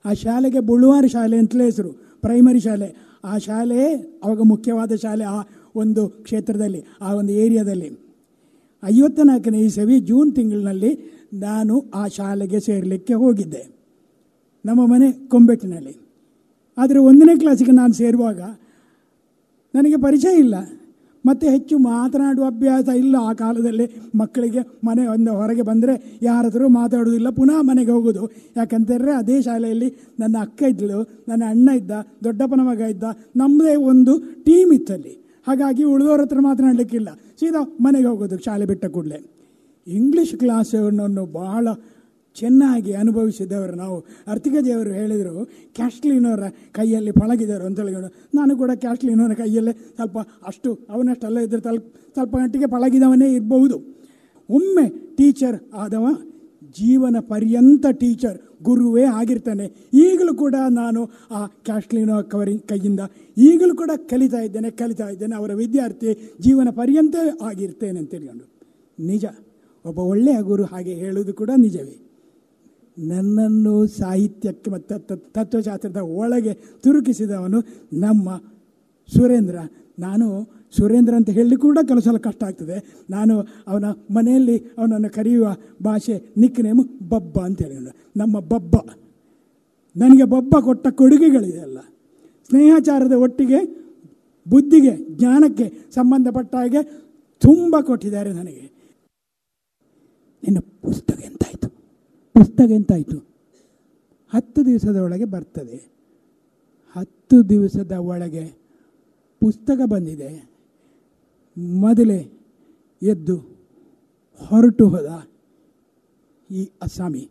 ಆ ಶಾಲೆಗೆ ಬುಳುವಾರ ಶಾಲೆ ಅಂತಲೇ ಹೆಸರು ಪ್ರೈಮರಿ ಶಾಲೆ. ಆ ಶಾಲೆ, ಅವಾಗ ಮುಖ್ಯವಾದ ಶಾಲೆ ಆ ಒಂದು ಕ್ಷೇತ್ರದಲ್ಲಿ, ಆ ಒಂದು ಏರಿಯಾದಲ್ಲಿ. ಐವತ್ತ ನಾಲ್ಕನೇ ಇಸವಿ ಜೂನ್ ತಿಂಗಳಿನಲ್ಲಿ ನಾನು ಆ ಶಾಲೆಗೆ ಸೇರಲಿಕ್ಕೆ ಹೋಗಿದ್ದೆ. ನಮ್ಮ ಮನೆ ಕೊಂಬೆಟ್ಟಿನಲ್ಲಿ. ಆದರೆ ಒಂದನೇ ಕ್ಲಾಸಿಗೆ ನಾನು ಸೇರುವಾಗ ನನಗೆ ಪರಿಚಯ ಇಲ್ಲ. ಮತ್ತು ಹೆಚ್ಚು ಮಾತನಾಡುವ ಅಭ್ಯಾಸ ಇಲ್ಲ ಆ ಕಾಲದಲ್ಲಿ. ಮಕ್ಕಳಿಗೆ ಮನೆ ಒಂದು ಹೊರಗೆ ಬಂದರೆ ಯಾರ ಹತ್ರ ಮಾತಾಡೋದಿಲ್ಲ ಪುನಃ ಮನೆಗೆ ಹೋಗೋದು ಯಾಕಂತಂದರೆ ಅದೇ ಶಾಲೆಯಲ್ಲಿ ನನ್ನ ಅಕ್ಕ ಇದ್ದಳು, ನನ್ನ ಅಣ್ಣ ಇದ್ದ, ದೊಡ್ಡಪ್ಪನ ಮಗ ಇದ್ದ, ನಮ್ಮದೇ ಒಂದು ಟೀಮ್ ಇತ್ತಲ್ಲಿ. ಹಾಗಾಗಿ ಉಳಿದವ್ರ ಹತ್ರ ಮಾತನಾಡಲಿಕ್ಕಿಲ್ಲ. ಸೀದಾ ಮನೆಗೆ ಹೋಗೋದು, ಶಾಲೆ ಬಿಟ್ಟ ಕೂಡಲೇ. ಇಂಗ್ಲೀಷ್ ಕ್ಲಾಸನ್ನು ಬಹಳ ಚೆನ್ನಾಗಿ ಅನುಭವಿಸಿದವರು ನಾವು. ಅರ್ತಿಗಜಿಯವರು ಹೇಳಿದರು ಕ್ಯಾಶ್ಲಿನವರ ಕೈಯಲ್ಲಿ ಪಳಗಿದರು ಅಂತ ಹೇಳಿಕೊಂಡು ನಾನು ಕೂಡ ಕ್ಯಾಶ್ಲಿನವರ ಕೈಯಲ್ಲೇ ಸ್ವಲ್ಪ ಅಷ್ಟು ಅವನಷ್ಟಲ್ಲ ಇದ್ದರೆ ಸ್ವಲ್ಪ ಸ್ವಲ್ಪ ಗಂಟೆಗೆ ಪಳಗಿದವನೇ ಇರಬಹುದು. ಒಮ್ಮೆ ಟೀಚರ್ ಆದವ, ಜೀವನ ಪರ್ಯಂತ ಟೀಚರ್, ಗುರುವೇ ಆಗಿರ್ತಾನೆ. ಈಗಲೂ ಕೂಡ ನಾನು ಆ ಕ್ಯಾಶ್ಲಿನೋ ಕವರಿ, ಕೈಯಿಂದ ಈಗಲೂ ಕೂಡ ಕಲಿತಾ ಇದ್ದೇನೆ ಕಲಿತಾ ಇದ್ದೇನೆ. ಅವರ ವಿದ್ಯಾರ್ಥಿ ಜೀವನ ಪರ್ಯಂತ ಆಗಿರ್ತೇನೆ ಅಂತ ಹೇಳ್ಕೊಂಡು. ನಿಜ, ಒಬ್ಬ ಒಳ್ಳೆಯ ಗುರು ಹಾಗೆ ಹೇಳುವುದು ಕೂಡ ನಿಜವೇ. ನನ್ನನ್ನು ಸಾಹಿತ್ಯಕ್ಕೆ ಮತ್ತು ತತ್ವಶಾಸ್ತ್ರದ ಒಳಗೆ ತುರುಕಿಸಿದವನು ನಮ್ಮ ಸುರೇಂದ್ರ. ನಾನು ಸುರೇಂದ್ರ ಅಂತ ಹೇಳಿ ಕೂಡ ಕೆಲವು ಕಷ್ಟ ಆಗ್ತದೆ. ನಾನು ಅವನ ಮನೆಯಲ್ಲಿ ಅವನನ್ನು ಕರೆಯುವ ಭಾಷೆ ನಿಕ್ ನೇಮು ಬಬ್ಬ ಅಂತ ಹೇಳಿ ನಮ್ಮ ಬಬ್ಬ. ನನಗೆ ಬಬ್ಬ ಕೊಟ್ಟ ಕೊಡುಗೆಗಳಿದೆಯಲ್ಲ ಸ್ನೇಹಾಚಾರದ ಒಟ್ಟಿಗೆ, ಬುದ್ಧಿಗೆ, ಜ್ಞಾನಕ್ಕೆ ಸಂಬಂಧಪಟ್ಟ ಹಾಗೆ ತುಂಬ ಕೊಟ್ಟಿದ್ದಾರೆ ನನಗೆ. ನಿನ್ನ ಪುಸ್ತಕ ಎಂತಾಯಿತು ಪುಸ್ತಕ ಎಂತಾಯಿತು ಹತ್ತು ದಿವಸದ ಒಳಗೆ ಬರ್ತದೆ. ಹತ್ತು ದಿವಸದ ಒಳಗೆ ಪುಸ್ತಕ ಬಂದಿದೆ. ಮೊದಲೇ ಎದ್ದು ಹೊರಟು ಹೋದ ಈ ಅಸ್ಸಾಮಿ.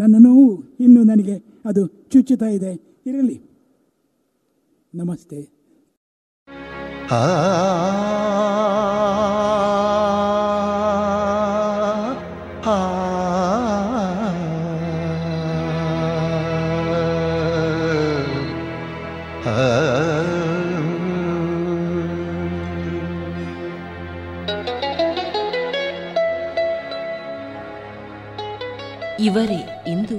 ನನ್ನ ನೋವು ಇನ್ನು ನನಗೆ ಅದು ಚುಚ್ಚುತ್ತಾ ಇದೆ. ಇರಲಿ. ನಮಸ್ತೆ. ಇವರೇ ಇಂದು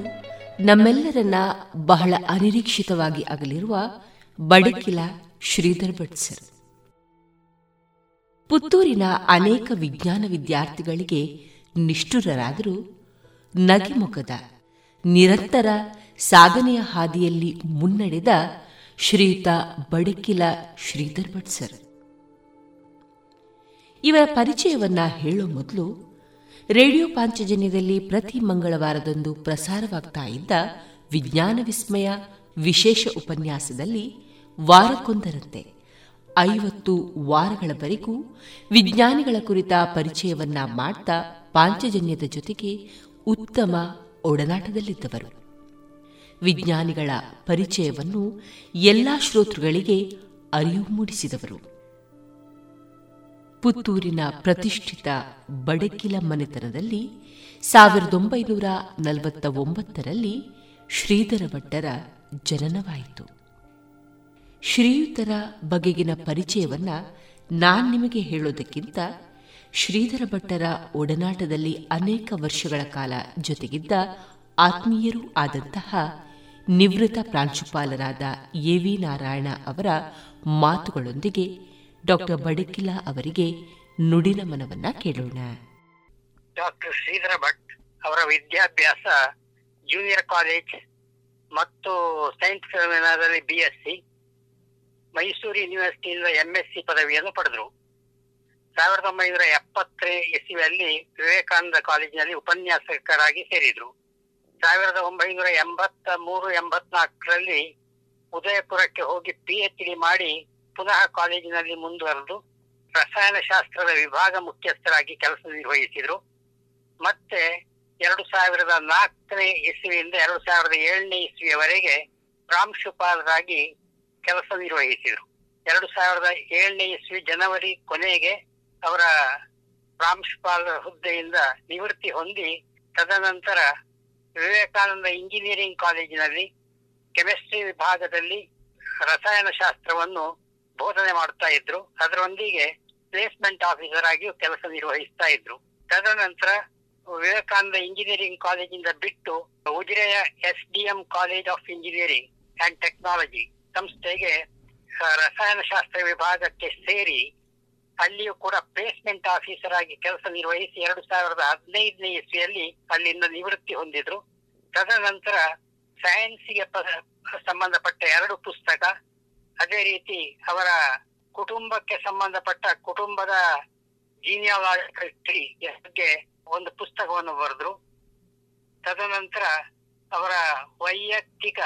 ನಮ್ಮೆಲ್ಲರನ್ನ ಬಹಳ ಅನಿರೀಕ್ಷಿತವಾಗಿ ಆಗಲಿರುವ ಬಡಕಿಲ ಶ್ರೀಧರ್ ಭಟ್ ಸರ್. ಪುತ್ತೂರಿನ ಅನೇಕ ವಿಜ್ಞಾನ ವಿದ್ಯಾರ್ಥಿಗಳಿಗೆ ನಿಷ್ಠುರರಾದರೂ ನಗಿಮುಖದ, ನಿರಂತರ ಸಾಧನೆಯ ಹಾದಿಯಲ್ಲಿ ಮುನ್ನಡೆದ ಶ್ರೀಯುತ ಬಡಕಿಲ ಶ್ರೀಧರ್ ಭಟ್ ಸರ್. ಇವರ ಪರಿಚಯವನ್ನ ಹೇಳೋ ಮೊದಲು ರೇಡಿಯೋ ಪಾಂಚಜನ್ಯದಲ್ಲಿ ಪ್ರತಿ ಮಂಗಳವಾರದಂದು ಪ್ರಸಾರವಾಗ್ತಾ ಇದ್ದ ವಿಜ್ಞಾನ ವಿಸ್ಮಯ ವಿಶೇಷ ಉಪನ್ಯಾಸದಲ್ಲಿ ವಾರಕ್ಕೊಂದರಂತೆ ಐವತ್ತು ವಾರಗಳವರೆಗೂ ವಿಜ್ಞಾನಿಗಳ ಕುರಿತ ಪರಿಚಯವನ್ನ ಮಾಡ್ತಾ ಪಾಂಚಜನ್ಯದ ಜೊತೆಗೆ ಉತ್ತಮ ಒಡನಾಟದಲ್ಲಿದ್ದವರು. ವಿಜ್ಞಾನಿಗಳ ಪರಿಚಯವನ್ನು ಎಲ್ಲಾ ಶ್ರೋತೃಗಳಿಗೆ ಅರಿವು ಮೂಡಿಸಿದವರು. ಪುತ್ತೂರಿನ ಪ್ರತಿಷ್ಠಿತ ಬಡಕಿಲ ಮನೆತನದಲ್ಲಿ ಸಾವಿರದ ಒಂಬೈನೂರ ನಲವತ್ತ ಒಂಬತ್ತರಲ್ಲಿ ಶ್ರೀಧರ ಭಟ್ಟರ ಜನನವಾಯಿತು. ಶ್ರೀಯುತರ ಬಗೆಗಿನ ಪರಿಚಯವನ್ನ ನಾನು ನಿಮಗೆ ಹೇಳೋದಕ್ಕಿಂತ ಶ್ರೀಧರ ಭಟ್ಟರ ಒಡನಾಟದಲ್ಲಿ ಅನೇಕ ವರ್ಷಗಳ ಕಾಲ ಜೊತೆಗಿದ್ದ ಆತ್ಮೀಯರೂ ಆದಂತಹ ನಿವೃತ್ತ ಪ್ರಾಂಶುಪಾಲರಾದ ಎ ವಿ ನಾರಾಯಣ ಅವರ ಮಾತುಗಳೊಂದಿಗೆ ಡಾಕ್ಟರ್ ಬಡಕಿಲಾ ಅವರಿಗೆ ನುಡಿನ ಮನವನ್ನ ಕೇಳೋಣ. ಡಾಕ್ಟರ್ ಶ್ರೀಧರ ಭಟ್ ಅವರ ವಿದ್ಯಾಭ್ಯಾಸ ಜೂನಿಯರ್ ಕಾಲೇಜ್ ಮತ್ತು ಸೈನ್ಸ್ ಫಿಲೋಮಿನಾದಲ್ಲಿ ಬಿ ಎಸ್ ಸಿ ಮೈಸೂರು ಯೂನಿವರ್ಸಿಟಿಯಿಂದ ಎಂ ಸಿ ಪದವಿಯನ್ನು ಪಡೆದರು. ಸಾವಿರದ ಒಂಬೈನೂರ ಎಪ್ಪತ್ತನೇ ಇಸ್ವಿಯಲ್ಲಿ ವಿವೇಕಾನಂದ ಕಾಲೇಜಿನಲ್ಲಿ ಉಪನ್ಯಾಸಕರಾಗಿ ಸೇರಿದ್ರು. ಸಾವಿರದ ಒಂಬೈನೂರ ಎಂಬತ್ತ ಮೂರು ಎಂಬತ್ನಾಲ್ಕರಲ್ಲಿ ಉದಯಪುರಕ್ಕೆ ಹೋಗಿ ಪಿ ಎಚ್ ಡಿ ಮಾಡಿ ಪುನಃ ಕಾಲೇಜಿನಲ್ಲಿ ಮುಂದುವರೆದು ರಸಾಯನಶಾಸ್ತ್ರದ ವಿಭಾಗ ಮುಖ್ಯಸ್ಥರಾಗಿ ಕೆಲಸ ನಿರ್ವಹಿಸಿದರು. ಮತ್ತೆ ಎರಡು ಸಾವಿರದ ನಾಲ್ಕನೇ ಇಸ್ವಿಯಿಂದ ಎರಡು ಸಾವಿರದ ಏಳನೇ ಇಸ್ವಿಯವರೆಗೆ ಪ್ರಾಂಶುಪಾಲರಾಗಿ ಕೆಲಸ ನಿರ್ವಹಿಸಿದರು. ಎರಡು ಸಾವಿರದ ಏಳನೇ ಇಸ್ವಿ ಜನವರಿ ಕೊನೆಗೆ ಅವರ ಪ್ರಾಂಶುಪಾಲರ ಹುದ್ದೆಯಿಂದ ನಿವೃತ್ತಿ ಹೊಂದಿ ತದನಂತರ ವಿವೇಕಾನಂದ ಇಂಜಿನಿಯರಿಂಗ್ ಕಾಲೇಜಿನಲ್ಲಿ ಕೆಮಿಸ್ಟ್ರಿ ವಿಭಾಗದಲ್ಲಿ ರಸಾಯನಶಾಸ್ತ್ರವನ್ನು ಬೋಧನೆ ಮಾಡ್ತಾ ಇದ್ರು. ಅದರೊಂದಿಗೆ ಪ್ಲೇಸ್ಮೆಂಟ್ ಆಫೀಸರ್ ಆಗಿಯೂ ಕೆಲಸ ನಿರ್ವಹಿಸ್ತಾ ಇದ್ರು. ತದನಂತರ ವಿವೇಕಾನಂದ ಇಂಜಿನಿಯರಿಂಗ್ ಕಾಲೇಜಿಂದ ಬಿಟ್ಟು ಉಜಿರೆಯ S D M college of engineering and technology ಸಂಸ್ಥೆಗೆ ರಸಾಯನಶಾಸ್ತ್ರ ವಿಭಾಗಕ್ಕೆ ಸೇರಿ ಅಲ್ಲಿಯೂ ಕೂಡ ಪ್ಲೇಸ್ಮೆಂಟ್ ಆಫೀಸರ್ ಆಗಿ ಕೆಲಸ ನಿರ್ವಹಿಸಿ ಎರಡು ಸಾವಿರದ ಹದಿನೈದನೇ ಇಸ್ವಿಯಲ್ಲಿ ಅಲ್ಲಿಂದ ನಿವೃತ್ತಿ ಹೊಂದಿದ್ರು. ತದನಂತರ ಸೈನ್ಸ್ಗೆ ಸಂಬಂಧಪಟ್ಟ ಎರಡು ಪುಸ್ತಕ ಅದೇ ರೀತಿ ಅವರ ಕುಟುಂಬಕ್ಕೆ ಸಂಬಂಧಪಟ್ಟ ಕುಟುಂಬದ ಜೀನಿಯಾಲಜಿಕಲ್ ಟ್ರೀ ಬಗ್ಗೆ ಒಂದು ಪುಸ್ತಕವನ್ನು ಬರೆದ್ರು. ತದನಂತರ ಅವರ ವೈಯಕ್ತಿಕ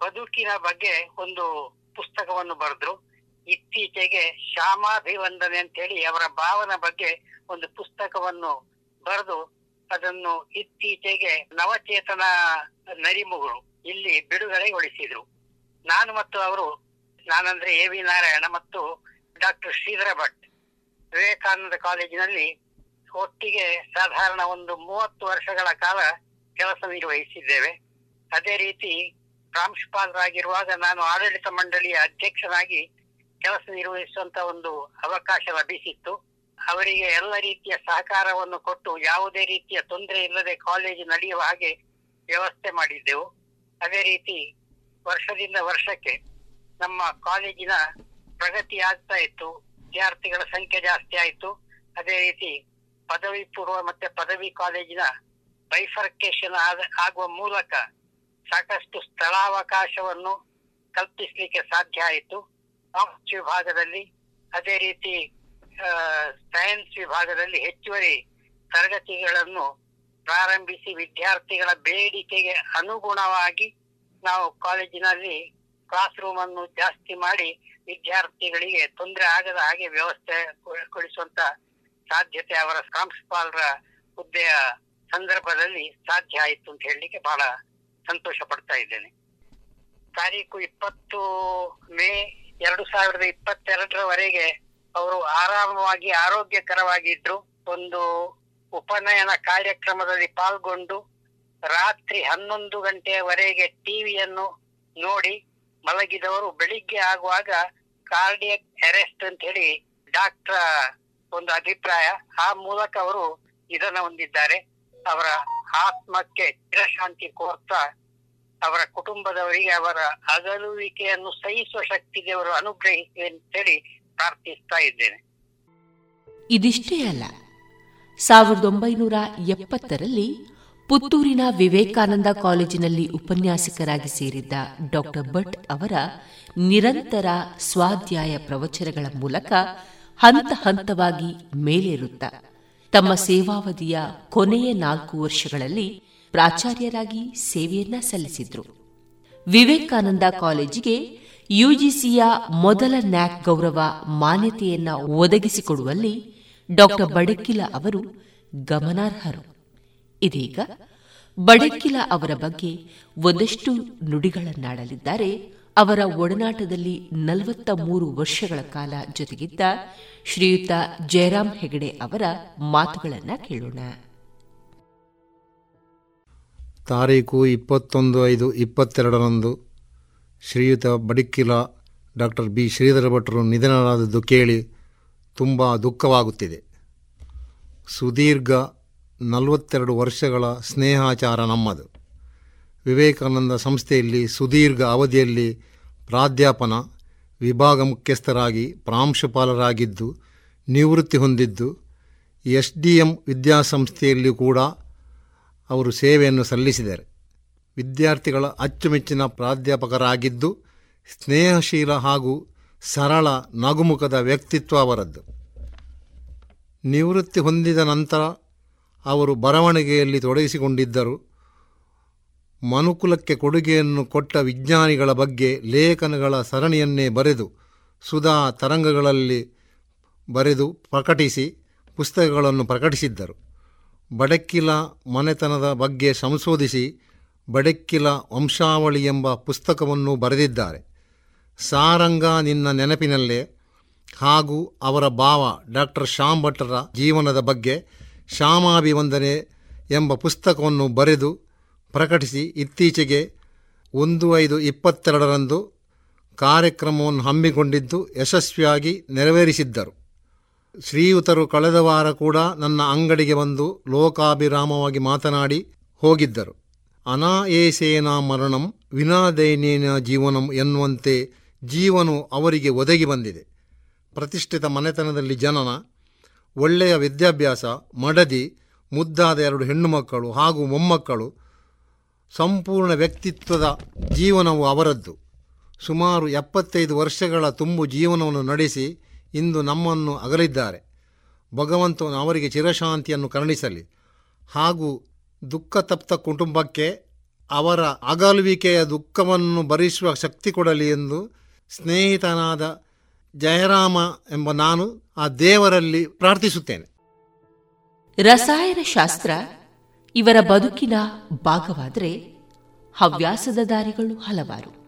ಬದುಕಿನ ಬಗ್ಗೆ ಒಂದು ಪುಸ್ತಕವನ್ನು ಬರೆದ್ರು. ಇತ್ತೀಚೆಗೆ ಶ್ಯಾಮಾಭಿವಂದನೆ ಅಂತ ಹೇಳಿ ಅವರ ಭಾವನ ಬಗ್ಗೆ ಒಂದು ಪುಸ್ತಕವನ್ನು ಬರೆದು ಅದನ್ನು ಇತ್ತೀಚೆಗೆ ನವಚೇತನ ನರಿಮುಗಳು ಇಲ್ಲಿ ಬಿಡುಗಡೆಗೊಳಿಸಿದ್ರು. ನಾನು ಮತ್ತು ಅವರು ನಾನಂದ್ರೆ ಎ ವಿ ನಾರಾಯಣ ಮತ್ತು ಡಾಕ್ಟರ್ ಶ್ರೀಧರ ಭಟ್. ವಿವೇಕಾನಂದ ಕಾಲೇಜಿನಲ್ಲಿ ಒಟ್ಟಿಗೆ ಸಾಧಾರಣ ಒಂದು ಮೂವತ್ತು ವರ್ಷಗಳ ಕಾಲ ಕೆಲಸ ನಿರ್ವಹಿಸಿದ್ದೇವೆ. ಅದೇ ರೀತಿ ಪ್ರಾಂಶುಪಾಲರಾಗಿರುವಾಗ ನಾನು ಆಡಳಿತ ಮಂಡಳಿಯ ಅಧ್ಯಕ್ಷನಾಗಿ ಕೆಲಸ ನಿರ್ವಹಿಸುವಂತ ಒಂದು ಅವಕಾಶ ಲಭಿಸಿತ್ತು. ಅವರಿಗೆ ಎಲ್ಲ ರೀತಿಯ ಸಹಕಾರವನ್ನು ಕೊಟ್ಟು ಯಾವುದೇ ರೀತಿಯ ತೊಂದರೆ ಇಲ್ಲದೆ ಕಾಲೇಜು ನಡೆಯುವ ಹಾಗೆ ವ್ಯವಸ್ಥೆ ಮಾಡಿದ್ದೆವು. ಅದೇ ರೀತಿ ವರ್ಷದಿಂದ ವರ್ಷಕ್ಕೆ ನಮ್ಮ ಕಾಲೇಜಿನ ಪ್ರಗತಿ ಆಗ್ತಾ ಇತ್ತು. ವಿದ್ಯಾರ್ಥಿಗಳ ಸಂಖ್ಯೆ ಜಾಸ್ತಿ ಆಯಿತು. ಅದೇ ರೀತಿ ಪದವಿ ಪೂರ್ವ ಮತ್ತೆ ಪದವಿ ಕಾಲೇಜಿನ ಬೈಫರ್ಕೇಶನ್ ಆಗುವ ಮೂಲಕ ಸಾಕಷ್ಟು ಸ್ಥಳಾವಕಾಶವನ್ನು ಕಲ್ಪಿಸಲಿಕ್ಕೆ ಸಾಧ್ಯ ಆಯಿತು. ಆರ್ಟ್ಸ್ ವಿಭಾಗದಲ್ಲಿ, ಅದೇ ರೀತಿ ಸೈನ್ಸ್ ವಿಭಾಗದಲ್ಲಿ ಹೆಚ್ಚುವರಿ ತರಗತಿಗಳನ್ನು ಪ್ರಾರಂಭಿಸಿ ವಿದ್ಯಾರ್ಥಿಗಳ ಬೇಡಿಕೆಗೆ ಅನುಗುಣವಾಗಿ ನಾವು ಕಾಲೇಜಿನಲ್ಲಿ ಕ್ಲಾಸ್ ರೂಮ್ ಅನ್ನು ಜಾಸ್ತಿ ಮಾಡಿ ವಿದ್ಯಾರ್ಥಿಗಳಿಗೆ ತೊಂದರೆ ಆಗದ ಹಾಗೆ ವ್ಯವಸ್ಥೆ ಕೊಡಿಸುವಂತ ಸಾಧ್ಯತೆ ಅವರ ಪ್ರಾಂಶುಪಾಲರ ಹುದ್ದೆಯ ಸಂದರ್ಭದಲ್ಲಿ ಸಾಧ್ಯ ಆಯಿತು ಅಂತ ಹೇಳಲಿಕ್ಕೆ ಬಹಳ ಸಂತೋಷ ಪಡ್ತಾ ಇದ್ದೇನೆ. ತಾರೀಕು ಇಪ್ಪತ್ತು ಮೇ ಎರಡು ಸಾವಿರದ ಇಪ್ಪತ್ತೆರಡರವರೆಗೆ ಅವರು ಆರಾಮವಾಗಿ ಆರೋಗ್ಯಕರವಾಗಿದ್ದರು ಒಂದು ಉಪನಯನ ಕಾರ್ಯಕ್ರಮದಲ್ಲಿ ಪಾಲ್ಗೊಂಡು ರಾತ್ರಿ ಹನ್ನೊಂದು ಗಂಟೆಯವರೆಗೆ ಟಿವಿಯನ್ನು ನೋಡಿ ಮಲಗಿದವರು ಬೆಳಿಗ್ಗೆ ಆಗುವಾಗ ಕಾರ್ಡಿಯಕ್ ಅರೆಸ್ಟ್ ಅಂತ ಹೇಳಿ ಡಾಕ್ಟರ್ ಒಂದು ಅಭಿಪ್ರಾಯ. ಆ ಮೂಲಕ ಅವರು ನಿಧನ ಹೊಂದಿದ್ದಾರೆ. ಅವರ ಆತ್ಮಕ್ಕೆ ಚಿರಶಾಂತಿ ಕೋರ್ತಾ ಅವರ ಕುಟುಂಬದವರಿಗೆ ಅವರ ಅಗಲುವಿಕೆಯನ್ನು ಸಹಿಸುವ ಶಕ್ತಿ ದೇವರು ಅನುಗ್ರಹಿಸಿ ಅಂತೇಳಿ ಪ್ರಾರ್ಥಿಸ್ತಾ ಇದ್ದೇನೆ. ಇದಿಷ್ಟೇ ಅಲ್ಲ, ಸಾವಿರದ ಒಂಬೈನೂರ ಎಪ್ಪತ್ತರಲ್ಲಿ ಪುತ್ತೂರಿನ ವಿವೇಕಾನಂದ ಕಾಲೇಜಿನಲ್ಲಿ ಉಪನ್ಯಾಸಕರಾಗಿ ಸೇರಿದ್ದ ಡಾಕ್ಟರ್ ಭಟ್ ಅವರ ನಿರಂತರ ಸ್ವಾಧ್ಯಾಯ ಪ್ರವಚನಗಳ ಮೂಲಕ ಹಂತ ಹಂತವಾಗಿ ಮೇಲೇರುತ್ತ. ತಮ್ಮ ಸೇವಾವಧಿಯ ಕೊನೆಯ ನಾಲ್ಕು ವರ್ಷಗಳಲ್ಲಿ ಪ್ರಾಚಾರ್ಯರಾಗಿ ಸೇವೆಯನ್ನ ಸಲ್ಲಿಸಿದ್ರು. ವಿವೇಕಾನಂದ ಕಾಲೇಜಿಗೆ ಯುಜಿಸಿಯ ಮೊದಲ ನ್ಯಾಕ್ ಗೌರವ ಮಾನ್ಯತೆಯನ್ನ ಒದಗಿಸಿಕೊಡುವಲ್ಲಿ ಡಾಕ್ಟರ್ ಬಡಕಿಲ ಅವರು ಗಮನಾರ್ಹರು. ಇದೀಗ ಬಡಕಿಲ ಅವರ ಬಗ್ಗೆ ಒಂದಷ್ಟು ನುಡಿಗಳನ್ನಾಡಲಿದ್ದಾರೆ. ಅವರ ಒಡನಾಟದಲ್ಲಿ ನಲವತ್ತ ಮೂರು ವರ್ಷಗಳ ಕಾಲ ಜೊತೆಗಿದ್ದ ಶ್ರೀಯುತ ಜಯರಾಮ್ ಹೆಗಡೆ ಅವರ ಮಾತುಗಳನ್ನು ಕೇಳೋಣ. ತಾರೀಕು ಇಪ್ಪತ್ತೊಂದು ಐದು ಇಪ್ಪತ್ತೆರಡರಂದು ಶ್ರೀಯುತ ಬಡಿಕ್ಕಿಲ ಡಾಕ್ಟರ್ ಬಿ ಶ್ರೀಧರ ಭಟ್ರು ನಿಧನರಾದದ್ದು ಕೇಳಿ ತುಂಬ ದುಃಖವಾಗುತ್ತಿದೆ. ಸುದೀರ್ಘ ನಲವತ್ತೆರಡು ವರ್ಷಗಳ ಸ್ನೇಹಾಚಾರ ನಮ್ಮದು. ವಿವೇಕಾನಂದ ಸಂಸ್ಥೆಯಲ್ಲಿ ಸುದೀರ್ಘ ಅವಧಿಯಲ್ಲಿ ಪ್ರಾಧ್ಯಾಪನ, ವಿಭಾಗ ಮುಖ್ಯಸ್ಥರಾಗಿ ಪ್ರಾಂಶುಪಾಲರಾಗಿದ್ದು, ನಿವೃತ್ತಿ ಹೊಂದಿದ್ದು ಎಸ್ ಡಿ ಎಂ ವಿದ್ಯಾಸಂಸ್ಥೆಯಲ್ಲಿ ಕೂಡ ಅವರು ಸೇವೆಯನ್ನು ಸಲ್ಲಿಸಿದ್ದಾರೆ ವಿದ್ಯಾರ್ಥಿಗಳ ಅಚ್ಚುಮೆಚ್ಚಿನ ಪ್ರಾಧ್ಯಾಪಕರಾಗಿದ್ದು, ಸ್ನೇಹಶೀಲ ಹಾಗೂ ಸರಳ ನಗುಮುಖದ ವ್ಯಕ್ತಿತ್ವ ಅವರದ್ದು. ನಿವೃತ್ತಿ ಹೊಂದಿದ ನಂತರ ಅವರು ಬರವಣಿಗೆಯಲ್ಲಿ ತೊಡಗಿಸಿಕೊಂಡಿದ್ದರು. ಮನುಕುಲಕ್ಕೆ ಕೊಡುಗೆಯನ್ನು ಕೊಟ್ಟ ವಿಜ್ಞಾನಿಗಳ ಬಗ್ಗೆ ಲೇಖನಗಳ ಸರಣಿಯನ್ನೇ ಬರೆದು, ಸುಧಾ ತರಂಗಗಳಲ್ಲಿ ಬರೆದು ಪ್ರಕಟಿಸಿ, ಪುಸ್ತಕಗಳನ್ನು ಪ್ರಕಟಿಸಿದ್ದರು. ಬಡಕ್ಕಿಲ ಮನೆತನದ ಬಗ್ಗೆ ಸಂಶೋಧಿಸಿ, ಬಡಕ್ಕಿಲ ವಂಶಾವಳಿ ಎಂಬ ಪುಸ್ತಕವನ್ನು ಬರೆದಿದ್ದಾರೆ. ಸಾರಂಗ ನಿನ್ನ ನೆನಪಿನಲ್ಲೇ ಹಾಗೂ ಅವರ ಭಾವ ಡಾಕ್ಟರ್ ಶ್ಯಾಮ್ ಭಟ್ಟರ ಜೀವನದ ಬಗ್ಗೆ ಶ್ಯಾಮಾಭಿವಂದನೆ ಎಂಬ ಪುಸ್ತಕವನ್ನು ಬರೆದು ಪ್ರಕಟಿಸಿ ಇತ್ತೀಚೆಗೆ ಒಂದು ಐದು ಇಪ್ಪತ್ತೆರಡರಂದು ಕಾರ್ಯಕ್ರಮವನ್ನು ಹಮ್ಮಿಕೊಂಡಿದ್ದು ಯಶಸ್ವಿಯಾಗಿ ನೆರವೇರಿಸಿದ್ದರು. ಶ್ರೀಯುತರು ಕಳೆದ ವಾರ ಕೂಡ ನನ್ನ ಅಂಗಡಿಗೆ ಬಂದು ಲೋಕಾಭಿರಾಮವಾಗಿ ಮಾತನಾಡಿ ಹೋಗಿದ್ದರು. ಅನಾಯೇಸೇನ ಮರಣಂ ವಿನಾದೈನೇನ ಜೀವನಂ ಎನ್ನುವಂತೆ ಜೀವನು ಅವರಿಗೆ ಒದಗಿ ಬಂದಿದೆ. ಪ್ರತಿಷ್ಠಿತ ಮನೆತನದಲ್ಲಿ ಜನನ ಒಳ್ಳೆಯ ವಿದ್ಯಾಭ್ಯಾಸ, ಮಡದಿ, ಮುದ್ದಾದ ಎರಡು ಹೆಣ್ಣು ಮಕ್ಕಳು ಹಾಗೂ ಮೊಮ್ಮಕ್ಕಳು, ಸಂಪೂರ್ಣ ವ್ಯಕ್ತಿತ್ವದ ಜೀವನವು ಅವರದ್ದು. ಸುಮಾರು ಎಪ್ಪತ್ತೈದು ವರ್ಷಗಳ ತುಂಬು ಜೀವನವನ್ನು ನಡೆಸಿ ಇಂದು ನಮ್ಮನ್ನು ಅಗಲಿದ್ದಾರೆ. ಭಗವಂತನು ಅವರಿಗೆ ಚಿರಶಾಂತಿಯನ್ನು ಕರುಣಿಸಲಿ ಹಾಗೂ ದುಃಖ ತಪ್ತ ಕುಟುಂಬಕ್ಕೆ ಅವರ ಅಗಲುವಿಕೆಯ ದುಃಖವನ್ನು ಭರಿಸುವ ಶಕ್ತಿ ಕೊಡಲಿ ಎಂದು ಸ್ನೇಹಿತನಾದ ಜಯರಾಮ ಎಂಬ ನಾನು ಆ ದೇವರಲ್ಲಿ ಪ್ರಾರ್ಥಿಸುತ್ತೇನೆ. ರಸಾಯನ ಶಾಸ್ತ್ರ ಇವರ ಬದುಕಿನ ಭಾಗವಾದರೆ ಹವ್ಯಾಸದ ದಾರಿಗಳು ಹಲವಾರು.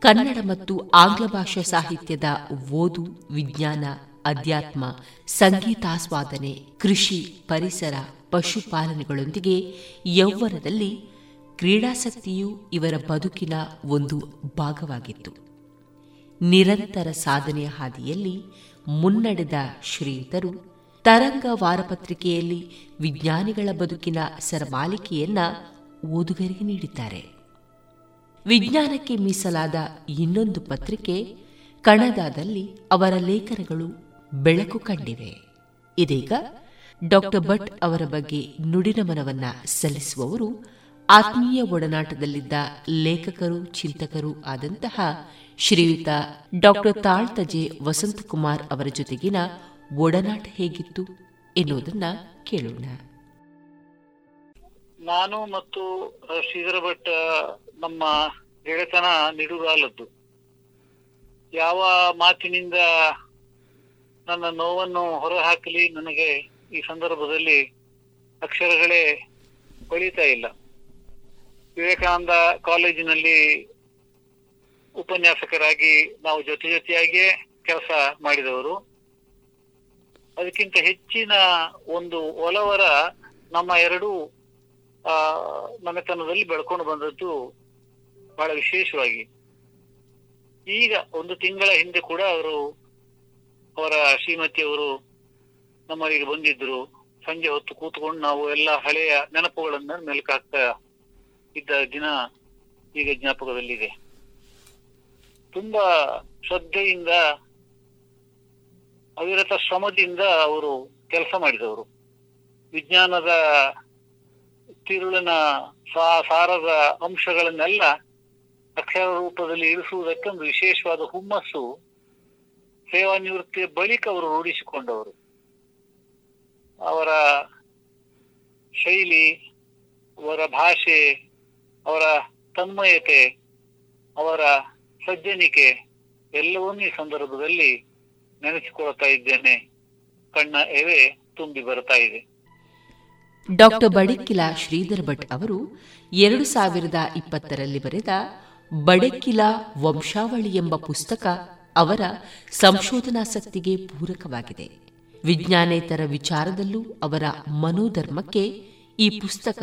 ಕನ್ನಡ ಮತ್ತು ಆಂಗ್ಲ ಭಾಷಾ ಸಾಹಿತ್ಯದ ಓದು, ವಿಜ್ಞಾನ, ಅಧ್ಯಾತ್ಮ, ಸಂಗೀತಾಸ್ವಾದನೆ, ಕೃಷಿ, ಪರಿಸರ, ಪಶುಪಾಲನೆಗಳೊಂದಿಗೆ ಯೌವನದಲ್ಲಿ ಕ್ರೀಡಾಸಕ್ತಿಯು ಇವರ ಬದುಕಿನ ಒಂದು ಭಾಗವಾಗಿತ್ತು. ನಿರಂತರ ಸಾಧನೆಯ ಹಾದಿಯಲ್ಲಿ ಮುನ್ನಡೆದ ಶ್ರೀಯುತರು ತರಂಗ ವಾರಪತ್ರಿಕೆಯಲ್ಲಿ ವಿಜ್ಞಾನಿಗಳ ಬದುಕಿನ ಸರಮಾಲಿಕೆಯನ್ನ ಓದುಗರಿಗೆ ನೀಡಿದ್ದಾರೆ. ವಿಜ್ಞಾನಕ್ಕೆ ಮೀಸಲಾದ ಇನ್ನೊಂದು ಪತ್ರಿಕೆ ಕಣದಾದಲ್ಲಿ ಅವರ ಲೇಖನಗಳು ಬೆಳಕು ಕಂಡಿವೆ. ಇದೀಗ ಡಾಕ್ಟರ್ ಭಟ್ ಅವರ ಬಗ್ಗೆ ನುಡಿನಮನವನ್ನ ಸಲ್ಲಿಸುವವರು ಆತ್ಮೀಯ ಒಡನಾಟದಲ್ಲಿದ್ದ ಲೇಖಕರು, ಚಿಂತಕರು ಆದಂತಹ ಶ್ರೀಯುತ ಡಾಕ್ಟರ್ ತಾಳ್ತಜೆ ವಸಂತಕುಮಾರ್ ಅವರ ಜೊತೆಗಿನ ಒಡನಾಟ ಹೇಗಿತ್ತು ಎನ್ನುವುದನ್ನ ಕೇಳೋಣ. ನಾನು ಮತ್ತು ಶ್ರೀಧರ ಭಟ್ ನಮ್ಮ ಗೆಳೆತನ ನಿಡುಗಾಲದ್ದು. ಯಾವ ಮಾತಿನಿಂದ ನನ್ನ ನೋವನ್ನು ಹೊರಹಾಕಲಿ ನನಗೆ ಈ ಸಂದರ್ಭದಲ್ಲಿ ಅಕ್ಷರಗಳೇ ಹೊಳಿತಾ ಇಲ್ಲ. ವಿವೇಕಾನಂದ ಕಾಲೇಜಿನಲ್ಲಿ ಉಪನ್ಯಾಸಕರಾಗಿ ನಾವು ಜೊತೆ ಜೊತೆಯಾಗಿಯೇ ಕೆಲಸ ಮಾಡಿದವರು. ಅದಕ್ಕಿಂತ ಹೆಚ್ಚಿನ ಒಂದು ಒಲವರ ನಮ್ಮ ಎರಡೂ, ಆ, ಮನೆತನದಲ್ಲಿ ಬೆಳ್ಕೊಂಡು ಬಂದದ್ದು ಬಹಳ ವಿಶೇಷವಾಗಿ. ಈಗ ಒಂದು ತಿಂಗಳ ಹಿಂದೆ ಕೂಡ ಅವರು ಅವರ ಶ್ರೀಮತಿಯವರು ನಮ್ಮಲ್ಲಿಗೆ ಬಂದಿದ್ರು ಸಂಜೆ ಹೊತ್ತು ಕೂತ್ಕೊಂಡು ನಾವು ಎಲ್ಲ ಹಳೆಯ ನೆನಪುಗಳನ್ನ ಮೆಲುಕಾಗ್ತಾ ಇದ್ದ ದಿನ ಈಗ ಜ್ಞಾಪಕದಲ್ಲಿದೆ. ತುಂಬಾ ಶ್ರದ್ಧೆಯಿಂದ, ಅವಿರತ ಶ್ರಮದಿಂದ ಅವರು ಕೆಲಸ ಮಾಡಿದವರು. ವಿಜ್ಞಾನದ ತಿರುಳಿನ ಸಾರದ ಅಂಶಗಳನ್ನೆಲ್ಲ ಅಕ್ಷರ ರೂಪದಲ್ಲಿ ಇರಿಸುವುದಕ್ಕೆ ಒಂದು ವಿಶೇಷವಾದ ಹುಮ್ಮಸ್ಸು ಸೇವಾ ನಿವೃತ್ತಿಯ ಬಳಿಕ ಅವರು ರೂಢಿಸಿಕೊಂಡವರು. ಅವರ ಶೈಲಿ, ಅವರ ಭಾಷೆ, ಅವರ ತನ್ಮಯತೆ, ಅವರ ಸಜ್ಜನಿಕೆ ಎಲ್ಲವನ್ನೂ ಈ ಸಂದರ್ಭದಲ್ಲಿ ನೆನೆಸಿಕೊಳ್ತಾ ಇದ್ದೇನೆ. ಕಣ್ಣ ಎವೆ ತುಂಬಿ ಬರ್ತಾ ಇದೆ. ಡಾಕ್ಟರ್ ಬಡಕಿಲ ಶ್ರೀಧರ್ ಭಟ್ ಅವರು ಎರಡು ಸಾವಿರದ ಇಪ್ಪತ್ತರಲ್ಲಿ ಬರೆದ ಬಡಕಿಲ ವಂಶಾವಳಿ ಎಂಬ ಪುಸ್ತಕ ಅವರ ಸಂಶೋಧನಾಸಕ್ತಿಗೆ ಪೂರಕವಾಗಿದೆ. ವಿಜ್ಞಾನೇತರ ವಿಚಾರದಲ್ಲೂ ಅವರ ಮನೋಧರ್ಮಕ್ಕೆ ಈ ಪುಸ್ತಕ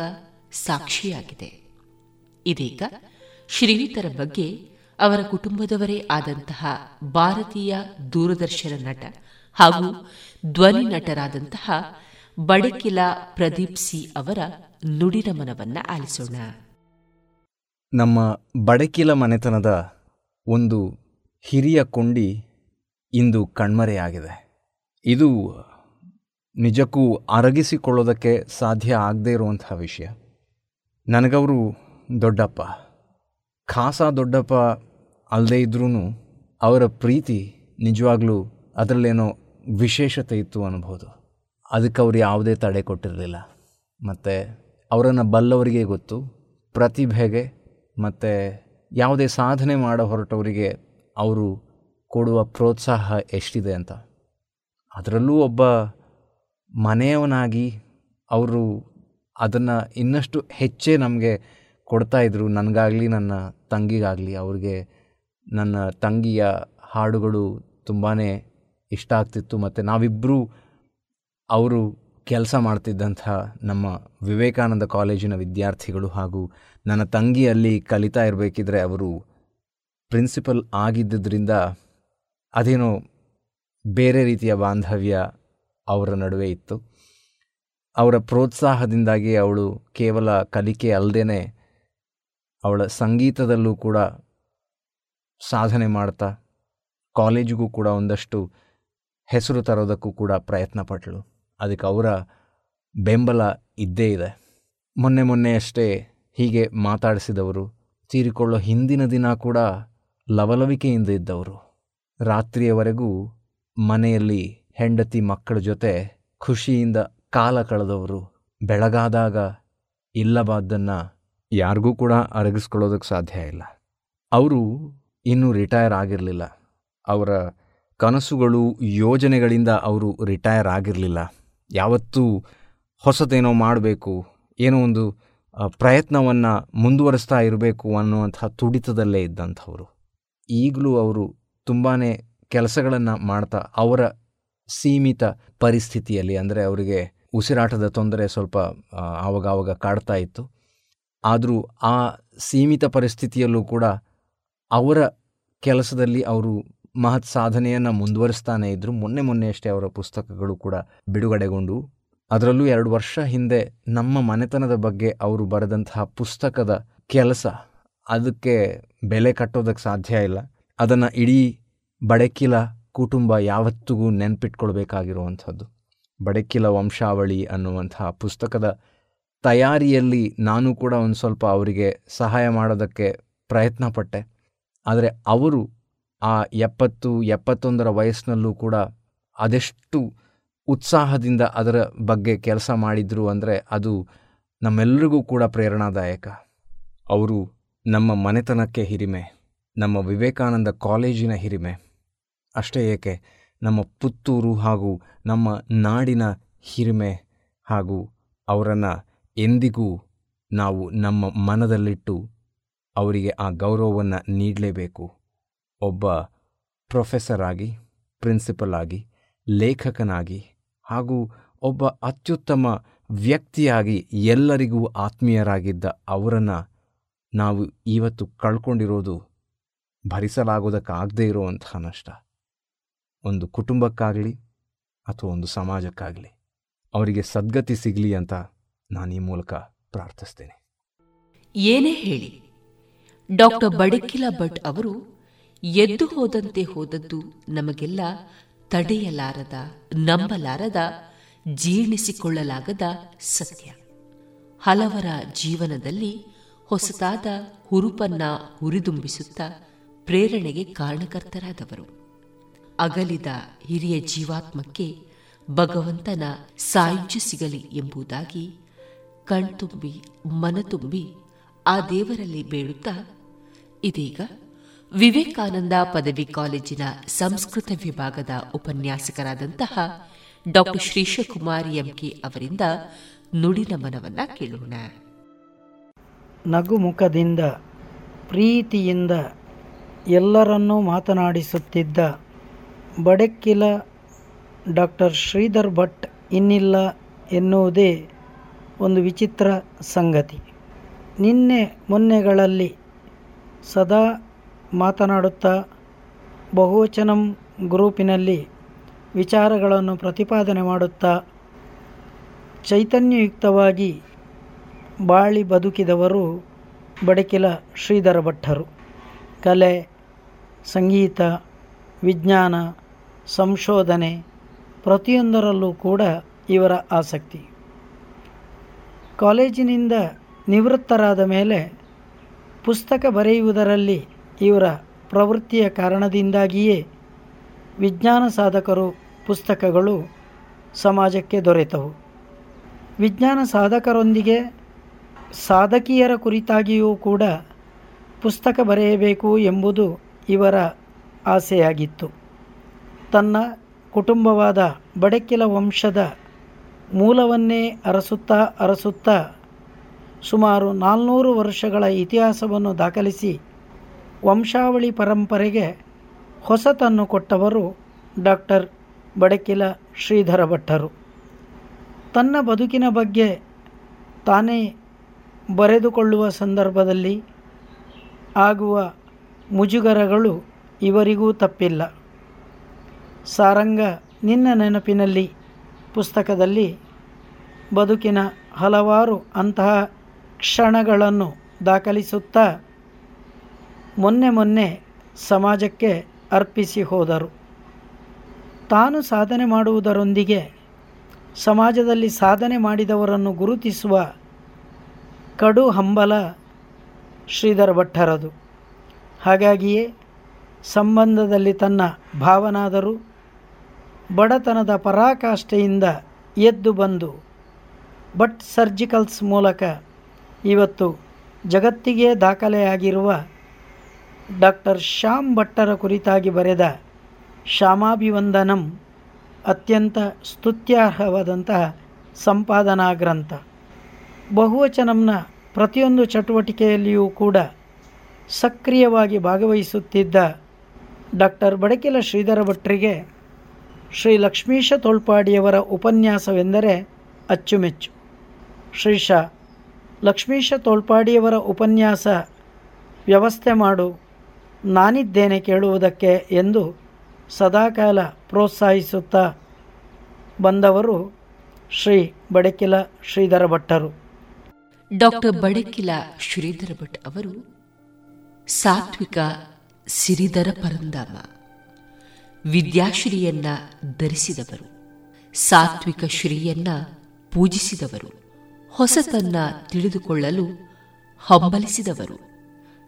ಸಾಕ್ಷಿಯಾಗಿದೆ. ಇದೀಗ ಶ್ರೀಯುತರ ಬಗ್ಗೆ ಅವರ ಕುಟುಂಬದವರೇ ಆದಂತಹ ಭಾರತೀಯ ದೂರದರ್ಶನ ನಟ ಹಾಗೂ ಧ್ವನಿ ನಟರಾದಂತಹ ಬಡಕಿಲ ಪ್ರದೀಪ್ ಸಿ ಅವರ ನುಡಿನಮನವನ್ನ ಆಲಿಸೋಣ. ನಮ್ಮ ಬಡಕಿಲ ಮನೆತನದ ಒಂದು ಹಿರಿಯ ಕೊಂಡಿ ಇಂದು ಕಣ್ಮರೆಯಾಗಿದೆ ಇದು ನಿಜಕ್ಕೂ ಅರಗಿಸಿಕೊಳ್ಳೋದಕ್ಕೆ ಸಾಧ್ಯ ಆಗದೇ ಇರುವಂತಹ ವಿಷಯ. ನನಗವರು ದೊಡ್ಡಪ್ಪ. ಖಾಸ ದೊಡ್ಡಪ್ಪ ಅಲ್ಲದೇ ಇದ್ರೂ ಅವರ ಪ್ರೀತಿ ನಿಜವಾಗ್ಲೂ ಅದರಲ್ಲೇನೋ ವಿಶೇಷತೆ ಇತ್ತು ಅನ್ಬೋದು. ಅದಕ್ಕೆ ಅವ್ರು ಯಾವುದೇ ತಡೆ ಕೊಟ್ಟಿರಲಿಲ್ಲ. ಮತ್ತು ಅವರನ್ನು ಬಲ್ಲವರಿಗೆ ಗೊತ್ತು, ಪ್ರತಿಭೆಗೆ ಮತ್ತು ಯಾವುದೇ ಸಾಧನೆ ಮಾಡೋ ಹೊರಟವರಿಗೆ ಅವರು ಕೊಡುವ ಪ್ರೋತ್ಸಾಹ ಎಷ್ಟಿದೆ ಅಂತ. ಅದರಲ್ಲೂ ಒಬ್ಬ ಮನೆಯವನಾಗಿ ಅವರು ಅದನ್ನು ಇನ್ನಷ್ಟು ಹೆಚ್ಚೇ ನಮಗೆ ಕೊಡ್ತಾಯಿದ್ರು ನನಗಾಗಲಿ, ನನ್ನ ತಂಗಿಗಾಗಲಿ, ಅವ್ರಿಗೆ ನನ್ನ ತಂಗಿಯ ಹಾಡುಗಳು ತುಂಬಾ ಇಷ್ಟ ಆಗ್ತಿತ್ತು. ಮತ್ತು ನಾವಿಬ್ಬರೂ ಅವರು ಕೆಲಸ ಮಾಡ್ತಿದ್ದಂಥ ನಮ್ಮ ವಿವೇಕಾನಂದ ಕಾಲೇಜಿನ ವಿದ್ಯಾರ್ಥಿಗಳು ಹಾಗೂ ನನ್ನ ತಂಗಿಯಲ್ಲಿ ಕಲಿತಾ ಇರಬೇಕಿದ್ರೆ ಅವರು ಪ್ರಿನ್ಸಿಪಲ್ ಆಗಿದ್ದರಿಂದ ಅದೇನೋ ಬೇರೆ ರೀತಿಯ ಬಾಂಧವ್ಯ ಅವರ ನಡುವೆ ಇತ್ತು. ಅವರ ಪ್ರೋತ್ಸಾಹದಿಂದಾಗಿ ಅವಳು ಕೇವಲ ಕಲಿಕೆ ಅಲ್ಲದೇ ಅವಳ ಸಂಗೀತದಲ್ಲೂ ಕೂಡ ಸಾಧನೆ ಮಾಡ್ತಾ, ಕಾಲೇಜಿಗೂ ಕೂಡ ಒಂದಷ್ಟು ಹೆಸರು ತರೋದಕ್ಕೂ ಕೂಡ ಪ್ರಯತ್ನ ಪಟ್ಟಳು ಅದಕ್ಕೆ ಅವರ ಬೆಂಬಲ ಇದ್ದೇ ಇದೆ. ಮೊನ್ನೆ ಮೊನ್ನೆ ಅಷ್ಟೇ ಹೀಗೆ ಮಾತಾಡಿಸಿದವರು, ತೀರಿಕೊಳ್ಳೋ ಹಿಂದಿನ ದಿನ ಕೂಡ ಲವಲವಿಕೆಯಿಂದ ಇದ್ದವರು. ರಾತ್ರಿಯವರೆಗೂ ಮನೆಯಲ್ಲಿ ಹೆಂಡತಿ ಮಕ್ಕಳ ಜೊತೆ ಖುಷಿಯಿಂದ ಕಾಲ ಕಳೆದವರು, ಬೆಳಗಾದಾಗ ಇಲ್ಲವಾದ್ದನ್ನು ಯಾರಿಗೂ ಕೂಡ ಅರಗಿಸ್ಕೊಳ್ಳೋದಕ್ಕೆ ಸಾಧ್ಯ ಇಲ್ಲ. ಅವರು ಇನ್ನೂ ರಿಟೈರ್ ಆಗಿರಲಿಲ್ಲ. ಅವರ ಕನಸುಗಳು, ಯೋಜನೆಗಳಿಂದ ಅವರು ರಿಟೈರ್ ಆಗಿರಲಿಲ್ಲ. ಯಾವತ್ತೂ ಹೊಸತೇನೋ ಮಾಡಬೇಕು, ಏನೋ ಒಂದು ಪ್ರಯತ್ನವನ್ನು ಮುಂದುವರಿಸ್ತಾ ಇರಬೇಕು ಅನ್ನುವಂಥ ತುಡಿತದಲ್ಲೇ ಇದ್ದಂಥವರು. ಈಗಲೂ ಅವರು ತುಂಬಾ ಕೆಲಸಗಳನ್ನು ಮಾಡ್ತಾ, ಅವರ ಸೀಮಿತ ಪರಿಸ್ಥಿತಿಯಲ್ಲಿ, ಅಂದರೆ ಅವರಿಗೆ ಉಸಿರಾಟದ ತೊಂದರೆ ಸ್ವಲ್ಪ ಆವಾಗವಾಗ ಕಾಡ್ತಾ ಇತ್ತು. ಆದರೂ ಆ ಸೀಮಿತ ಪರಿಸ್ಥಿತಿಯಲ್ಲೂ ಕೂಡ ಅವರ ಕೆಲಸದಲ್ಲಿ ಅವರು ಮಹತ್ ಸಾಧನೆಯನ್ನು ಮುಂದುವರಿಸ್ತಾನೇ ಇದ್ದರು ಮೊನ್ನೆ ಮೊನ್ನೆ ಅಷ್ಟೇ ಅವರ ಪುಸ್ತಕಗಳು ಕೂಡ ಬಿಡುಗಡೆಗೊಂಡು. ಅದರಲ್ಲೂ ಎರಡು ವರ್ಷ ಹಿಂದೆ ನಮ್ಮ ಮನೆತನದ ಬಗ್ಗೆ ಅವರು ಬರೆದಂತಹ ಪುಸ್ತಕದ ಕೆಲಸ ಅದಕ್ಕೆ ಬೆಲೆ ಕಟ್ಟೋದಕ್ಕೆ ಸಾಧ್ಯ ಇಲ್ಲ. ಅದನ್ನು ಇಡೀ ಬಡಕಿಲ ಕುಟುಂಬ ಯಾವತ್ತಿಗೂ ನೆನ್ಪಿಟ್ಕೊಳ್ಬೇಕಾಗಿರುವಂಥದ್ದು. ಬಡಕಿಲ ವಂಶಾವಳಿ ಅನ್ನುವಂತಹ ಪುಸ್ತಕದ ತಯಾರಿಯಲ್ಲಿ ನಾನು ಕೂಡ ಒಂದು ಸ್ವಲ್ಪ ಅವರಿಗೆ ಸಹಾಯ ಮಾಡೋದಕ್ಕೆ ಪ್ರಯತ್ನ ಪಟ್ಟೆ. ಆದರೆ ಅವರು ಆ ಎಪ್ಪತ್ತು, ಎಪ್ಪತ್ತೊಂದರ ವಯಸ್ಸಿನಲ್ಲೂ ಕೂಡ ಅದೆಷ್ಟು ಉತ್ಸಾಹದಿಂದ ಅದರ ಬಗ್ಗೆ ಕೆಲಸ ಮಾಡಿದರು ಅಂದರೆ ಅದು ನಮ್ಮೆಲ್ಲರಿಗೂ ಕೂಡ ಪ್ರೇರಣಾದಾಯಕ. ಅವರು ನಮ್ಮ ಮನೆತನಕ್ಕೆ ಹಿರಿಮೆ, ನಮ್ಮ ವಿವೇಕಾನಂದ ಕಾಲೇಜಿನ ಹಿರಿಮೆ. ಅಷ್ಟೇ ಏಕೆ, ನಮ್ಮ ಪುತ್ತೂರು ಹಾಗೂ ನಮ್ಮ ನಾಡಿನ ಹಿರಿಮೆ ಹಾಗೂ ಅವರನ್ನು ಎಂದಿಗೂ ನಾವು ನಮ್ಮ ಮನದಲ್ಲಿಟ್ಟು ಅವರಿಗೆ ಆ ಗೌರವವನ್ನು ನೀಡಲೇಬೇಕು. ಒಬ್ಬ ಪ್ರೊಫೆಸರ್ ಆಗಿ, ಪ್ರಿನ್ಸಿಪಲ್ ಆಗಿ, ಲೇಖಕನಾಗಿ ಹಾಗೂ ಒಬ್ಬ ಅತ್ಯುತ್ತಮ ವ್ಯಕ್ತಿಯಾಗಿ ಎಲ್ಲರಿಗೂ ಆತ್ಮೀಯರಾಗಿದ್ದ ಅವರನ್ನು ನಾವು ಇವತ್ತು ಕಳ್ಕೊಂಡಿರೋದು ಭರಿಸಲಾಗೋದಕ್ಕಾಗದೇ ಇರುವಂತಹ ನಷ್ಟ. ಒಂದು ಕುಟುಂಬಕ್ಕಾಗಲಿ ಅಥವಾ ಒಂದು ಸಮಾಜಕ್ಕಾಗಲಿ. ಅವರಿಗೆ ಸದ್ಗತಿ ಸಿಗಲಿ ಅಂತ ನಾನು ಈ ಮೂಲಕ ಪ್ರಾರ್ಥಿಸ್ತೇನೆ. ಏನೇ ಹೇಳಿ, ಡಾಕ್ಟರ್ ಬಡಕಿಲ ಭಟ್ ಅವರು ಎದ್ದು ಹೋದಂತೆ ಹೋದದ್ದು ನಮಗೆಲ್ಲ ತಡೆಯಲಾರದ, ನಂಬಲಾರದ, ಜೀರ್ಣಿಸಿಕೊಳ್ಳಲಾಗದ ಸತ್ಯ. ಹಲವರ ಜೀವನದಲ್ಲಿ ಹೊಸತಾದ ಹುರುಪನ್ನ ಹುರಿದುಂಬಿಸುತ್ತಾ ಪ್ರೇರಣೆಗೆ ಕಾರಣಕರ್ತರಾದವರು. ಅಗಲಿದ ಹಿರಿಯ ಜೀವಾತ್ಮಕ್ಕೆ ಭಗವಂತನ ಸಾಯುಜ್ಯ ಸಿಗಲಿ ಎಂಬುದಾಗಿ ಕಣ್ತುಂಬಿ, ಮನತುಂಬಿ ಆ ದೇವರಲ್ಲಿ ಬೇಡುತ್ತಾ ಇದೀಗ ವಿವೇಕಾನಂದ ಪದವಿ ಕಾಲೇಜಿನ ಸಂಸ್ಕೃತ ವಿಭಾಗದ ಉಪನ್ಯಾಸಕರಾದಂತಹ ಡಾಕ್ಟರ್ ಶ್ರೀಶಕುಮಾರ್ ಎಂಕೆ ಅವರಿಂದ ನುಡಿನಮನವನ್ನ ಕೇಳೋಣ. ನಗುಮುಖದಿಂದ, ಪ್ರೀತಿಯಿಂದ ಎಲ್ಲರನ್ನೂ ಮಾತನಾಡಿಸುತ್ತಿದ್ದ ಬಡಕ್ಕಿಲ ಡಾಕ್ಟರ್ ಶ್ರೀಧರ್ ಭಟ್ ಇನ್ನಿಲ್ಲ ಎನ್ನುವುದೇ ಒಂದು ವಿಚಿತ್ರ ಸಂಗತಿ. ನಿನ್ನೆ ಮೊನ್ನೆಗಳಲ್ಲಿ ಸದಾ ಮಾತನಾಡುತ್ತಾ ಬಹುವಚನಂ ಗ್ರೂಪಿನಲ್ಲಿ ವಿಚಾರಗಳನ್ನು ಪ್ರತಿಪಾದನೆ ಮಾಡುತ್ತಾ ಚೈತನ್ಯಯುಕ್ತವಾಗಿ ಬಾಳಿ ಬದುಕಿದವರು ಬಡಕಿಲ ಶ್ರೀಧರ ಭಟ್ಟರು. ಕಲೆ, ಸಂಗೀತ, ವಿಜ್ಞಾನ, ಸಂಶೋಧನೆ ಪ್ರತಿಯೊಂದರಲ್ಲೂ ಕೂಡ ಇವರ ಆಸಕ್ತಿ. ಕಾಲೇಜಿನಿಂದ ನಿವೃತ್ತರಾದ ಮೇಲೆ ಪುಸ್ತಕ ಬರೆಯುವುದರಲ್ಲಿ ಇವರ ಪ್ರವೃತ್ತಿಯ ಕಾರಣದಿಂದಾಗಿಯೇ ವಿಜ್ಞಾನ ಸಾಧಕರು ಪುಸ್ತಕಗಳು ಸಮಾಜಕ್ಕೆ ದೊರೆತವು. ವಿಜ್ಞಾನ ಸಾಧಕರೊಂದಿಗೆ ಸಾಧಕಿಯರ ಕುರಿತಾಗಿಯೂ ಕೂಡ ಪುಸ್ತಕ ಬರೆಯಬೇಕು ಎಂಬುದು ಇವರ ಆಸೆಯಾಗಿತ್ತು. ತನ್ನ ಕುಟುಂಬವಾದ ಬಡಕಿಲ ವಂಶದ ಮೂಲವನ್ನೇ ಅರಸುತ್ತಾ ಅರಸುತ್ತಾ ಸುಮಾರು ನಾಲ್ನೂರು ವರ್ಷಗಳ ಇತಿಹಾಸವನ್ನು ದಾಖಲಿಸಿ ವಂಶಾವಳಿ ಪರಂಪರೆಗೆ ಹೊಸತನ್ನು ಕೊಟ್ಟವರು ಡಾಕ್ಟರ್ ಬಡಕಿಲ ಶ್ರೀಧರ ಭಟ್ಟರು. ತನ್ನ ಬದುಕಿನ ಬಗ್ಗೆ ತಾನೇ ಬರೆದುಕೊಳ್ಳುವ ಸಂದರ್ಭದಲ್ಲಿ ಆಗುವ ಮುಜುಗರಗಳು ಇವರಿಗೂ ತಪ್ಪಿಲ್ಲ. ಸಾರಂಗ ನಿನ್ನ ನೆನಪಿನಲ್ಲಿ ಪುಸ್ತಕದಲ್ಲಿ ಬದುಕಿನ ಹಲವಾರು ಅಂತಹ ಕ್ಷಣಗಳನ್ನು ದಾಖಲಿಸುತ್ತಾ ಮೊನ್ನೆ ಮೊನ್ನೆ ಸಮಾಜಕ್ಕೆ ಅರ್ಪಿಸಿ ಹೋದರು. ತಾನು ಸಾಧನೆ ಮಾಡುವುದರೊಂದಿಗೆ ಸಮಾಜದಲ್ಲಿ ಸಾಧನೆ ಮಾಡಿದವರನ್ನು ಗುರುತಿಸುವ ಕಡು ಹಂಬಲ ಶ್ರೀಧರ ಭಟ್ಟರದು. ಹಾಗಾಗಿಯೇ ಸಂಬಂಧದಲ್ಲಿ ತನ್ನ ಭಾವನಾದರೂ ಬಡತನದ ಪರಾಕಾಷ್ಠೆಯಿಂದ ಎದ್ದು ಬಂದು ಬಟ್ ಸರ್ಜಿಕಲ್ಸ್ ಮೂಲಕ ಇವತ್ತು ಜಗತ್ತಿಗೆ ದಾಖಲೆಯಾಗಿರುವ ಡಾಕ್ಟರ್ ಶ್ಯಾಮ್ ಭಟ್ಟರ ಕುರಿತಾಗಿ ಬರೆದ ಶ್ಯಾಮಾಭಿವಂದನಂ ಅತ್ಯಂತ ಸ್ತುತ್ಯಾರ್ಹವಾದಂತಹ ಸಂಪಾದನಾ ಗ್ರಂಥ. ಬಹುವಚನಂನ ಪ್ರತಿಯೊಂದು ಚಟುವಟಿಕೆಯಲ್ಲಿಯೂ ಕೂಡ ಸಕ್ರಿಯವಾಗಿ ಭಾಗವಹಿಸುತ್ತಿದ್ದ ಡಾಕ್ಟರ್ ಬಡಕಿಲ ಶ್ರೀಧರ ಭಟ್ರಿಗೆ ಶ್ರೀ ಲಕ್ಷ್ಮೀಶ ತೋಳ್ಪಾಡಿಯವರ ಉಪನ್ಯಾಸವೆಂದರೆ ಅಚ್ಚುಮೆಚ್ಚು. ಶ್ರೀಶ ಲಕ್ಷ್ಮೀಶ ತೋಳ್ಪಾಡಿಯವರ ಉಪನ್ಯಾಸ ವ್ಯವಸ್ಥೆ ಮಾಡು, ನಾನಿದ್ದೇನೆ ಕೇಳುವುದಕ್ಕೆ ಎಂದು ಸದಾಕಾಲ ಪ್ರೋತ್ಸಾಹಿಸುತ್ತಾ ಬಂದವರು ಶ್ರೀ ಬಡಕಿಲ ಶ್ರೀಧರ ಭಟ್ಟರು. ಡಾಕ್ಟರ್ ಬಡಕಿಲ ಶ್ರೀಧರ ಭಟ್ ಅವರು ಸಾತ್ವಿಕ ಸಿರಿಧರ ಪರಂದಾಮ ವಿದ್ಯಾಶ್ರೀಯನ್ನ ಧರಿಸಿದವರು. ಸಾತ್ವಿಕ ಶ್ರೀಯನ್ನ ಪೂಜಿಸಿದವರು. ಹೊಸತನ್ನ ತಿಳಿದುಕೊಳ್ಳಲು ಹಂಬಲಿಸಿದವರು.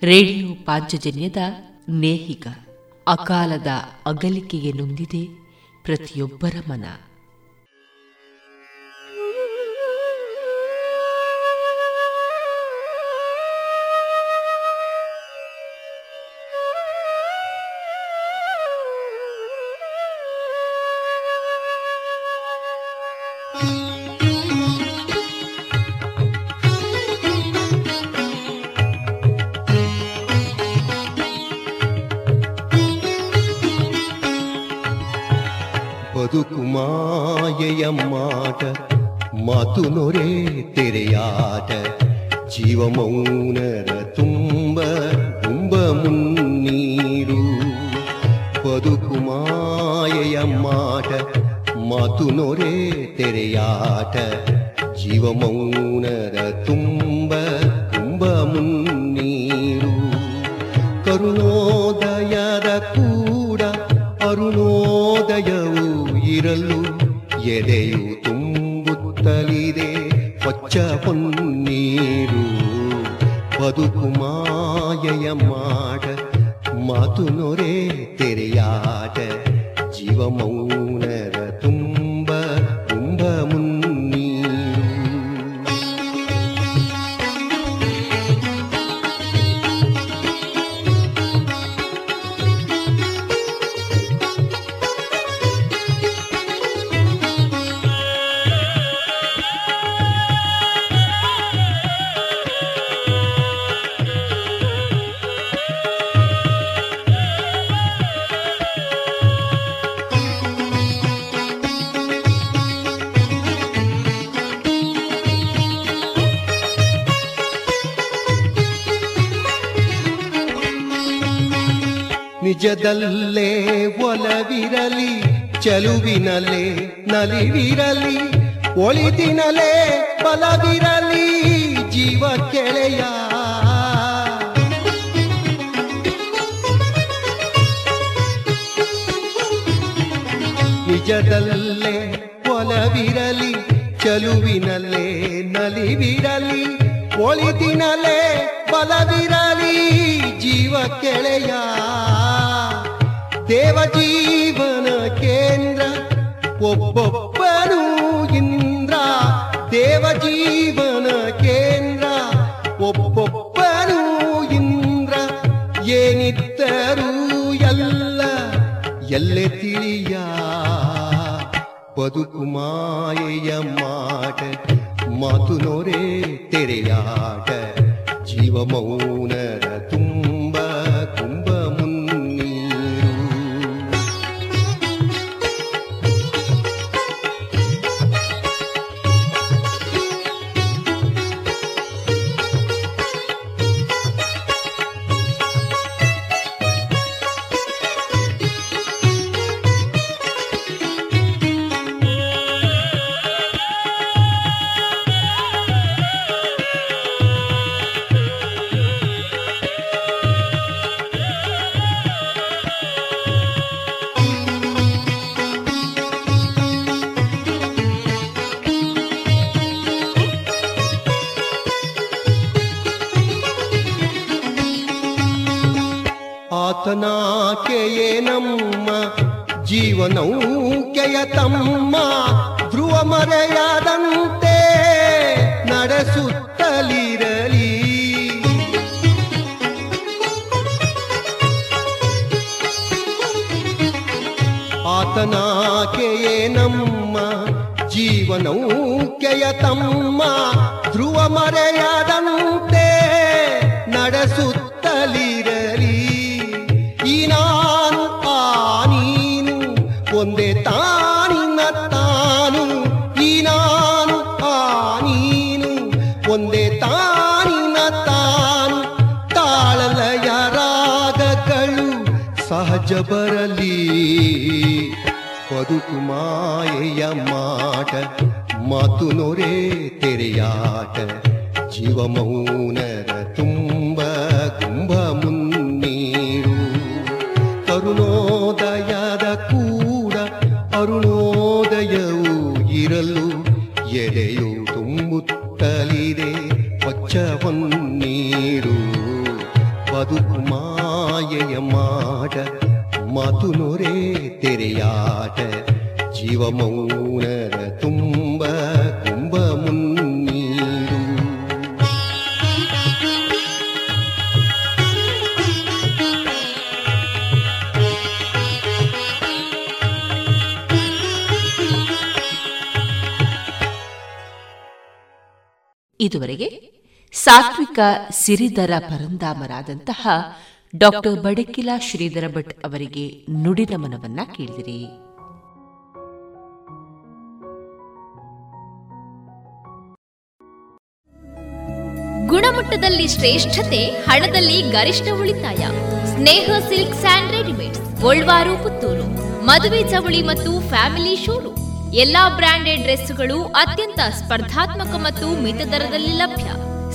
ರೇಡಿಯೋ ಪಾಂಚಜನ್ಯದ ನೇಹಿಗ. ಅಕಾಲದ ಅಗಲಿಕೆಗೆ ನೊಂದಿದೆ ಪ್ರತಿಯೊಬ್ಬರ ಮನ. ಬದುಕು ಮಾಯೆಯ ಮಾಟ, ಮಾತು ನೊರೆ ತೆರೆಯಾಟ, ಜೀವ ಮೌನರ ತುಂಬ ತುಂಬ ಮುನ್ನೀರು. ಬದುಕು ಮಾಯೆಯ ಮಾಟ, ಮಾತು ನೊರೆ ತೆರೆಯಾಟ, ಜೀವ ಮೌನರ ತುಂಬ ತುಂಬ ಮುನ್ನೀರು. ಕರುಣೋದಯದ ಕೂಡ ಅರುಣೋದಯವು ಇರಲು ಎದೆಯು ತುಂಬುತ್ತಲಿದೆ. ಹೊಚ್ಚ ಪೊನ್ನೀರು ಬದುಕು ಮಾಯೆಯ ಮಾಡ ಮಾತು ನೊರೆ ತೆರೆಯಾಟ ಜೀವ ಮೌನರ ನಿಜದಲ್ಲೇ ಒಲವಿರಲಿ ಚಲುವಿನಲೇ ನಲಿವಿರಲಿ ಒಳಿತಿನಲೇ ಬಲವಿರಲಿ, ಜೀವ ಕೆಳೆಯ. ನಿಜದಲ್ಲೇ ಒಲವಿರಲಿ, ಚಲುವಿನಲ್ಲೇ ನಲಿವಿರಲಿ ಒಳಿತಿನಲೇ ಬಲವಿರಲಿ, ಜೀವ ಕೆಳೆಯ. ದೇವ ಜೀವನ ಕೇಂದ್ರ, ಒಬ್ಬೊಬ್ಬನು ಇಂದ್ರ. ದೇವ ಜೀವನ ಕೇಂದ್ರ, ಒಬ್ಬೊಬ್ಬನು ಇಂದ್ರ. ಏನಿದ್ದರೂ ಎಲ್ಲ ಎಲ್ಲೆ ತಿಳಿಯ. ಬದುಕು ಮಾಯೆಯ ಮಾಟ, ಮಾತು ನೋರೆ ತೆರೆಯಾಟ. ಜೀವ ಮೌನರ ಮಾತು ನೊರೆ ತೆರೆಯಾಟ ಜೀವ ಮೌನರ ಸಾತ್ವಿಕ ಸಿರಿದರ ಪರಂದಾಮರಾದಂತಹ ಡಾಕ್ಟರ್ ಬಡಕಿಲಾ ಶ್ರೀಧರ ಭಟ್ ಅವರಿಗೆ ನುಡಿನಮನವನ್ನ ಕೇಳಿದಿರಿ. ಗುಣಮಟ್ಟದಲ್ಲಿ ಶ್ರೇಷ್ಠತೆ, ಹಣದಲ್ಲಿ ಗರಿಷ್ಠ ಉಳಿತಾಯ. Sneha silk and readymade Golvaru, Puttur. ಮದುವೆ ಚವಳಿ ಮತ್ತು ಫ್ಯಾಮಿಲಿ ಶೋರು ಎಲ್ಲಾ ಬ್ರಾಂಡೆಡ್ ಡ್ರೆಸ್ಗಳು ಅತ್ಯಂತ ಸ್ಪರ್ಧಾತ್ಮಕ ಮತ್ತು ಮಿತ ದರದಲ್ಲಿ ಲಭ್ಯ.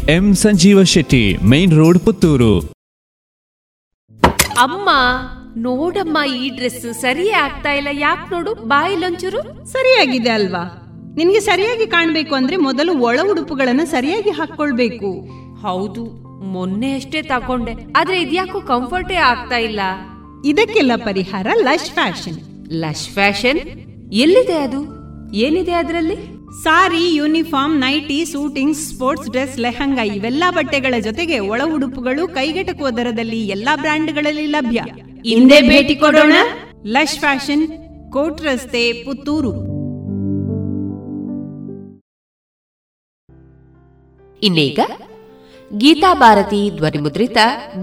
M Sanjeeva Shetty main road Puttur. ಅಮ್ಮ ನೋಡಮ್ಮ ಈ ಡ್ರೆಸ್ ಸರಿಯೇ ಆಗ್ತಾ ಇಲ್ಲ. ಯಾಕೆ ನೋಡು ಬಾಯಿಲೊಂಚೂರು ಸರಿಯಾಗಿದೆ ಅಲ್ವಾ? ನಿನ್ಗೆ ಸರಿಯಾಗಿ ಕಾಣ್ಬೇಕು ಅಂದ್ರೆ ಮೊದಲು ಒಳ ಉಡುಪುಗಳನ್ನ ಸರಿಯಾಗಿ ಹಾಕೊಳ್ಬೇಕು ಹೌದು ಮೊನ್ನೆ ಅಷ್ಟೇ ತಕೊಂಡೆ ಆದ್ರೆ ಇದ್ಯಾಕೋ ಕಂಫರ್ಟೇ ಆಗ್ತಾ ಇಲ್ಲ. ಇದಕ್ಕೆಲ್ಲ ಪರಿಹಾರ ಲಶ್ ಫ್ಯಾಷನ್. Lush fashion? ಎಲ್ಲಿದೆ ಅದು? ಏನಿದೆ ಅದರಲ್ಲಿ? Sari, uniform, nighty, suiting, sports dress, lehenga ಇವೆಲ್ಲಾ ಬಟ್ಟೆಗಳ ಜೊತೆಗೆ ಒಳ ಉಡುಪುಗಳು ಕೈಗೆಟಕುವ ದರದಲ್ಲಿ ಎಲ್ಲಾ ಬ್ರ್ಯಾಂಡ್ಗಳಲ್ಲಿ ಲಭ್ಯ. ಹಿಂದೆ ಭೇಟಿ ಕೊಡೋಣ. ಲಶ್ ಫ್ಯಾಷನ್, ಕೋಟ್ ರಸ್ತೆ, ಪುತ್ತೂರು. ಇನ್ನೀಗ ಗೀತಾ ಭಾರತಿ ಧ್ವನಿಮುದ್ರಿತ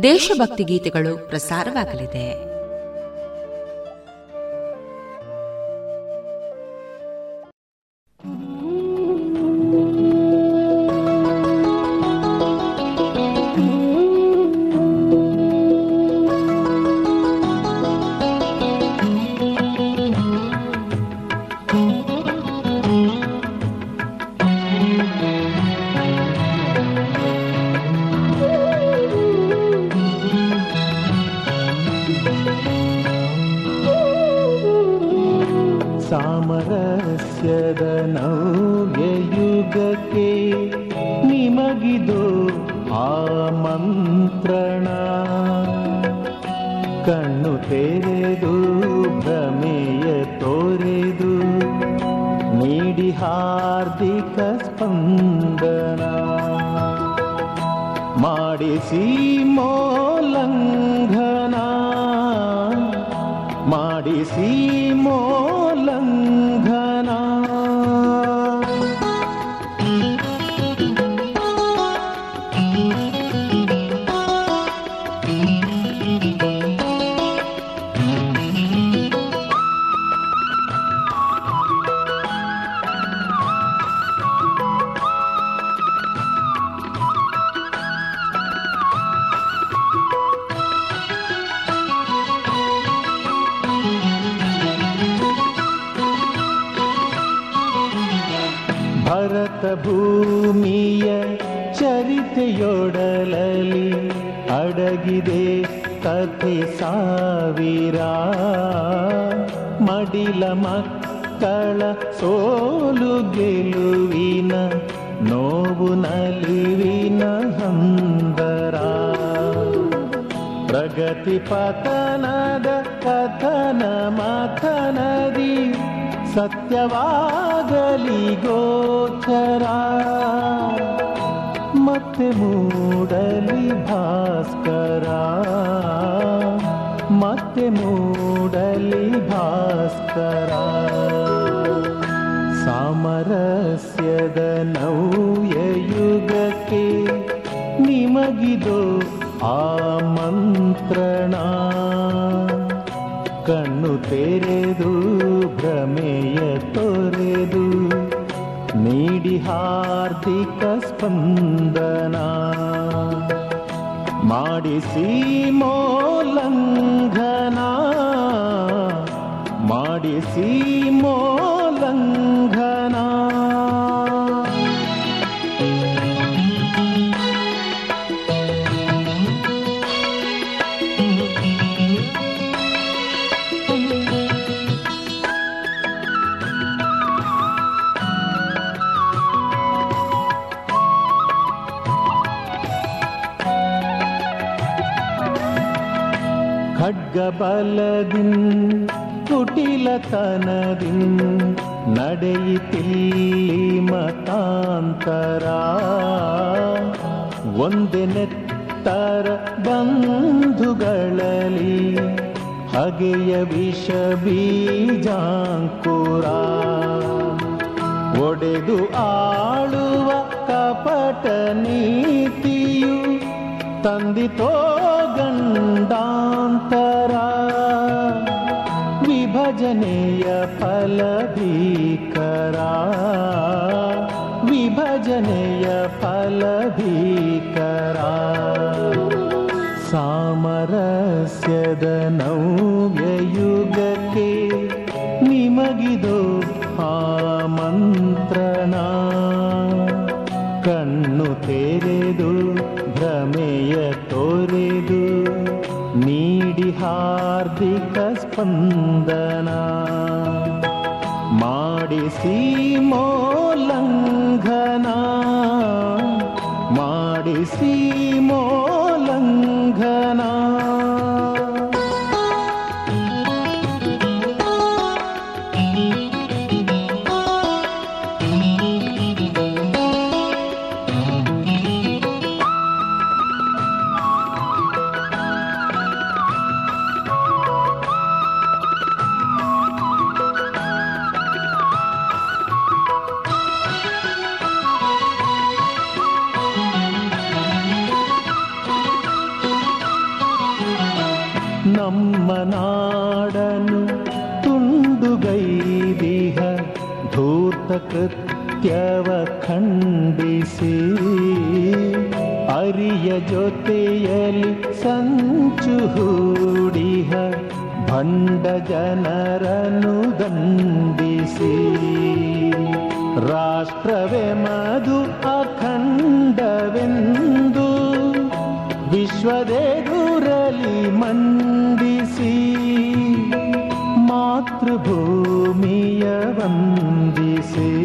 ದೇಶಭಕ್ತಿ ಗೀತೆಗಳು ಪ್ರಸಾರವಾಗಲಿದೆ. ನವ್ಯಯುಗಕ್ಕೆ ನಿಮಗಿದು ಆಮಂತ್ರಣ ಕಣ್ಣು ತೆರೆದು ಭ್ರಮೆಯ ತೋರೆದು ನೀಡಿ ಹಾರ್ದಿಕ ಸ್ಪಂದನ. ಮಾಡಿಸಿ ಮೋಲಂಘನ. ಮಾಡಿಸಿ ಅರಿಯ ಜೊತೆಯಲ್ಲಿ ಸಂಚು ಹೂಡಿಹ. ಭಂಡ ಜನರನ್ನು ದಂಡಿಸಿ. ರಾಷ್ಟ್ರವೇ ಮಧು ಅಖಂಡವೆಂದು ವಿಶ್ವದೇ ವಿಶ್ವದೆದುರಲಿ ಮಂಡಿಸಿ ಮಾತೃಭೂಮಿಯ ವಂದಿಸಿ.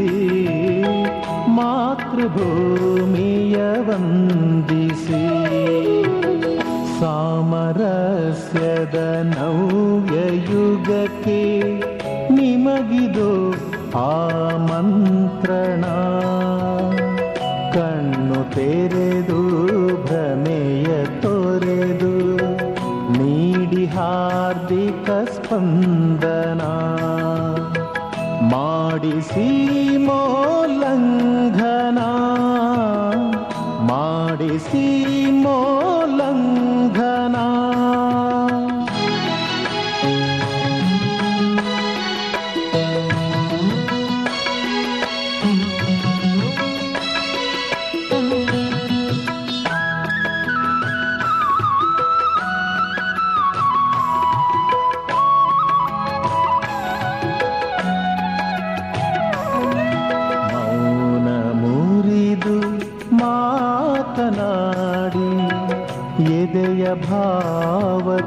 ಆಮಂತ್ರಣ ಕಣ್ಣು ತೆರೆದು ಭ್ರಮೆಯ ತೊರೆದು ನೀಡಿ ಹಾರ್ದಿಕ ಸ್ಪಂದನ ಮಾಡಿಸಿ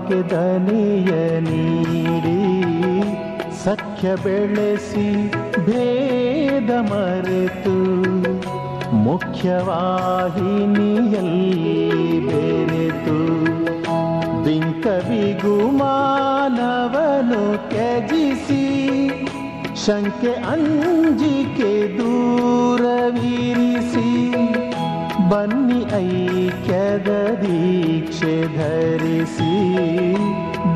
ಭಾವಕ್ಕೆ ದನಿಯ ನೀಡಿ ಸಖ್ಯ ಬೆಳೆಸಿ ಭೇದ ಮರೆತು ಮುಖ್ಯವಾಹಿನಿಯಲ್ಲಿ ಬೆರೆತು. ಬಿಂಕವಿಗುಮಾನವನು ತ್ಯಜಿಸಿ ಶಂಕೆ ಅಂಜಿಕೆ ದೂರವಿರಿಸಿ. ಐಕ್ಯದ ದೀಕ್ಷೆ ಧರಿಸಿ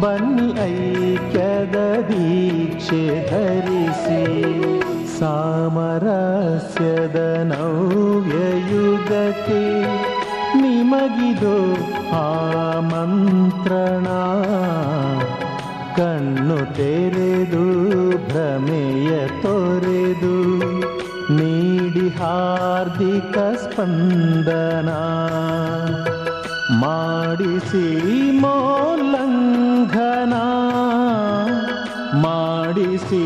ಬನ್ನಿ ಐಕ್ಯದ ದೀಕ್ಷೆ ಧರಿಸಿ ಸಾಮರಸ್ಯದ ನವ್ಯಯುಗಕ್ಕೆ ನಿಮಗಿದು ಆಮಂತ್ರಣ ಕಣ್ಣು ತೆರೆದು ಭ್ರಮೆಯ ಹಾರ್ದಿಕ ಸ್ಪಂದನ ಮಾಡಿಸಿ ಮೋಲ್ಲಂಘನ ಮಾಡಿಸಿ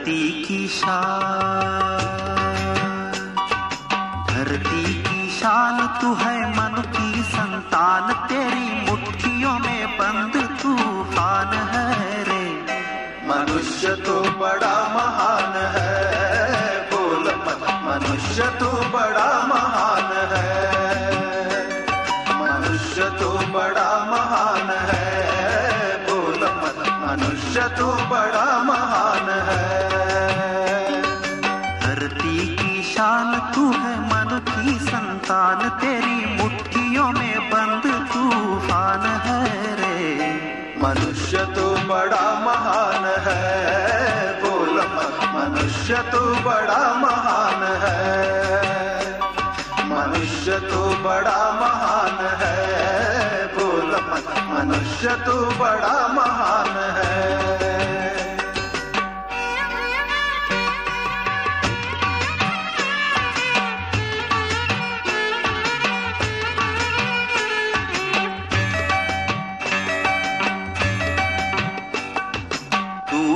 धरती की शान। धरती की शान तू है मन की संतान, तेरी मुट्ठियों में बंद तूफ़ान है रे। मनुष्य तो बड़ा महान है, बोल मनुष्य तो बड़ा महान है। मनुष्य तो बड़ा महान है। मनुष्य तो बड़ा महान है। धरती की शान तू है, मन की संतान, तेरी मुट्ठियों में बंद तूफ़ान है रे। मनुष्य तो बड़ा महान है, बोल मनुष्य तो बड़ा महान है। मनुष्य तो बड़ा महान है। मनुष्य तो बड़ा महान है।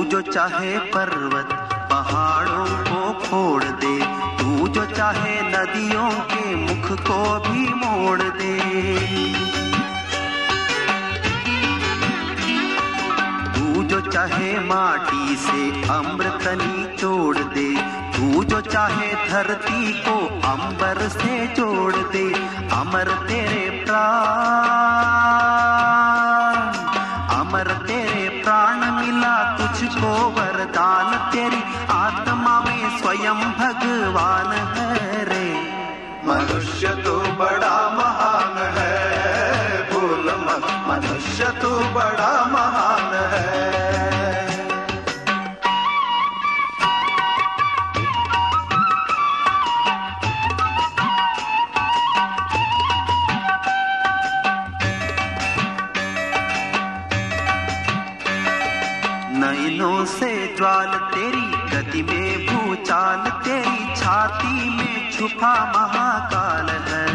जो चाहे पर्वत पहाड़ों को फोड़ दे, तू जो चाहे नदियों के मुख को भी मोड़ दे। चाहे माटी से अमृतनी तोड़ दे, तू जो चाहे धरती को अंबर से जोड़ दे, अमर तेरे प्राण, अमर तेरे प्राण मिला तुझको वरदान, तेरी आत्मा में स्वयं भगवान है रे। मनुष्य तो बड़ा महान है बोल मत। मनुष्य तो बड़ा महान है। में महाकाल है।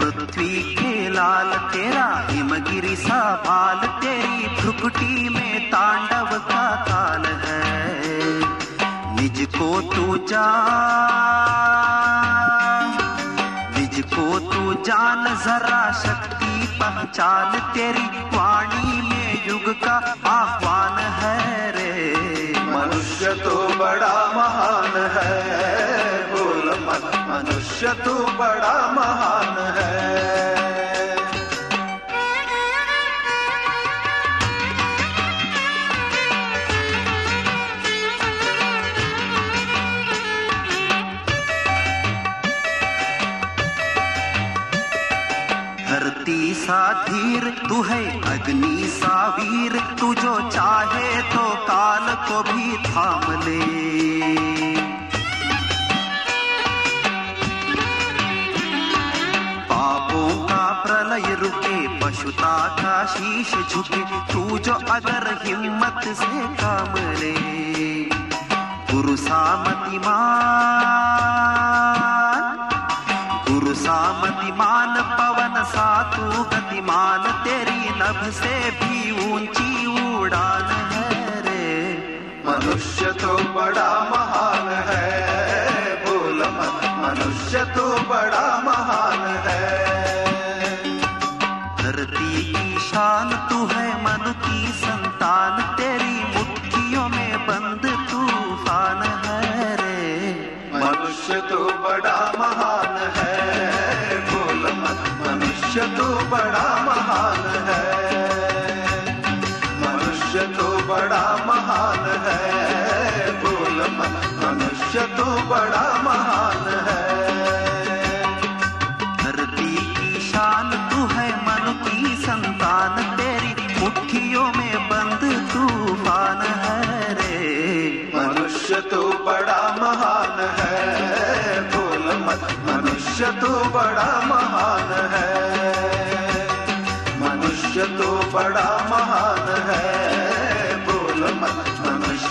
पृथ्वी के लाल तेरा हिमगिरी सा भाल तेरी भ्रुकुटी में तांडव का काल है। निज को तू जान निज को तू जान, जरा शक्ति पहचान, तेरी वाणी में युग का आह्वान है। तो बड़ा महान है। बोल मत मनुष्य तो बड़ा महान है। सा धीर, तू है अग्नि सा वीर, तू जो चाहे तो काल को भी थाम ले। पापों का प्रलय रुके, पशुता का शीश झुके, तू जो अगर हिम्मत से काम ले। गुरु सामति मान, गुरु सामतिमान पवन सातु गतिमान तेरी नभ से भी ऊँची उड़ान है रे। मनुष्य तो बड़ा महान है, बोल मनुष्य तो बड़ा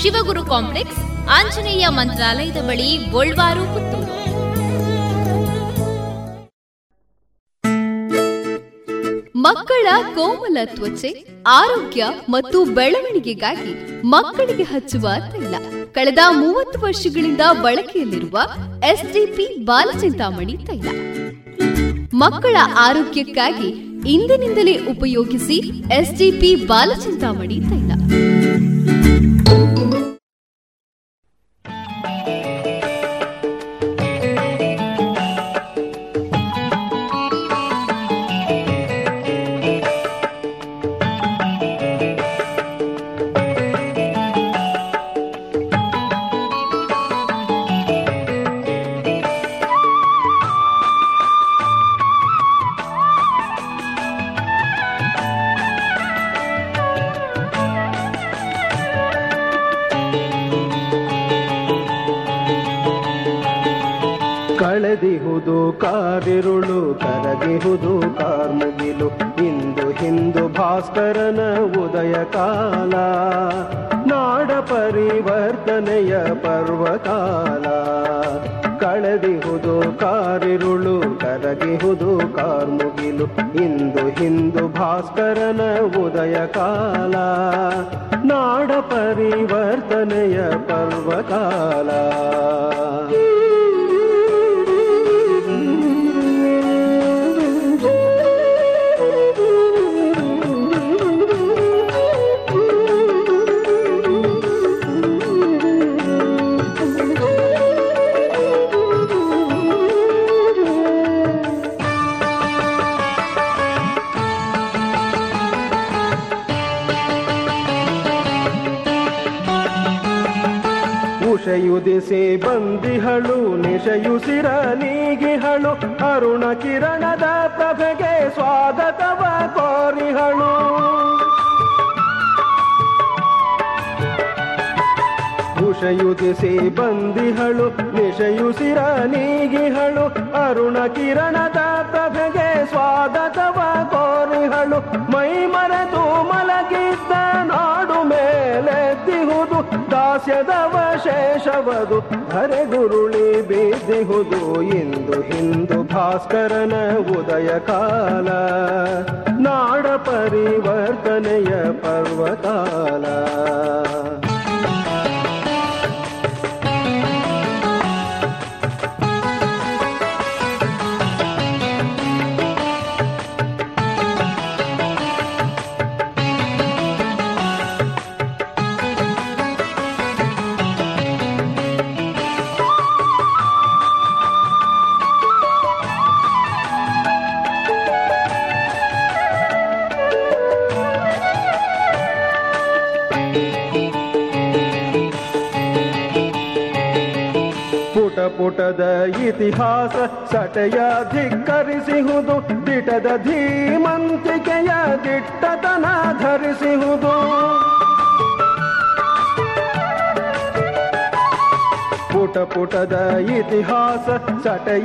Shivaguru complex, Anjaneya ಮಂತ್ರಾಲಯದ ಬಳಿ ಪುತ್ತೂರು. ಮಕ್ಕಳ ಕೋಮಲ ತ್ವಚೆ, ಆರೋಗ್ಯ ಮತ್ತು ಬೆಳವಣಿಗೆಗಾಗಿ ಮಕ್ಕಳಿಗೆ ಹಚ್ಚುವ ತೈಲ. ಕಳೆದ ಮೂವತ್ತು ವರ್ಷಗಳಿಂದ ಬಳಕೆಯಲ್ಲಿರುವ ಎಸ್ಡಿಪಿ ಬಾಲಚಿಂತಾಮಣಿ ತೈಲ. ಮಕ್ಕಳ ಆರೋಗ್ಯಕ್ಕಾಗಿ ಇಂದಿನಿಂದಲೇ ಉಪಯೋಗಿಸಿ ಎಸ್ಡಿಪಿ ಬಾಲಚಿಂತಾಮಣಿ ತೈಲ.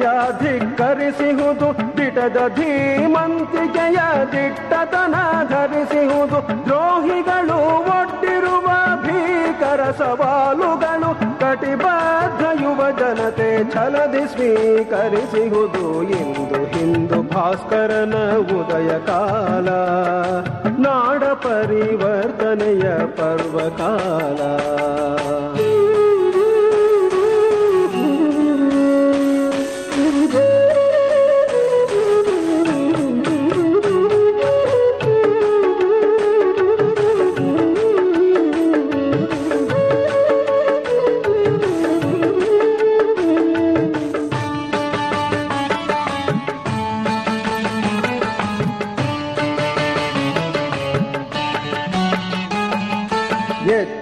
ಯಾದೆ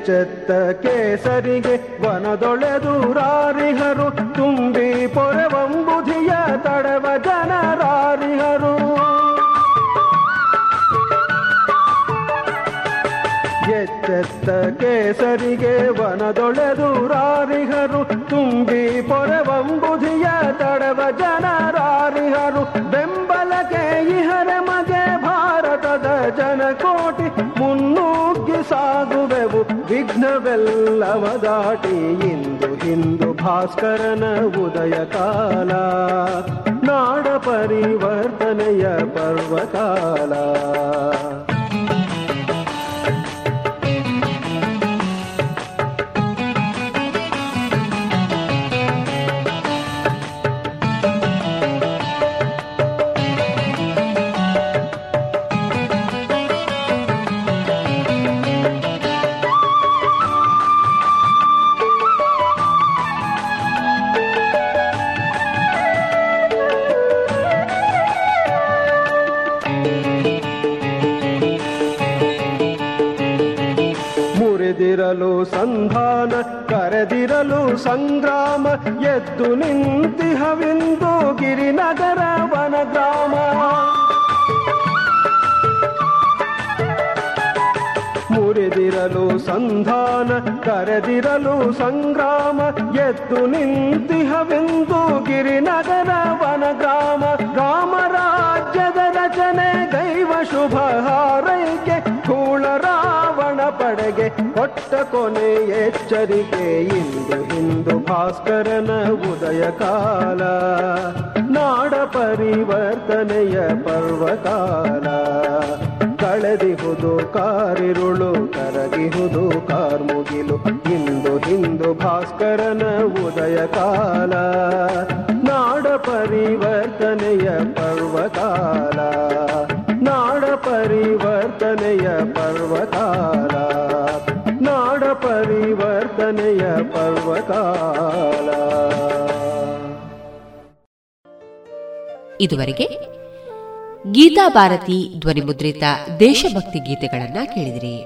ಎಚ್ಚೆತ್ತ ಕೇಸರಿಗೆ ವನದೊಳೆದು ರಾರಿಹರು, ತುಂಬಿ ಪೊರವಂಬುಧಿಯ ತಡವ ಜನರಾರಿಹರು. ಎಚ್ಚೆತ್ತ ಕೇಸರಿಗೆ ವನದೊಳೆದು ರಾರಿಹರು, ತುಂಬಿ ಪೊರವಂಬುಧಿಯ ತಡವ ಜನರಾರಿಹರು. ಬೆಂಬಲಕ್ಕೆ ಇಹರ ಮಗೆ ಭಾರತದ ಜನಕೋಟಿ ಮುನ್ನುಗ್ಗಿ ಸಾಗುವೆವು, ವಿಘ್ನವೆಲ್ಲವ ದಾಟಿ ಇಂದು ಹಿಂದು ಭಾಸ್ಕರನ ಉದಯ ಕಾಲ. ನಾಡ ಪರಿವರ್ತನೆಯ ಪರ್ವಕಾಲ. ಎದ್ದು ನಿಂತಿಹವಿಂದು ಗಿರಿನಗರ ವನಗ್ರಾಮ. ಮುರಿದಿರಲು ಸಂಧಾನ, ಕರೆದಿರಲು ಸಂಗ್ರಾಮ. ಎದ್ದು ನಿಂತಿಹವೆಂದು ಗಿರಿನಗರ ವನಗ್ರಾಮ. ರಾಮರಾಜ್ಯದ ರಚನೆ, ದೈವ ಶುಭ ಹಾರೈಕೆ. ಕೂಳ ರಾವಣ ಪಡೆಗೆ ಕೊಟ್ಟ ಕೊನೆ ಎಚ್ಚರಿಕೆ ಇಂದು ಹಿಂದು ಭಾಸ್ಕರನ ಉದಯ ಕಾಲ. ನಾಡ ಪರಿವರ್ತನೆಯ ಪರ್ವಕಾಲ. ಕಳೆದಿಹುದು ಕಾರಿರುಳು, ಕರಗಿಹುದು ಕಾರ್ಮುಗಿಲು, ಇಂದು ಹಿಂದು ಭಾಸ್ಕರನ ಉದಯ ಕಾಲ. ನಾಡ ಪರಿವರ್ತನೆಯ ಪರ್ವಕಾಲ. ಪರಿವರ್ತನೆಯ ಪರ್ವಕಾಲ ನಾಡ ಪರಿವರ್ತನೆಯ ಪರ್ವಕಾಲ ಇದುವರೆಗೆ ಗೀತಾ ಭಾರತಿ ಧ್ವನಿಮುದ್ರಿತ ದೇಶಭಕ್ತಿ ಗೀತೆಗಳನ್ನ ಕೇಳಿದಿರಿ.